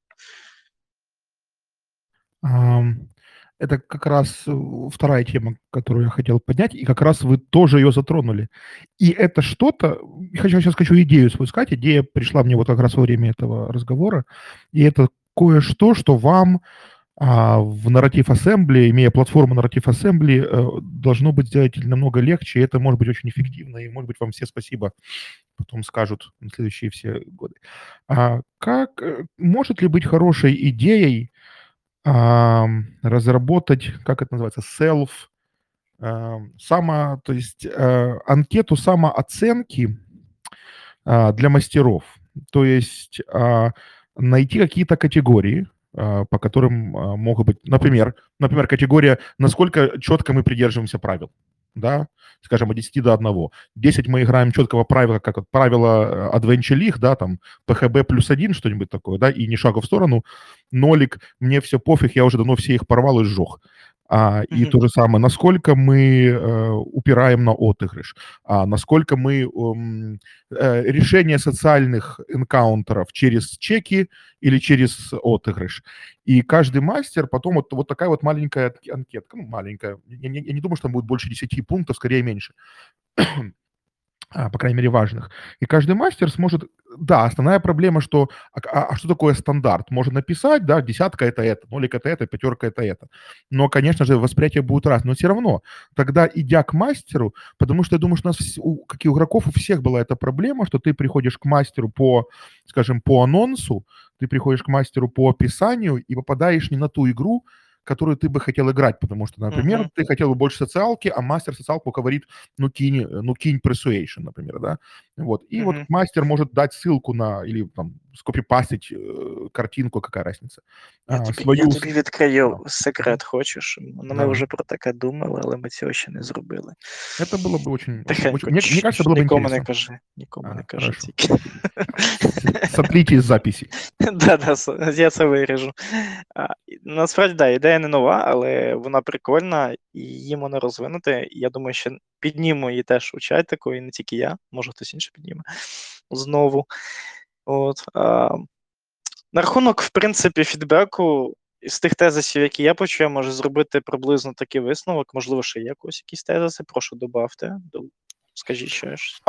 Ам, Это как раз э, вторая тема, которую я хотел поднять, и как раз вы тоже ее затронули. И это что-то, хочу сейчас хочу идею свою сказать, идея пришла мне вот как раз во время этого разговора, и это кое-что, что вам а, в Narrative Assembly, имея платформу Narrative Assembly, э, должно быть сделать намного легче, и это может быть очень эффективно, и, может быть, вам все спасибо потом скажут на следующие все годы. А как, э, может ли быть хорошей идеей ам, разработать, как это называется, self, ам, само, то есть э, анкету самооценки а, для мастеров. То есть а, найти какие-то категории, а, по которым а, могут быть, например, например, категория, насколько четко мы придерживаемся правил, да, скажем, от 10 до 1. 10 мы играем четкого правила, как вот правило э, Adventure League, да, там, ПХБ плюс один, что-нибудь такое, да, и ни шага в сторону. Нолик, мне все пофиг, я уже давно все их порвал и сжег. А, и то же самое, насколько мы э, упираем на отыгрыш, а, насколько мы э, решение социальных энкаунтеров через чеки или через отыгрыш. И каждый мастер потом вот, вот такая вот маленькая анке- анкетка, ну, маленькая, я, не- я не думаю, что там будет больше 10 пунктов, скорее меньше. А, по крайней мере, важных. И каждый мастер сможет... Да, основная проблема, что... А, а- а что такое стандарт? Можно написать, да, десятка это это, нолик это это, пятерка это это. Но, конечно же, восприятие будет раз. Но все равно, тогда идя к мастеру, потому что я думаю, что у нас, у, как и у игроков, у всех была эта проблема, что ты приходишь к мастеру по, скажем, по анонсу, ты приходишь к мастеру по описанию и попадаешь не на ту игру, которую ты бы хотел играть, потому что, например, Мгм. ты хотел бы больше социалки, а мастер социалку говорит, ну кинь, э, ну кинь persuasion, например, да, вот. И вот Мгм. мастер может дать ссылку на, или там скопипастить э, картинку, какая разница, Я а, тобі, свою... я с- тобі відкрию Да. секрет, хочеш? Ну, ми Давай. вже про таке думали, але ми цього ще не зробили. Это было бы очень, очень, Тихенько. очень- мне, мне чш, кажется, чш, было бы нікому не интересно. кажи. Нікому А, не кажи хорошо. тільки. Сотрите из записи. Да-да, с- я це виріжу. А, і Насправді, да, ідея не нова, але вона прикольна, і її можна розвинути. Я думаю, що підніму її теж у чатику, і не тільки я, може хтось інший підніме знову. От. А, на рахунок, в принципі, фідбеку, з тих тезисів, які я почув, я можу зробити приблизно такий висновок. Можливо, ще є якось якісь тезиси. Прошу добавте. Скажіть ще щось.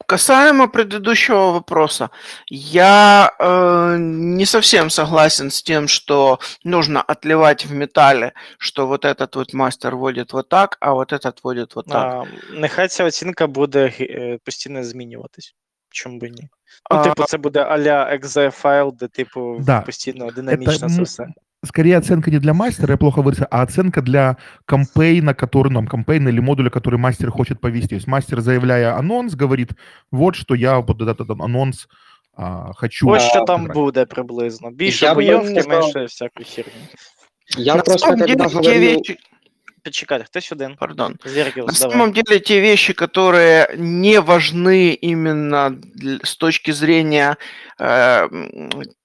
А, Касаемо предыдущего вопроса, я э, не совсем согласен с тем, что нужно отливать в металле, что вот этот вот мастер водит вот так, а вот этот водит вот так. А, нехай ця оцінка буде гі- е, постійно змінюватись. Чому би ні? Ну, А, типу, це буде а-ля exe файл, де, типу, Да. постійно динамічно м- це все. Скорее оценка не для мастера, я плохо выразился, а оценка для кампейна, который нам кампейна или модуля, который мастер хочет повести. То есть мастер, заявляя анонс, говорит, вот что я вот этот, этот анонс а, хочу. Ось що Да, там сыграть». буде приблизно. Більше Я би бойовки, сказав- менше всякої херні. Я на просто самом когда деле, те говорил... вещи, Почекайте, хтось один. пардон, Зергіус, На давай. самом деле те вещи, которые не важны именно дл- с точки зрения э, м,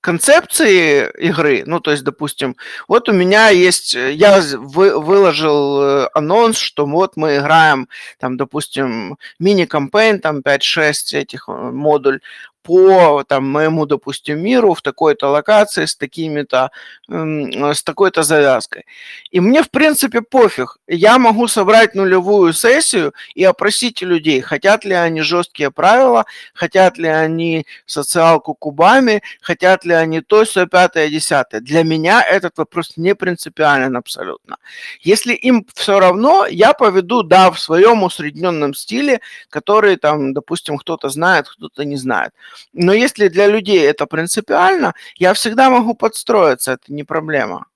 концепции игры, ну то есть, допустим, вот у меня есть, э, я вы- выложил э, анонс, что вот мы играем, там, допустим, мини-кампейн, там 5-6 этих э, модуль по там моему, допустим, миру в такой-то локации с такими-то, с такой-то завязкой. И мне, в принципе, пофиг. Я могу собрать нулевую сессию и опросить людей, хотят ли они жесткие правила, хотят ли они социалку кубами, хотят ли они то, все пятое, десятое. Для меня этот вопрос не принципиален абсолютно. Если им все равно, я поведу, да, в своем усредненном стиле, который там, допустим, кто-то знает, кто-то не знает. Но если для людей это принципиально, я всегда могу подстроиться, это не проблема.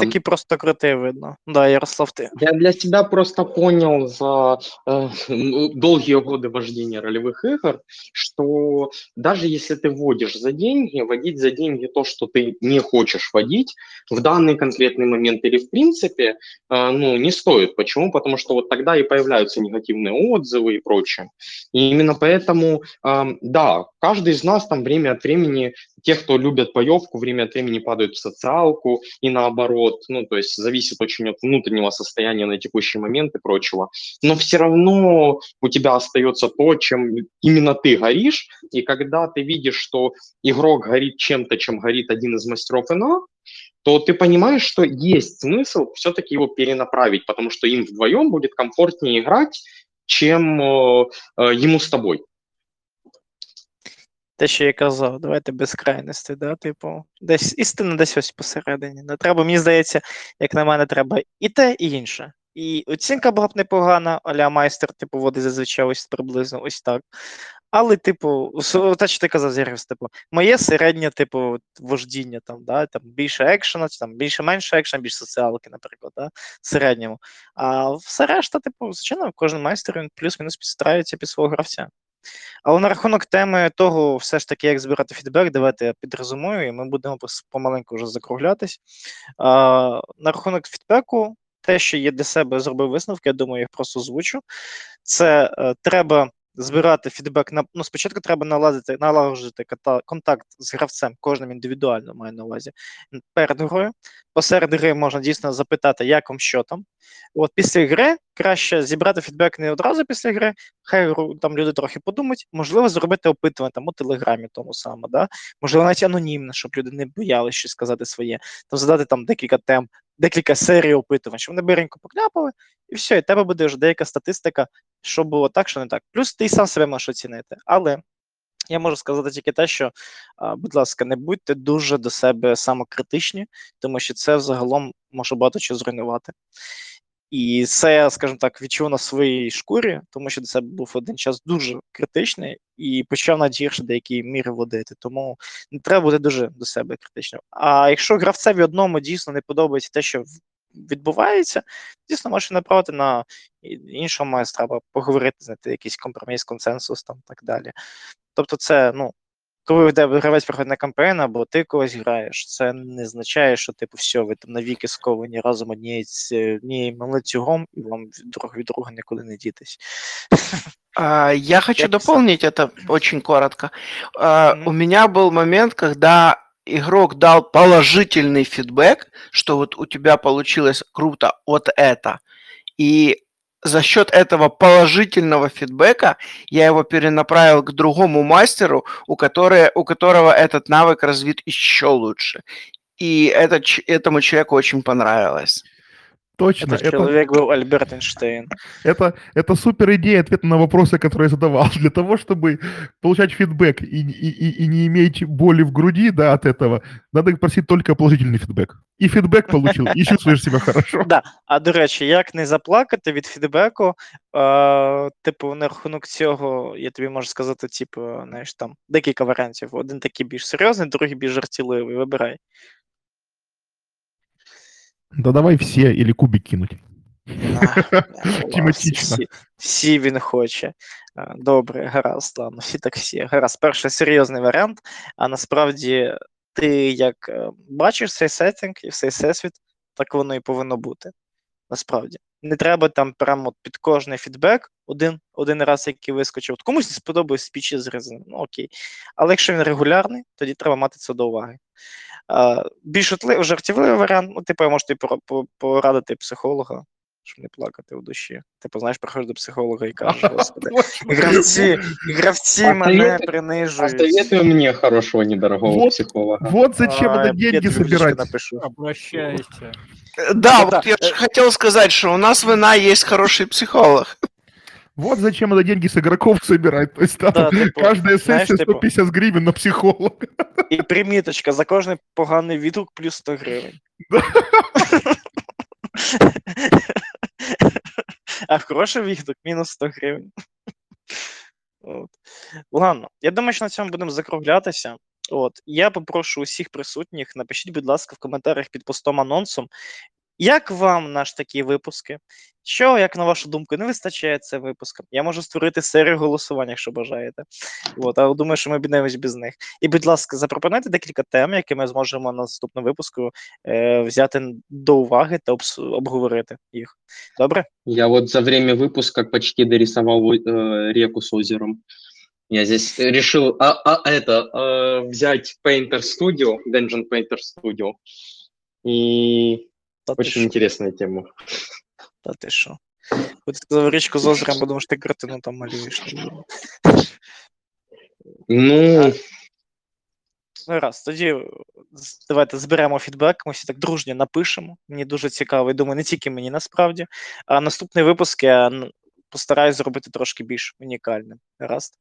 Такий просто крутий видно. Да, Ярослав, ти. Я для себя просто понял за э, м, долгие годы вождения ролевых игр, что даже если ты вводишь за деньги, водить за деньги то, что ты не хочешь водить в данный конкретный момент или в принципе, э, ну, не стоит. Почему? Потому что вот тогда и появляются негативные отзывы и прочее. И именно поэтому, эм, да, каждый из нас там время от времени, те, кто любят боевку, время от времени падают в социалку и наоборот. Ну, то есть зависит очень от внутреннего состояния на текущий момент и прочего. Но все равно у тебя остается то, чем именно ты горишь. И когда ты видишь, что игрок горит чем-то, чем горит один из мастеров НА, то ты понимаешь, что есть смысл все-таки его перенаправить, потому что им вдвоем будет комфортнее играть, чем э, э, ему с тобой. Те, що я казав, давайте без крайності, да, типу, десь істина десь ось посередині. Не треба, мені здається, як на мене, треба і те, і інше. І оцінка була б непогана, аля майстер, типу, водить зазвичай ось приблизно ось так. Але, типу, те, що ти казав, Зіргіс, типу, моє середнє, типу, вождіння, там, да, там більше екшена, чи там більше-менше екшена, більше соціалки, наприклад, да, в середньому. А все решта, типу, звичайно, кожен майстер він плюс-мінус підстраюється під свого гравця. Але на рахунок теми того, все ж таки, як збирати фідбек, давайте я підрезумую, і ми будемо помаленьку вже закруглятись. А, на рахунок фідбеку, те, що я для себе зробив висновки, я думаю, їх просто озвучу. Це е, треба збирати фідбек на ну, спочатку треба наладити, налагодити контакт з гравцем, кожним індивідуально маю на увазі перед грою. Посеред гри можна дійсно запитати, як вам що там. От після гри краще зібрати фідбек не одразу після гри, хай там люди трохи подумають, можливо, зробити опитування там у телеграмі тому саме, да? можливо, навіть анонімно, щоб люди не боялися щось сказати своє, там задати там декілька тем декілька серій опитувань, що вони беренько покляпали, і все, і тебе буде вже деяка статистика, що було так, що не так. Плюс ти й сам себе можеш оцінити. Але я можу сказати тільки те, що, будь ласка, не будьте дуже до себе самокритичні, тому що це взагалом може багато чого зруйнувати. І це скажімо так, відчув на своїй шкурі, тому що до себе був один час дуже критичний і почав навіть гірше деякі міри водити. Тому не треба бути дуже до себе критичним. А якщо гравцеві одному дійсно не подобається те, що відбувається, дійсно можеш направити на іншого майстра або поговорити, знайти якийсь компроміс, консенсус там так далі. Тобто, це, ну, коли в тебе гравець приходить на кампейн, або ти когось граєш, це не означає, що типу все, ви там навіки сковані разом однією ц- однією ланцюгом, і вам від друг від друга нікуди не дітись. А, Я хочу Я писал. дополнить это очень коротко. А, Мгм. У меня был момент, когда игрок дал положительный фидбэк, что вот у тебя получилось круто вот это. И за счет этого положительного фидбэка я его перенаправил к другому мастеру, у, которой, у которого этот навык развит еще лучше. И это, этому человеку очень понравилось. Точно, Этот это, человек был Альберт Эйнштейн. это, это супер идея ответа на вопросы, которые я задавал. Для того, чтобы получать фидбэк и, и, и, и не иметь боли в груди да, от этого, надо просить только положительный фидбэк. И фидбэк получил, и чувствуешь себя хорошо. Да. А до речі, як не заплакати від фідбеку, е, типу, на рахунок цього, я тобі можу сказати, типу, знаєш, там декілька варіантів. Один такий більш серйозний, другий більш жартівливий. Вибирай. Да давай все или кубик кинуть. Тематично. Всі, він хоче. Добре, гаразд, ладно, всі так всі. Гаразд, перший серйозний варіант. А насправді ти як е, бачиш цей сеттинг і цей всесвіт, так воно і повинно бути. Насправді. Не треба там прямо під кожний фідбек один, один раз, який вискочив. Комусь не сподобається спічі з резини, ну окей. Але якщо він регулярний, тоді треба мати це до уваги. Більш жартівливий варіант, ну, типу, я можу порадити психолога, щоб не плакати в душі. Типу, знаєш, приходиш до психолога і кажеш, господи, гравці, гравці А мене советуй- принижують. Посоветуй мне хорошего недорогого Вот. психолога. Вот зачем А, надо я деньги тобі в личку собирать. напишу. Обращайся. Э, Да, Ну да, вот я же хотел сказать, что у нас в ИНА есть хороший психолог. Вот зачем надо деньги с игроков собирать. То есть там Да, типу, каждая знаешь, сессия типу, 150 гривен на психолога. І приміточка, за кожний поганий відгук плюс 100 гривень. а хороший відгук мінус 100 гривень. От. Ладно, я думаю, що на цьому будемо закруглятися. От, я попрошу усіх присутніх, напишіть, будь ласка, в коментарях під постом анонсом, як вам наш такі випуски? Що, як на вашу думку, не вистачає цим випускам? Я можу створити серію голосувань, якщо бажаєте. От, але думаю, що ми обійдемось без них. І, будь ласка, запропонуйте декілька тем, які ми зможемо на наступному випуску е, взяти до уваги та обс- обговорити їх. Добре? Я вот за время выпуска почти дорисовал э, реку с озером. Я здесь решил а, а это э, взять Painter Studio, Dungeon Painter Studio. И та очень интересная тема. Та ти що? Коли ти сказав річку з озером, бо думаю, що ти картину там малюєш. Ну, Ну, раз, тоді е, з- давайте зберемо фідбек, ми всі так дружньо напишемо. Мені дуже цікаво, і думаю, не тільки мені насправді. А наступний випуск я н- постараюсь зробити трошки більш унікальним. Гаразд.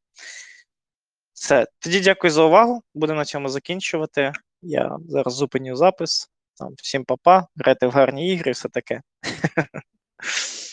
Все. Тоді дякую за увагу. Будемо на цьому закінчувати. Я зараз зупиню запис. Там, всім па-па, грайте в гарні ігри все таке.